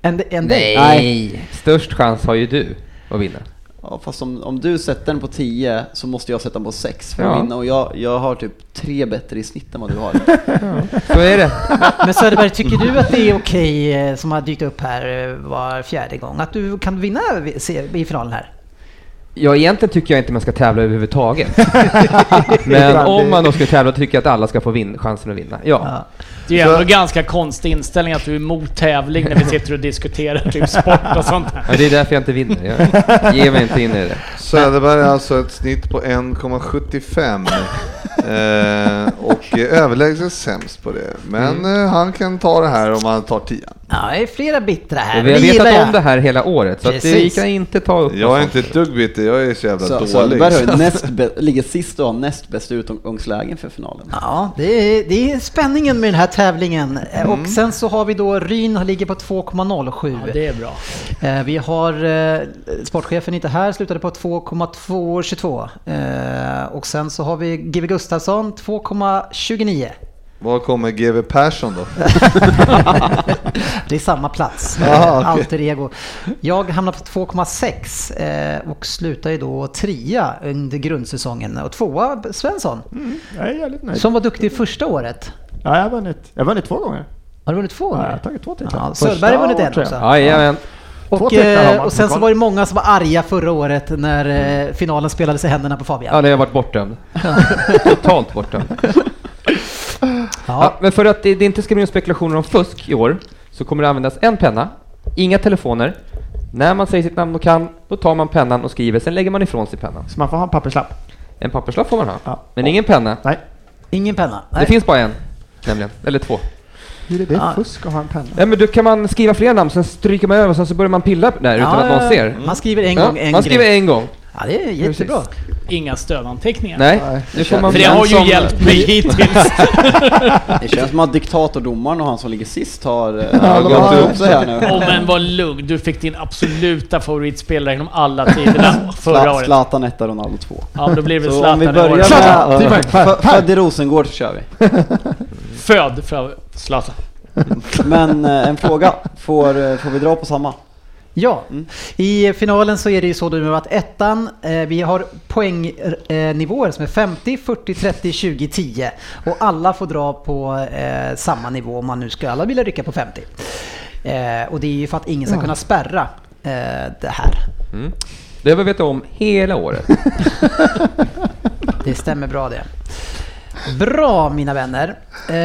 En, en Nej. Störst chans har ju du att vinna. Ja, fast om, om du sätter den på 10 så måste jag sätta den på 6 för Ja. att vinna och jag, jag har typ tre bättre i snitt än vad du har. Så är det. Men Söderberg, tycker du att det är okej eh, som har dykt upp här eh, var fjärde gång? Att du kan vinna vi- se- i finalen här? Ja, egentligen tycker jag inte man ska tävla överhuvudtaget. Men om man då ska tävla tycker jag att alla ska få vin- chansen att vinna. Ja. Det är ju ändå ganska konstig inställning att du är emot tävling när vi sitter och diskuterar typ sport och sånt ja. Det är därför jag inte vinner. Jag ger mig inte in i det. Söderberg har alltså ett snitt på 1,75 eh, och är överlägset sämst på det. Men Mm. eh, han kan ta det här om han tar 10. Ja, det är flera bittra här. Vi har vetat jag. om det här hela året, så att det, vi Precis. kan inte ta upp Jag är inte ett dugg bitter, jag är så jävla Så, dålig. Har ju näst ligger sist och har näst bästa utgångslägen för finalen. Ja, det är, det är spänningen med den här tävlingen. Eh, Mm. Och sen så har vi då Ryn har ligger på 2,07. Ja, det är bra. Eh, Vi har eh, sportchefen inte här, slutade på 2,222. Eh, Och sen så har vi GW Gustafsson 2,29. Var kommer GW Persson då? Det är samma plats. Aha, okej. Alter ego. Jag hamnar på 2,6 eh, och slutar ju då trea under grundsäsongen. Och tvåa Svensson. Jag är jävligt nöjd. Som var duktig första året. Ja, jag har vunnit. Jag har vunnit två gånger. Har du vunnit två Ja, gånger? jag har tagit två titlar. Ja, Söderberg har vunnit en också. Jajamän. Två Och, eh, och sen så var det många som var arga förra året när eh, finalen spelades i händerna på Fabian. Ja, det har varit bortdömd. Totalt bortdömd. Ja. Men för att det, det inte ska bli några spekulationer om fusk i år så kommer det användas en penna, inga telefoner. När man säger sitt namn och kan, då tar man pennan och skriver, sen lägger man ifrån sig pennan. Så man får ha en papperslapp? En papperslapp får man ha, Ja. men ingen penna. Nej. Ingen penna. Det Nej. finns bara en, nämligen. Eller två. Hur är det Ja. fusk att ha en penna? Ja, men då kan man skriva fler namn, sen stryker man över, sen så börjar man pilla där utan Ja, att någon ja, ser. Man skriver en Ja, gång en man skriver grej. en gång. Ja, det är jättebra. Inga stödanteckningar. Nej, får man... För det har ju som- hjälpt mig hittills. Det känns som att diktatordomaren och han som ligger sist har Ja, de gått ihop sig här nu. Åh men var lugn, du fick din absoluta favoritspelare genom alla tiderna förra året. Zlatan etta, Ronaldo två. Ja, men då blir det Zlatan om vi i börjar år. med Zlatan! uh, f- född i Rosengård så kör vi. Född för Zlatan. Men eh, en fråga, får, eh, får vi dra på samma? Ja, Mm. i finalen så är det ju så nu att ettan, eh, vi har poängnivåer som är 50, 40, 30, 20, 10. Och alla får dra på eh, samma nivå om man nu ska alla vilja rycka på 50. Eh, och det är ju för att ingen ska kunna spärra eh, det här. Mm. Det har vi vetat om hela året. Det stämmer bra det. Bra mina vänner. Eh,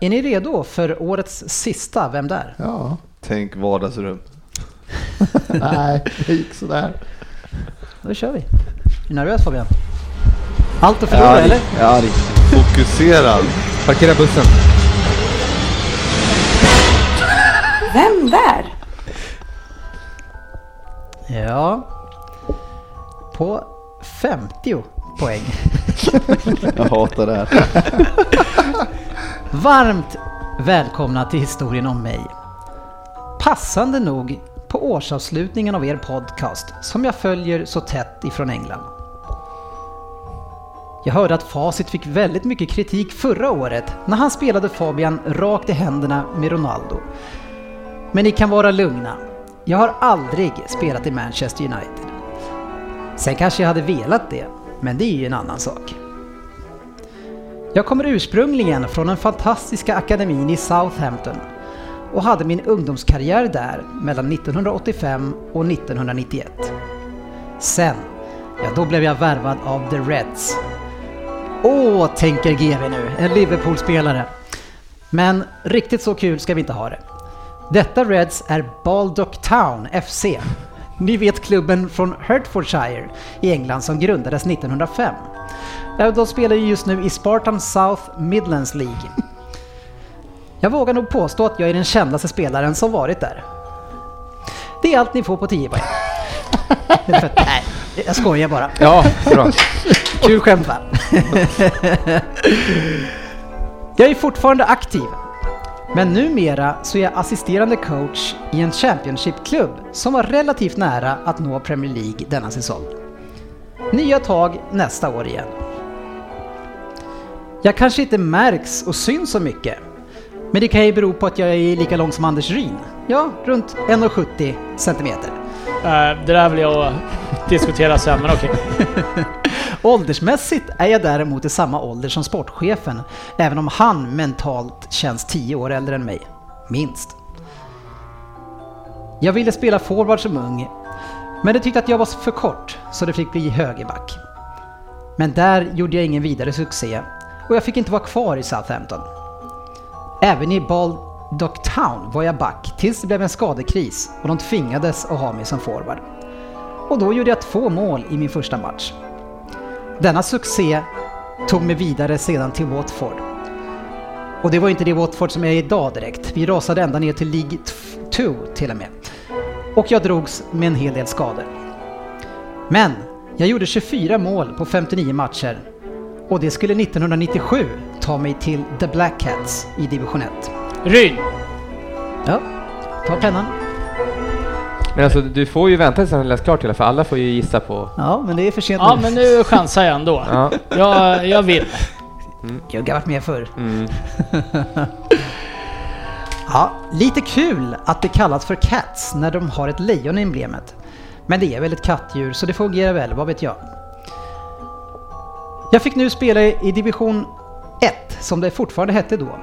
är ni redo för årets sista Vem där? Ja. Tänk vardagsrum. Nej, det gick sådär. Då kör vi. Är du nervös Fabian? Allt att förlora eller? Ja, det Fokuserad. Parkera bussen. Vem där? Ja. På 50 poäng. Jag hatar det här. Varmt välkomna till historien om mig. Passande nog på årsavslutningen av er podcast som jag följer så tätt ifrån England. Jag hörde att Facit fick väldigt mycket kritik förra året när han spelade Fabian rakt i händerna med Ronaldo. Men ni kan vara lugna. Jag har aldrig spelat i Manchester United. Sen kanske jag hade velat det, men det är ju en annan sak. Jag kommer ursprungligen från den fantastiska akademin i Southampton och hade min ungdomskarriär där mellan 1985 och 1991. Sen, ja då blev jag värvad av The Reds. Åh, tänker GV nu, en Liverpool-spelare. Men riktigt så kul ska vi inte ha det. Detta Reds är Baldock Town FC. Ni vet klubben från Hertfordshire i England som grundades 1905. De spelar just nu i Spartan South Midlands League. Jag vågar nog påstå att jag är den kändaste spelaren som varit där. Det är allt ni får på 10 poäng. Nej, jag skojar bara. Ja, bra. Kul skämt va? Jag är fortfarande aktiv. Men numera så är jag assisterande coach i en Championship-klubb som var relativt nära att nå Premier League denna säsong. Nya tag nästa år igen. Jag kanske inte märks och syns så mycket. Men det kan ju bero på att jag är lika lång som Anders Ryn. Ja, runt 1,70 centimeter. Eh, det där vill jag diskutera sen, men okej. Åldersmässigt är jag däremot i samma ålder som sportchefen, även om han mentalt känns 10 år äldre än mig. Minst. Jag ville spela forward som ung, men de tyckte att jag var för kort, så det fick bli högerback. Men där gjorde jag ingen vidare succé och jag fick inte vara kvar i Southampton. Även i Baldock Town var jag back tills det blev en skadekris och de tvingades att ha mig som forward. Och då gjorde jag två mål i min första match. Denna succé tog mig vidare sedan till Watford. Och det var inte det Watford som jag är idag direkt. Vi rasade ända ner till League 2 till och med. Och jag drogs med en hel del skador. Men jag gjorde 24 mål på 59 matcher och det skulle 1997 ta mig till The Black Cats i division 1. Ryn! Ja, ta pennan. Men alltså du får ju vänta tills han läst klart alla fall. Alla får ju gissa på... Ja, men det är för sent Ja, nu. men nu chansar jag ändå. Ja. Jag, jag vill. Jag har varit med förr. Mm. Ja, lite kul att det kallas för Cats när de har ett lejon i emblemet. Men det är väl ett kattdjur så det fungerar väl, vad vet jag. Jag fick nu spela i division 1, som det fortfarande hette då.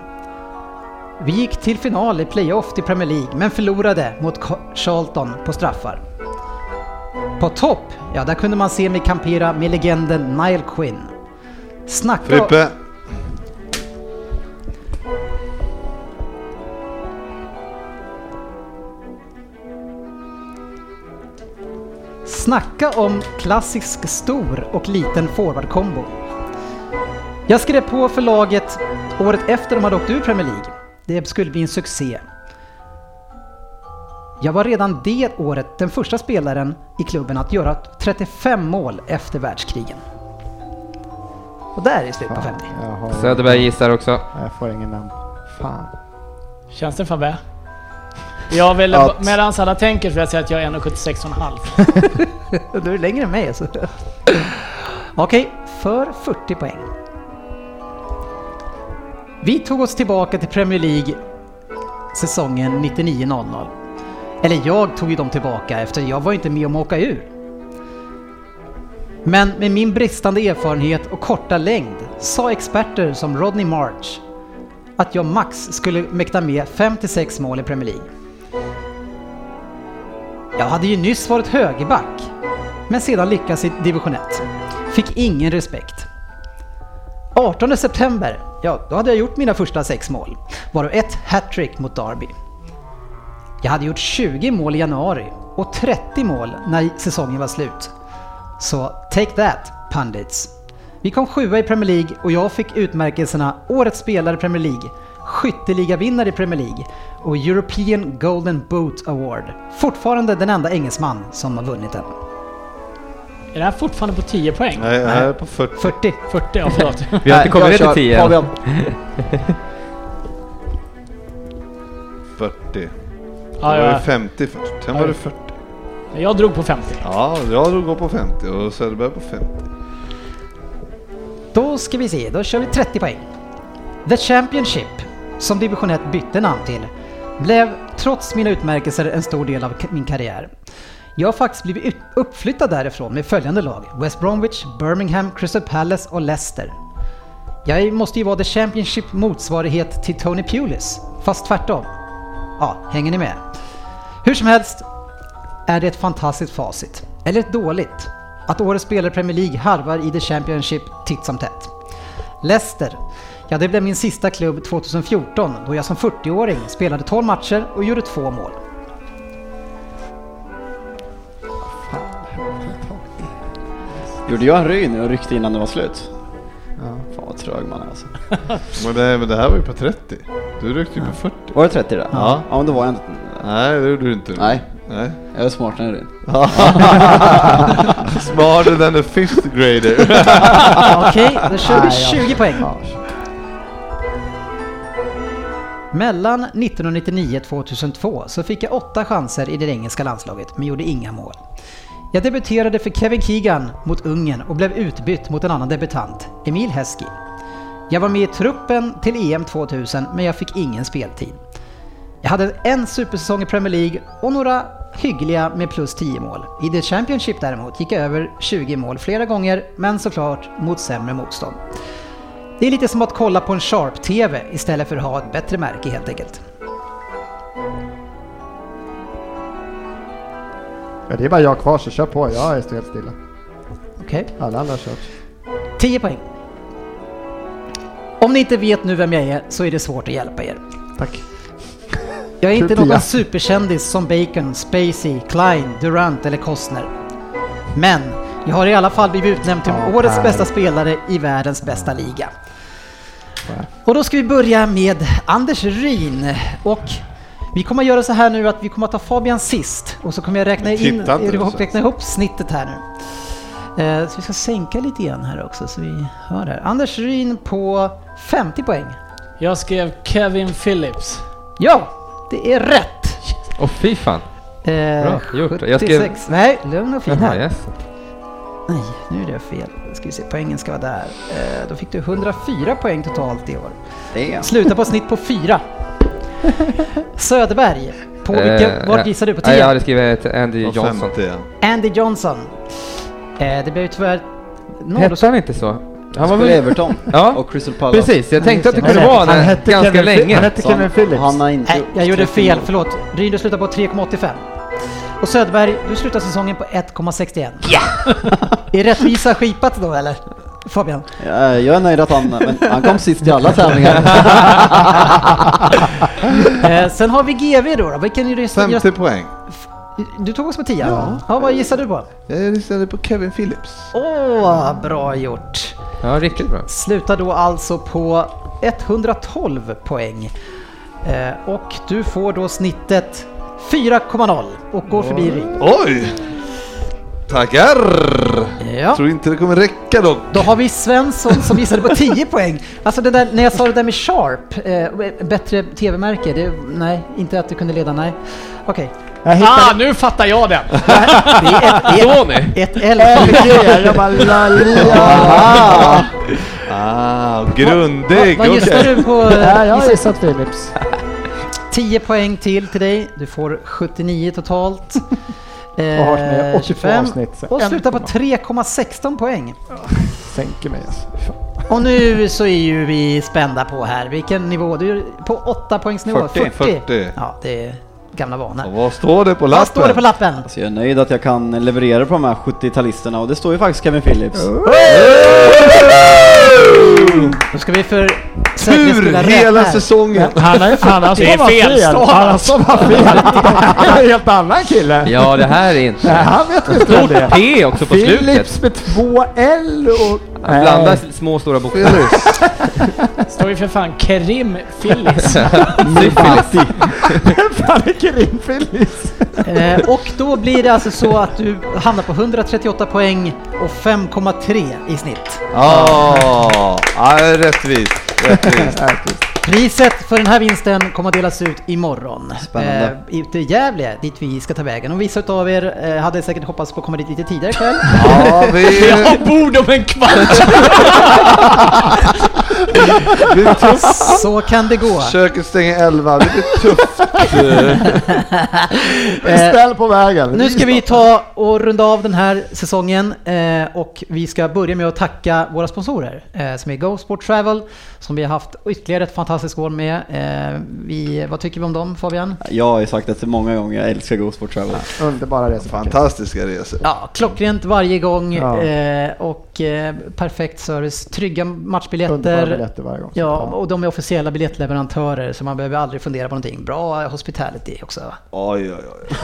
Vi gick till final i playoff till Premier League, men förlorade mot Charlton på straffar. På topp, ja där kunde man se mig kampera med legenden Nile Quinn. Snacka... Frippe. Snacka om klassisk stor och liten forwardkombo. Jag skrev på för laget året efter de hade åkt ur Premier League. Det skulle bli en succé. Jag var redan det året den första spelaren i klubben att göra 35 mål efter världskrigen. Och där är slut på 50. Jag har Söderberg gissar också. Jag får ingen namn. Fan. Känns det Fabbe? Jag vill, Att- medan alla tänker så vill jag säga att jag är 1,76,5. Du är längre än mig alltså. Okej, för 40 poäng. Vi tog oss tillbaka till Premier League säsongen 99-00. Eller jag tog ju dem tillbaka efter jag var inte med om att åka ur. Men med min bristande erfarenhet och korta längd sa experter som Rodney March att jag max skulle mäkta med 5-6 mål i Premier League. Jag hade ju nyss varit högerback, men sedan lyckats i division 1. Fick ingen respekt. 18 september, ja då hade jag gjort mina första sex mål, varav ett hattrick mot Derby. Jag hade gjort 20 mål i januari och 30 mål när säsongen var slut. Så take that, pundits. Vi kom sjua i Premier League och jag fick utmärkelserna Årets spelare i Premier League, Skytteligavinnare i Premier League och European Golden Boot Award. Fortfarande den enda engelsman som har vunnit den. Är det här fortfarande på 10 poäng? Nej, jag är på 40. 40. 40, ja förlåt. Vi har inte kommit ner till kör. 10 Fabian. 40. Ja, Då var ja. det 50 först, sen var det 40. Jag drog på 50. Ja, jag drog på 50 och Söderberg på 50. Då ska vi se, då kör vi 30 poäng. The Championship, som division 1 bytte namn till, blev trots mina utmärkelser en stor del av min karriär. Jag har faktiskt blivit uppflyttad därifrån med följande lag. West Bromwich, Birmingham, Crystal Palace och Leicester. Jag måste ju vara The Championship motsvarighet till Tony Pulis, fast tvärtom. Ja, hänger ni med? Hur som helst är det ett fantastiskt facit. Eller ett dåligt. Att årets spelare i Premier League harvar i The Championship titt som tätt. Leicester. Ja, det blev min sista klubb 2014 då jag som 40-åring spelade 12 matcher och gjorde två mål. Gjorde jag en ryn och ryckte innan det var slut? Ja. Fan vad trög man är alltså. Men det, men det här var ju på 30. Du ryckte ju på 40. Var det 30 det? Ja. Ja men då var jag inte... Nej, det gjorde du inte. Nej. Nej. Jag är smartare än ryn. Smarter than a fifth grader. Okej, då kör vi Nej, ja. 20 poäng. Mellan 1999 och 2002 så fick jag åtta chanser i det engelska landslaget men gjorde inga mål. Jag debuterade för Kevin Keegan mot Ungern och blev utbytt mot en annan debutant, Emil Heskey. Jag var med i truppen till EM 2000 men jag fick ingen speltid. Jag hade en supersäsong i Premier League och några hyggliga med plus 10 mål. I The Championship däremot gick jag över 20 mål flera gånger men såklart mot sämre motstånd. Det är lite som att kolla på en Sharp-TV istället för att ha ett bättre märke helt enkelt. Ja, det är bara jag kvar så kör på, jag är helt stilla. Okej. Alla andra har kört. 10 poäng. Om ni inte vet nu vem jag är så är det svårt att hjälpa er. Tack. Jag är inte någon superkändis som Bacon, Spacey, Klein, Durant eller Costner. Men jag har i alla fall blivit utnämnd till årets bästa spelare i världens bästa liga. Och då ska vi börja med Anders Ryn. Och vi kommer att göra så här nu att vi kommer att ta Fabian sist och så kommer jag räkna, in, räkna ihop snittet här nu. Eh, Så vi ska sänka lite grann här också så vi hör här. Anders Ryn på 50 poäng. Jag skrev Kevin Phillips. Ja, det är rätt! Åh fy fan. Eh, Bra gjort. 76. Jag skrev- Nej, lugn och fin Jaha, här. yes. Nej, nu är det fel. Ska vi se, poängen ska vara där. Eh, då fick du 104 poäng totalt i år. Damn. Sluta på snitt på 4. Söderberg, på vilka, Eh, vart gissar du? På nej, 10? Jag hade skrivit Andy Johnson. 50 ja. Andy Johnson. Eh, det blev ju tyvärr. Hette han inte så? Han var väl... Everton Ja, och Crystal Palace. precis. Jag tänkte att det kunde vara Han hette ganska Kevin länge. Han hette Kevin Phillips. Han har inte Nej, jag gjorde 30 fel. Förlåt. Ryn, du slutar på 3,85. Och Söderberg, du slutar säsongen på 1,61. Ja! är rättvisa skipat då eller? Fabian? Ja, Jag är nöjd att han, men han kom sist i alla tävlingar. Eh, sen har vi GV då. då. Vilken är det? 50 poäng. Du tog oss på 10? Ja. ja. Vad gissar du på? Jag lyssnade på Kevin Phillips. Åh, bra gjort. Ja, riktigt bra. Slutar då alltså på 112 poäng. Eh, och du får då snittet 4,0 och går förbi Ryn. Oj! Tackar! Ja. Tror inte det kommer räcka dock. Då har vi Svensson som visade på 10 poäng. Alltså det där, när jag sa det där med Sharp, eh, bättre tv-märke, det, nej, inte att du kunde leda, nej. Okej. Hittade... Ah, nu fattar jag den! Det är ett, Tony! ett, ett L. LG, jag bara la, la. Aha. Ah, grundig! Vad gissar du på? Ja, jag har gissat Phillips. 10 poäng till till dig. Du får 79 totalt. Eh, Och har med 82 avsnitt, Och slutar på komma. 3,16 poäng. Sänker mig alltså. Och nu så är ju vi spända på här. Vilken nivå? Du är på 8 poängs nivå. 40. 40. Ja, det är gamla vanor. Och vad står det på lappen? Vad står det på lappen? Så jag är nöjd att jag kan leverera på de här 70-talisterna och det står ju faktiskt Kevin Phillips. Då ska vi för säkerhets skull Tur räkna hela här. säsongen! Han har, han har Det är stavat fel. felstavat. Han fel. Det är en helt annan kille. Ja, det här är inte... Nej, han vet inte vem Stort det är. P också på slutet. Philips med två L och... Han blandar små och stora bokstäver. Står ju för fan Kerim Phillips. Matti. Vem fan är Kerim Phillips? Eh, och då blir det alltså så att du hamnar på 138 poäng och 5,3 i snitt. Ja, ah, rättvist. rättvist. Priset för den här vinsten kommer att delas ut imorgon. Spännande. Eh, ut till Gävle, dit vi ska ta vägen. Och vissa utav er eh, hade säkert hoppats på att komma dit lite tidigare ikväll. Ja, vi... Jag har bord om en kvart! Så kan det gå. Köket stänger 11, det blir tufft. Ställ på vägen. Nu ska vi ta och runda av den här säsongen eh, och vi ska börja med att tacka våra sponsorer eh, som är Go Sport Travel som vi har haft ytterligare ett fantastiskt fantastisk år med. Eh, vi, vad tycker vi om dem Fabian? Jag har ju sagt det många gånger, jag älskar Go Sport Travel. Underbara resor. Fantastiska resor. Ja, klockrent varje gång Ja. eh, och eh, perfekt service, trygga matchbiljetter. Underbara biljetter varje gång. Ja, och de är officiella biljettleverantörer så man behöver aldrig fundera på någonting. Bra hospitality också. Oj, oj, oj.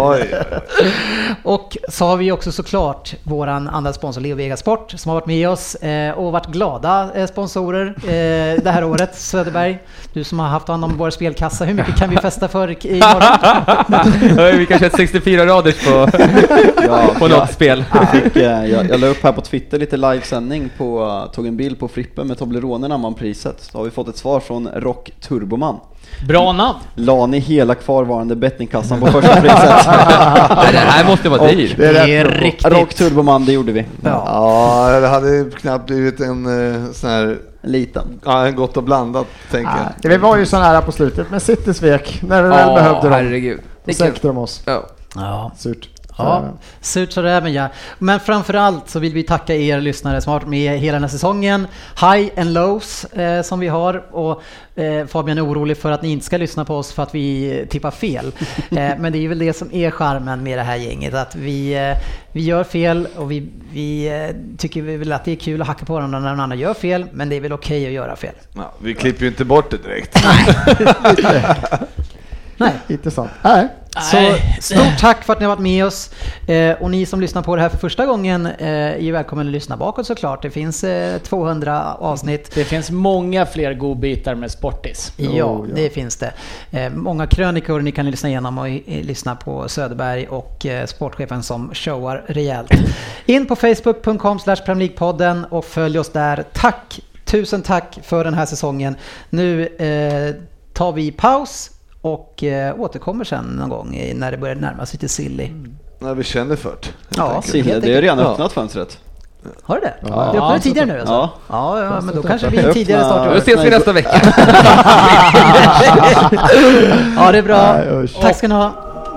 oj, oj, oj. Och så har vi också såklart våran andra sponsor Leo Vega Sport som har varit med oss eh, och varit glada eh, sponsorer eh, det här året. Söderberg, du som har haft hand om vår spelkassa, hur mycket kan vi festa för imorgon? Ja, vi kanske har 64 raders på, på något spel. Jag, fick, eh, jag, jag la upp här på Twitter lite livesändning på, eh, tog en bild på Frippe med Toblerone när man priset. Så har vi fått ett svar från Rock Turboman. Bra namn! La ni hela kvarvarande bettingkassan på första priset? Det här måste vara Och- dyr. Det är riktigt. Rock Turboman, det gjorde vi. Ja, det hade knappt blivit en eh, sån här... Liten. Ja, en gott och blandat, tänker jag. Ja, vi var ju så nära på slutet, men City svek när vi väl behövde dem. herregud. Då sänkte de oss. Ja. Ja. Surt. Ja, surt så det även ja. Men framförallt så vill vi tacka er lyssnare som har varit med hela den här säsongen. High and lows eh, som vi har och eh, Fabian är orolig för att ni inte ska lyssna på oss för att vi tippar fel. Eh, men det är väl det som är charmen med det här gänget, att vi, eh, vi gör fel och vi, vi eh, tycker väl att det är kul att hacka på varandra när någon annan gör fel, men det är väl okej att göra fel. Ja, vi klipper ju inte bort det direkt. Nej. Inte sant. Nej. Så stort tack för att ni har varit med oss. Eh, och ni som lyssnar på det här för första gången eh, är ju välkommen att lyssna bakåt såklart. Det finns eh, 200 avsnitt. Det finns många fler godbitar med Sportis. Ja, det finns det. Eh, många krönikor ni kan lyssna igenom och eh, lyssna på Söderberg och eh, sportchefen som showar rejält. In på facebook.com podden och följ oss där. Tack! Tusen tack för den här säsongen. Nu eh, tar vi paus och eh, återkommer sen någon gång när det börjar närma sig till silly. När vi känner för det. Ja. Sille, det är redan Ja. öppnat fönstret. Har du det? Ja. det öppnade Ja, tidigare nu alltså? Ja. Ja, ja, men då kanske vi är tidigare öppna- start i år. Då ses vi nästa vecka. ja, det är bra. Tack ska ni ha.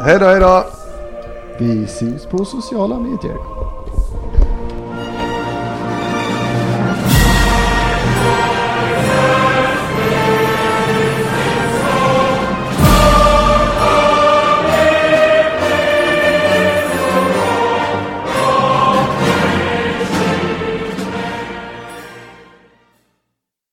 Hej då, hej då! Vi syns på sociala medier.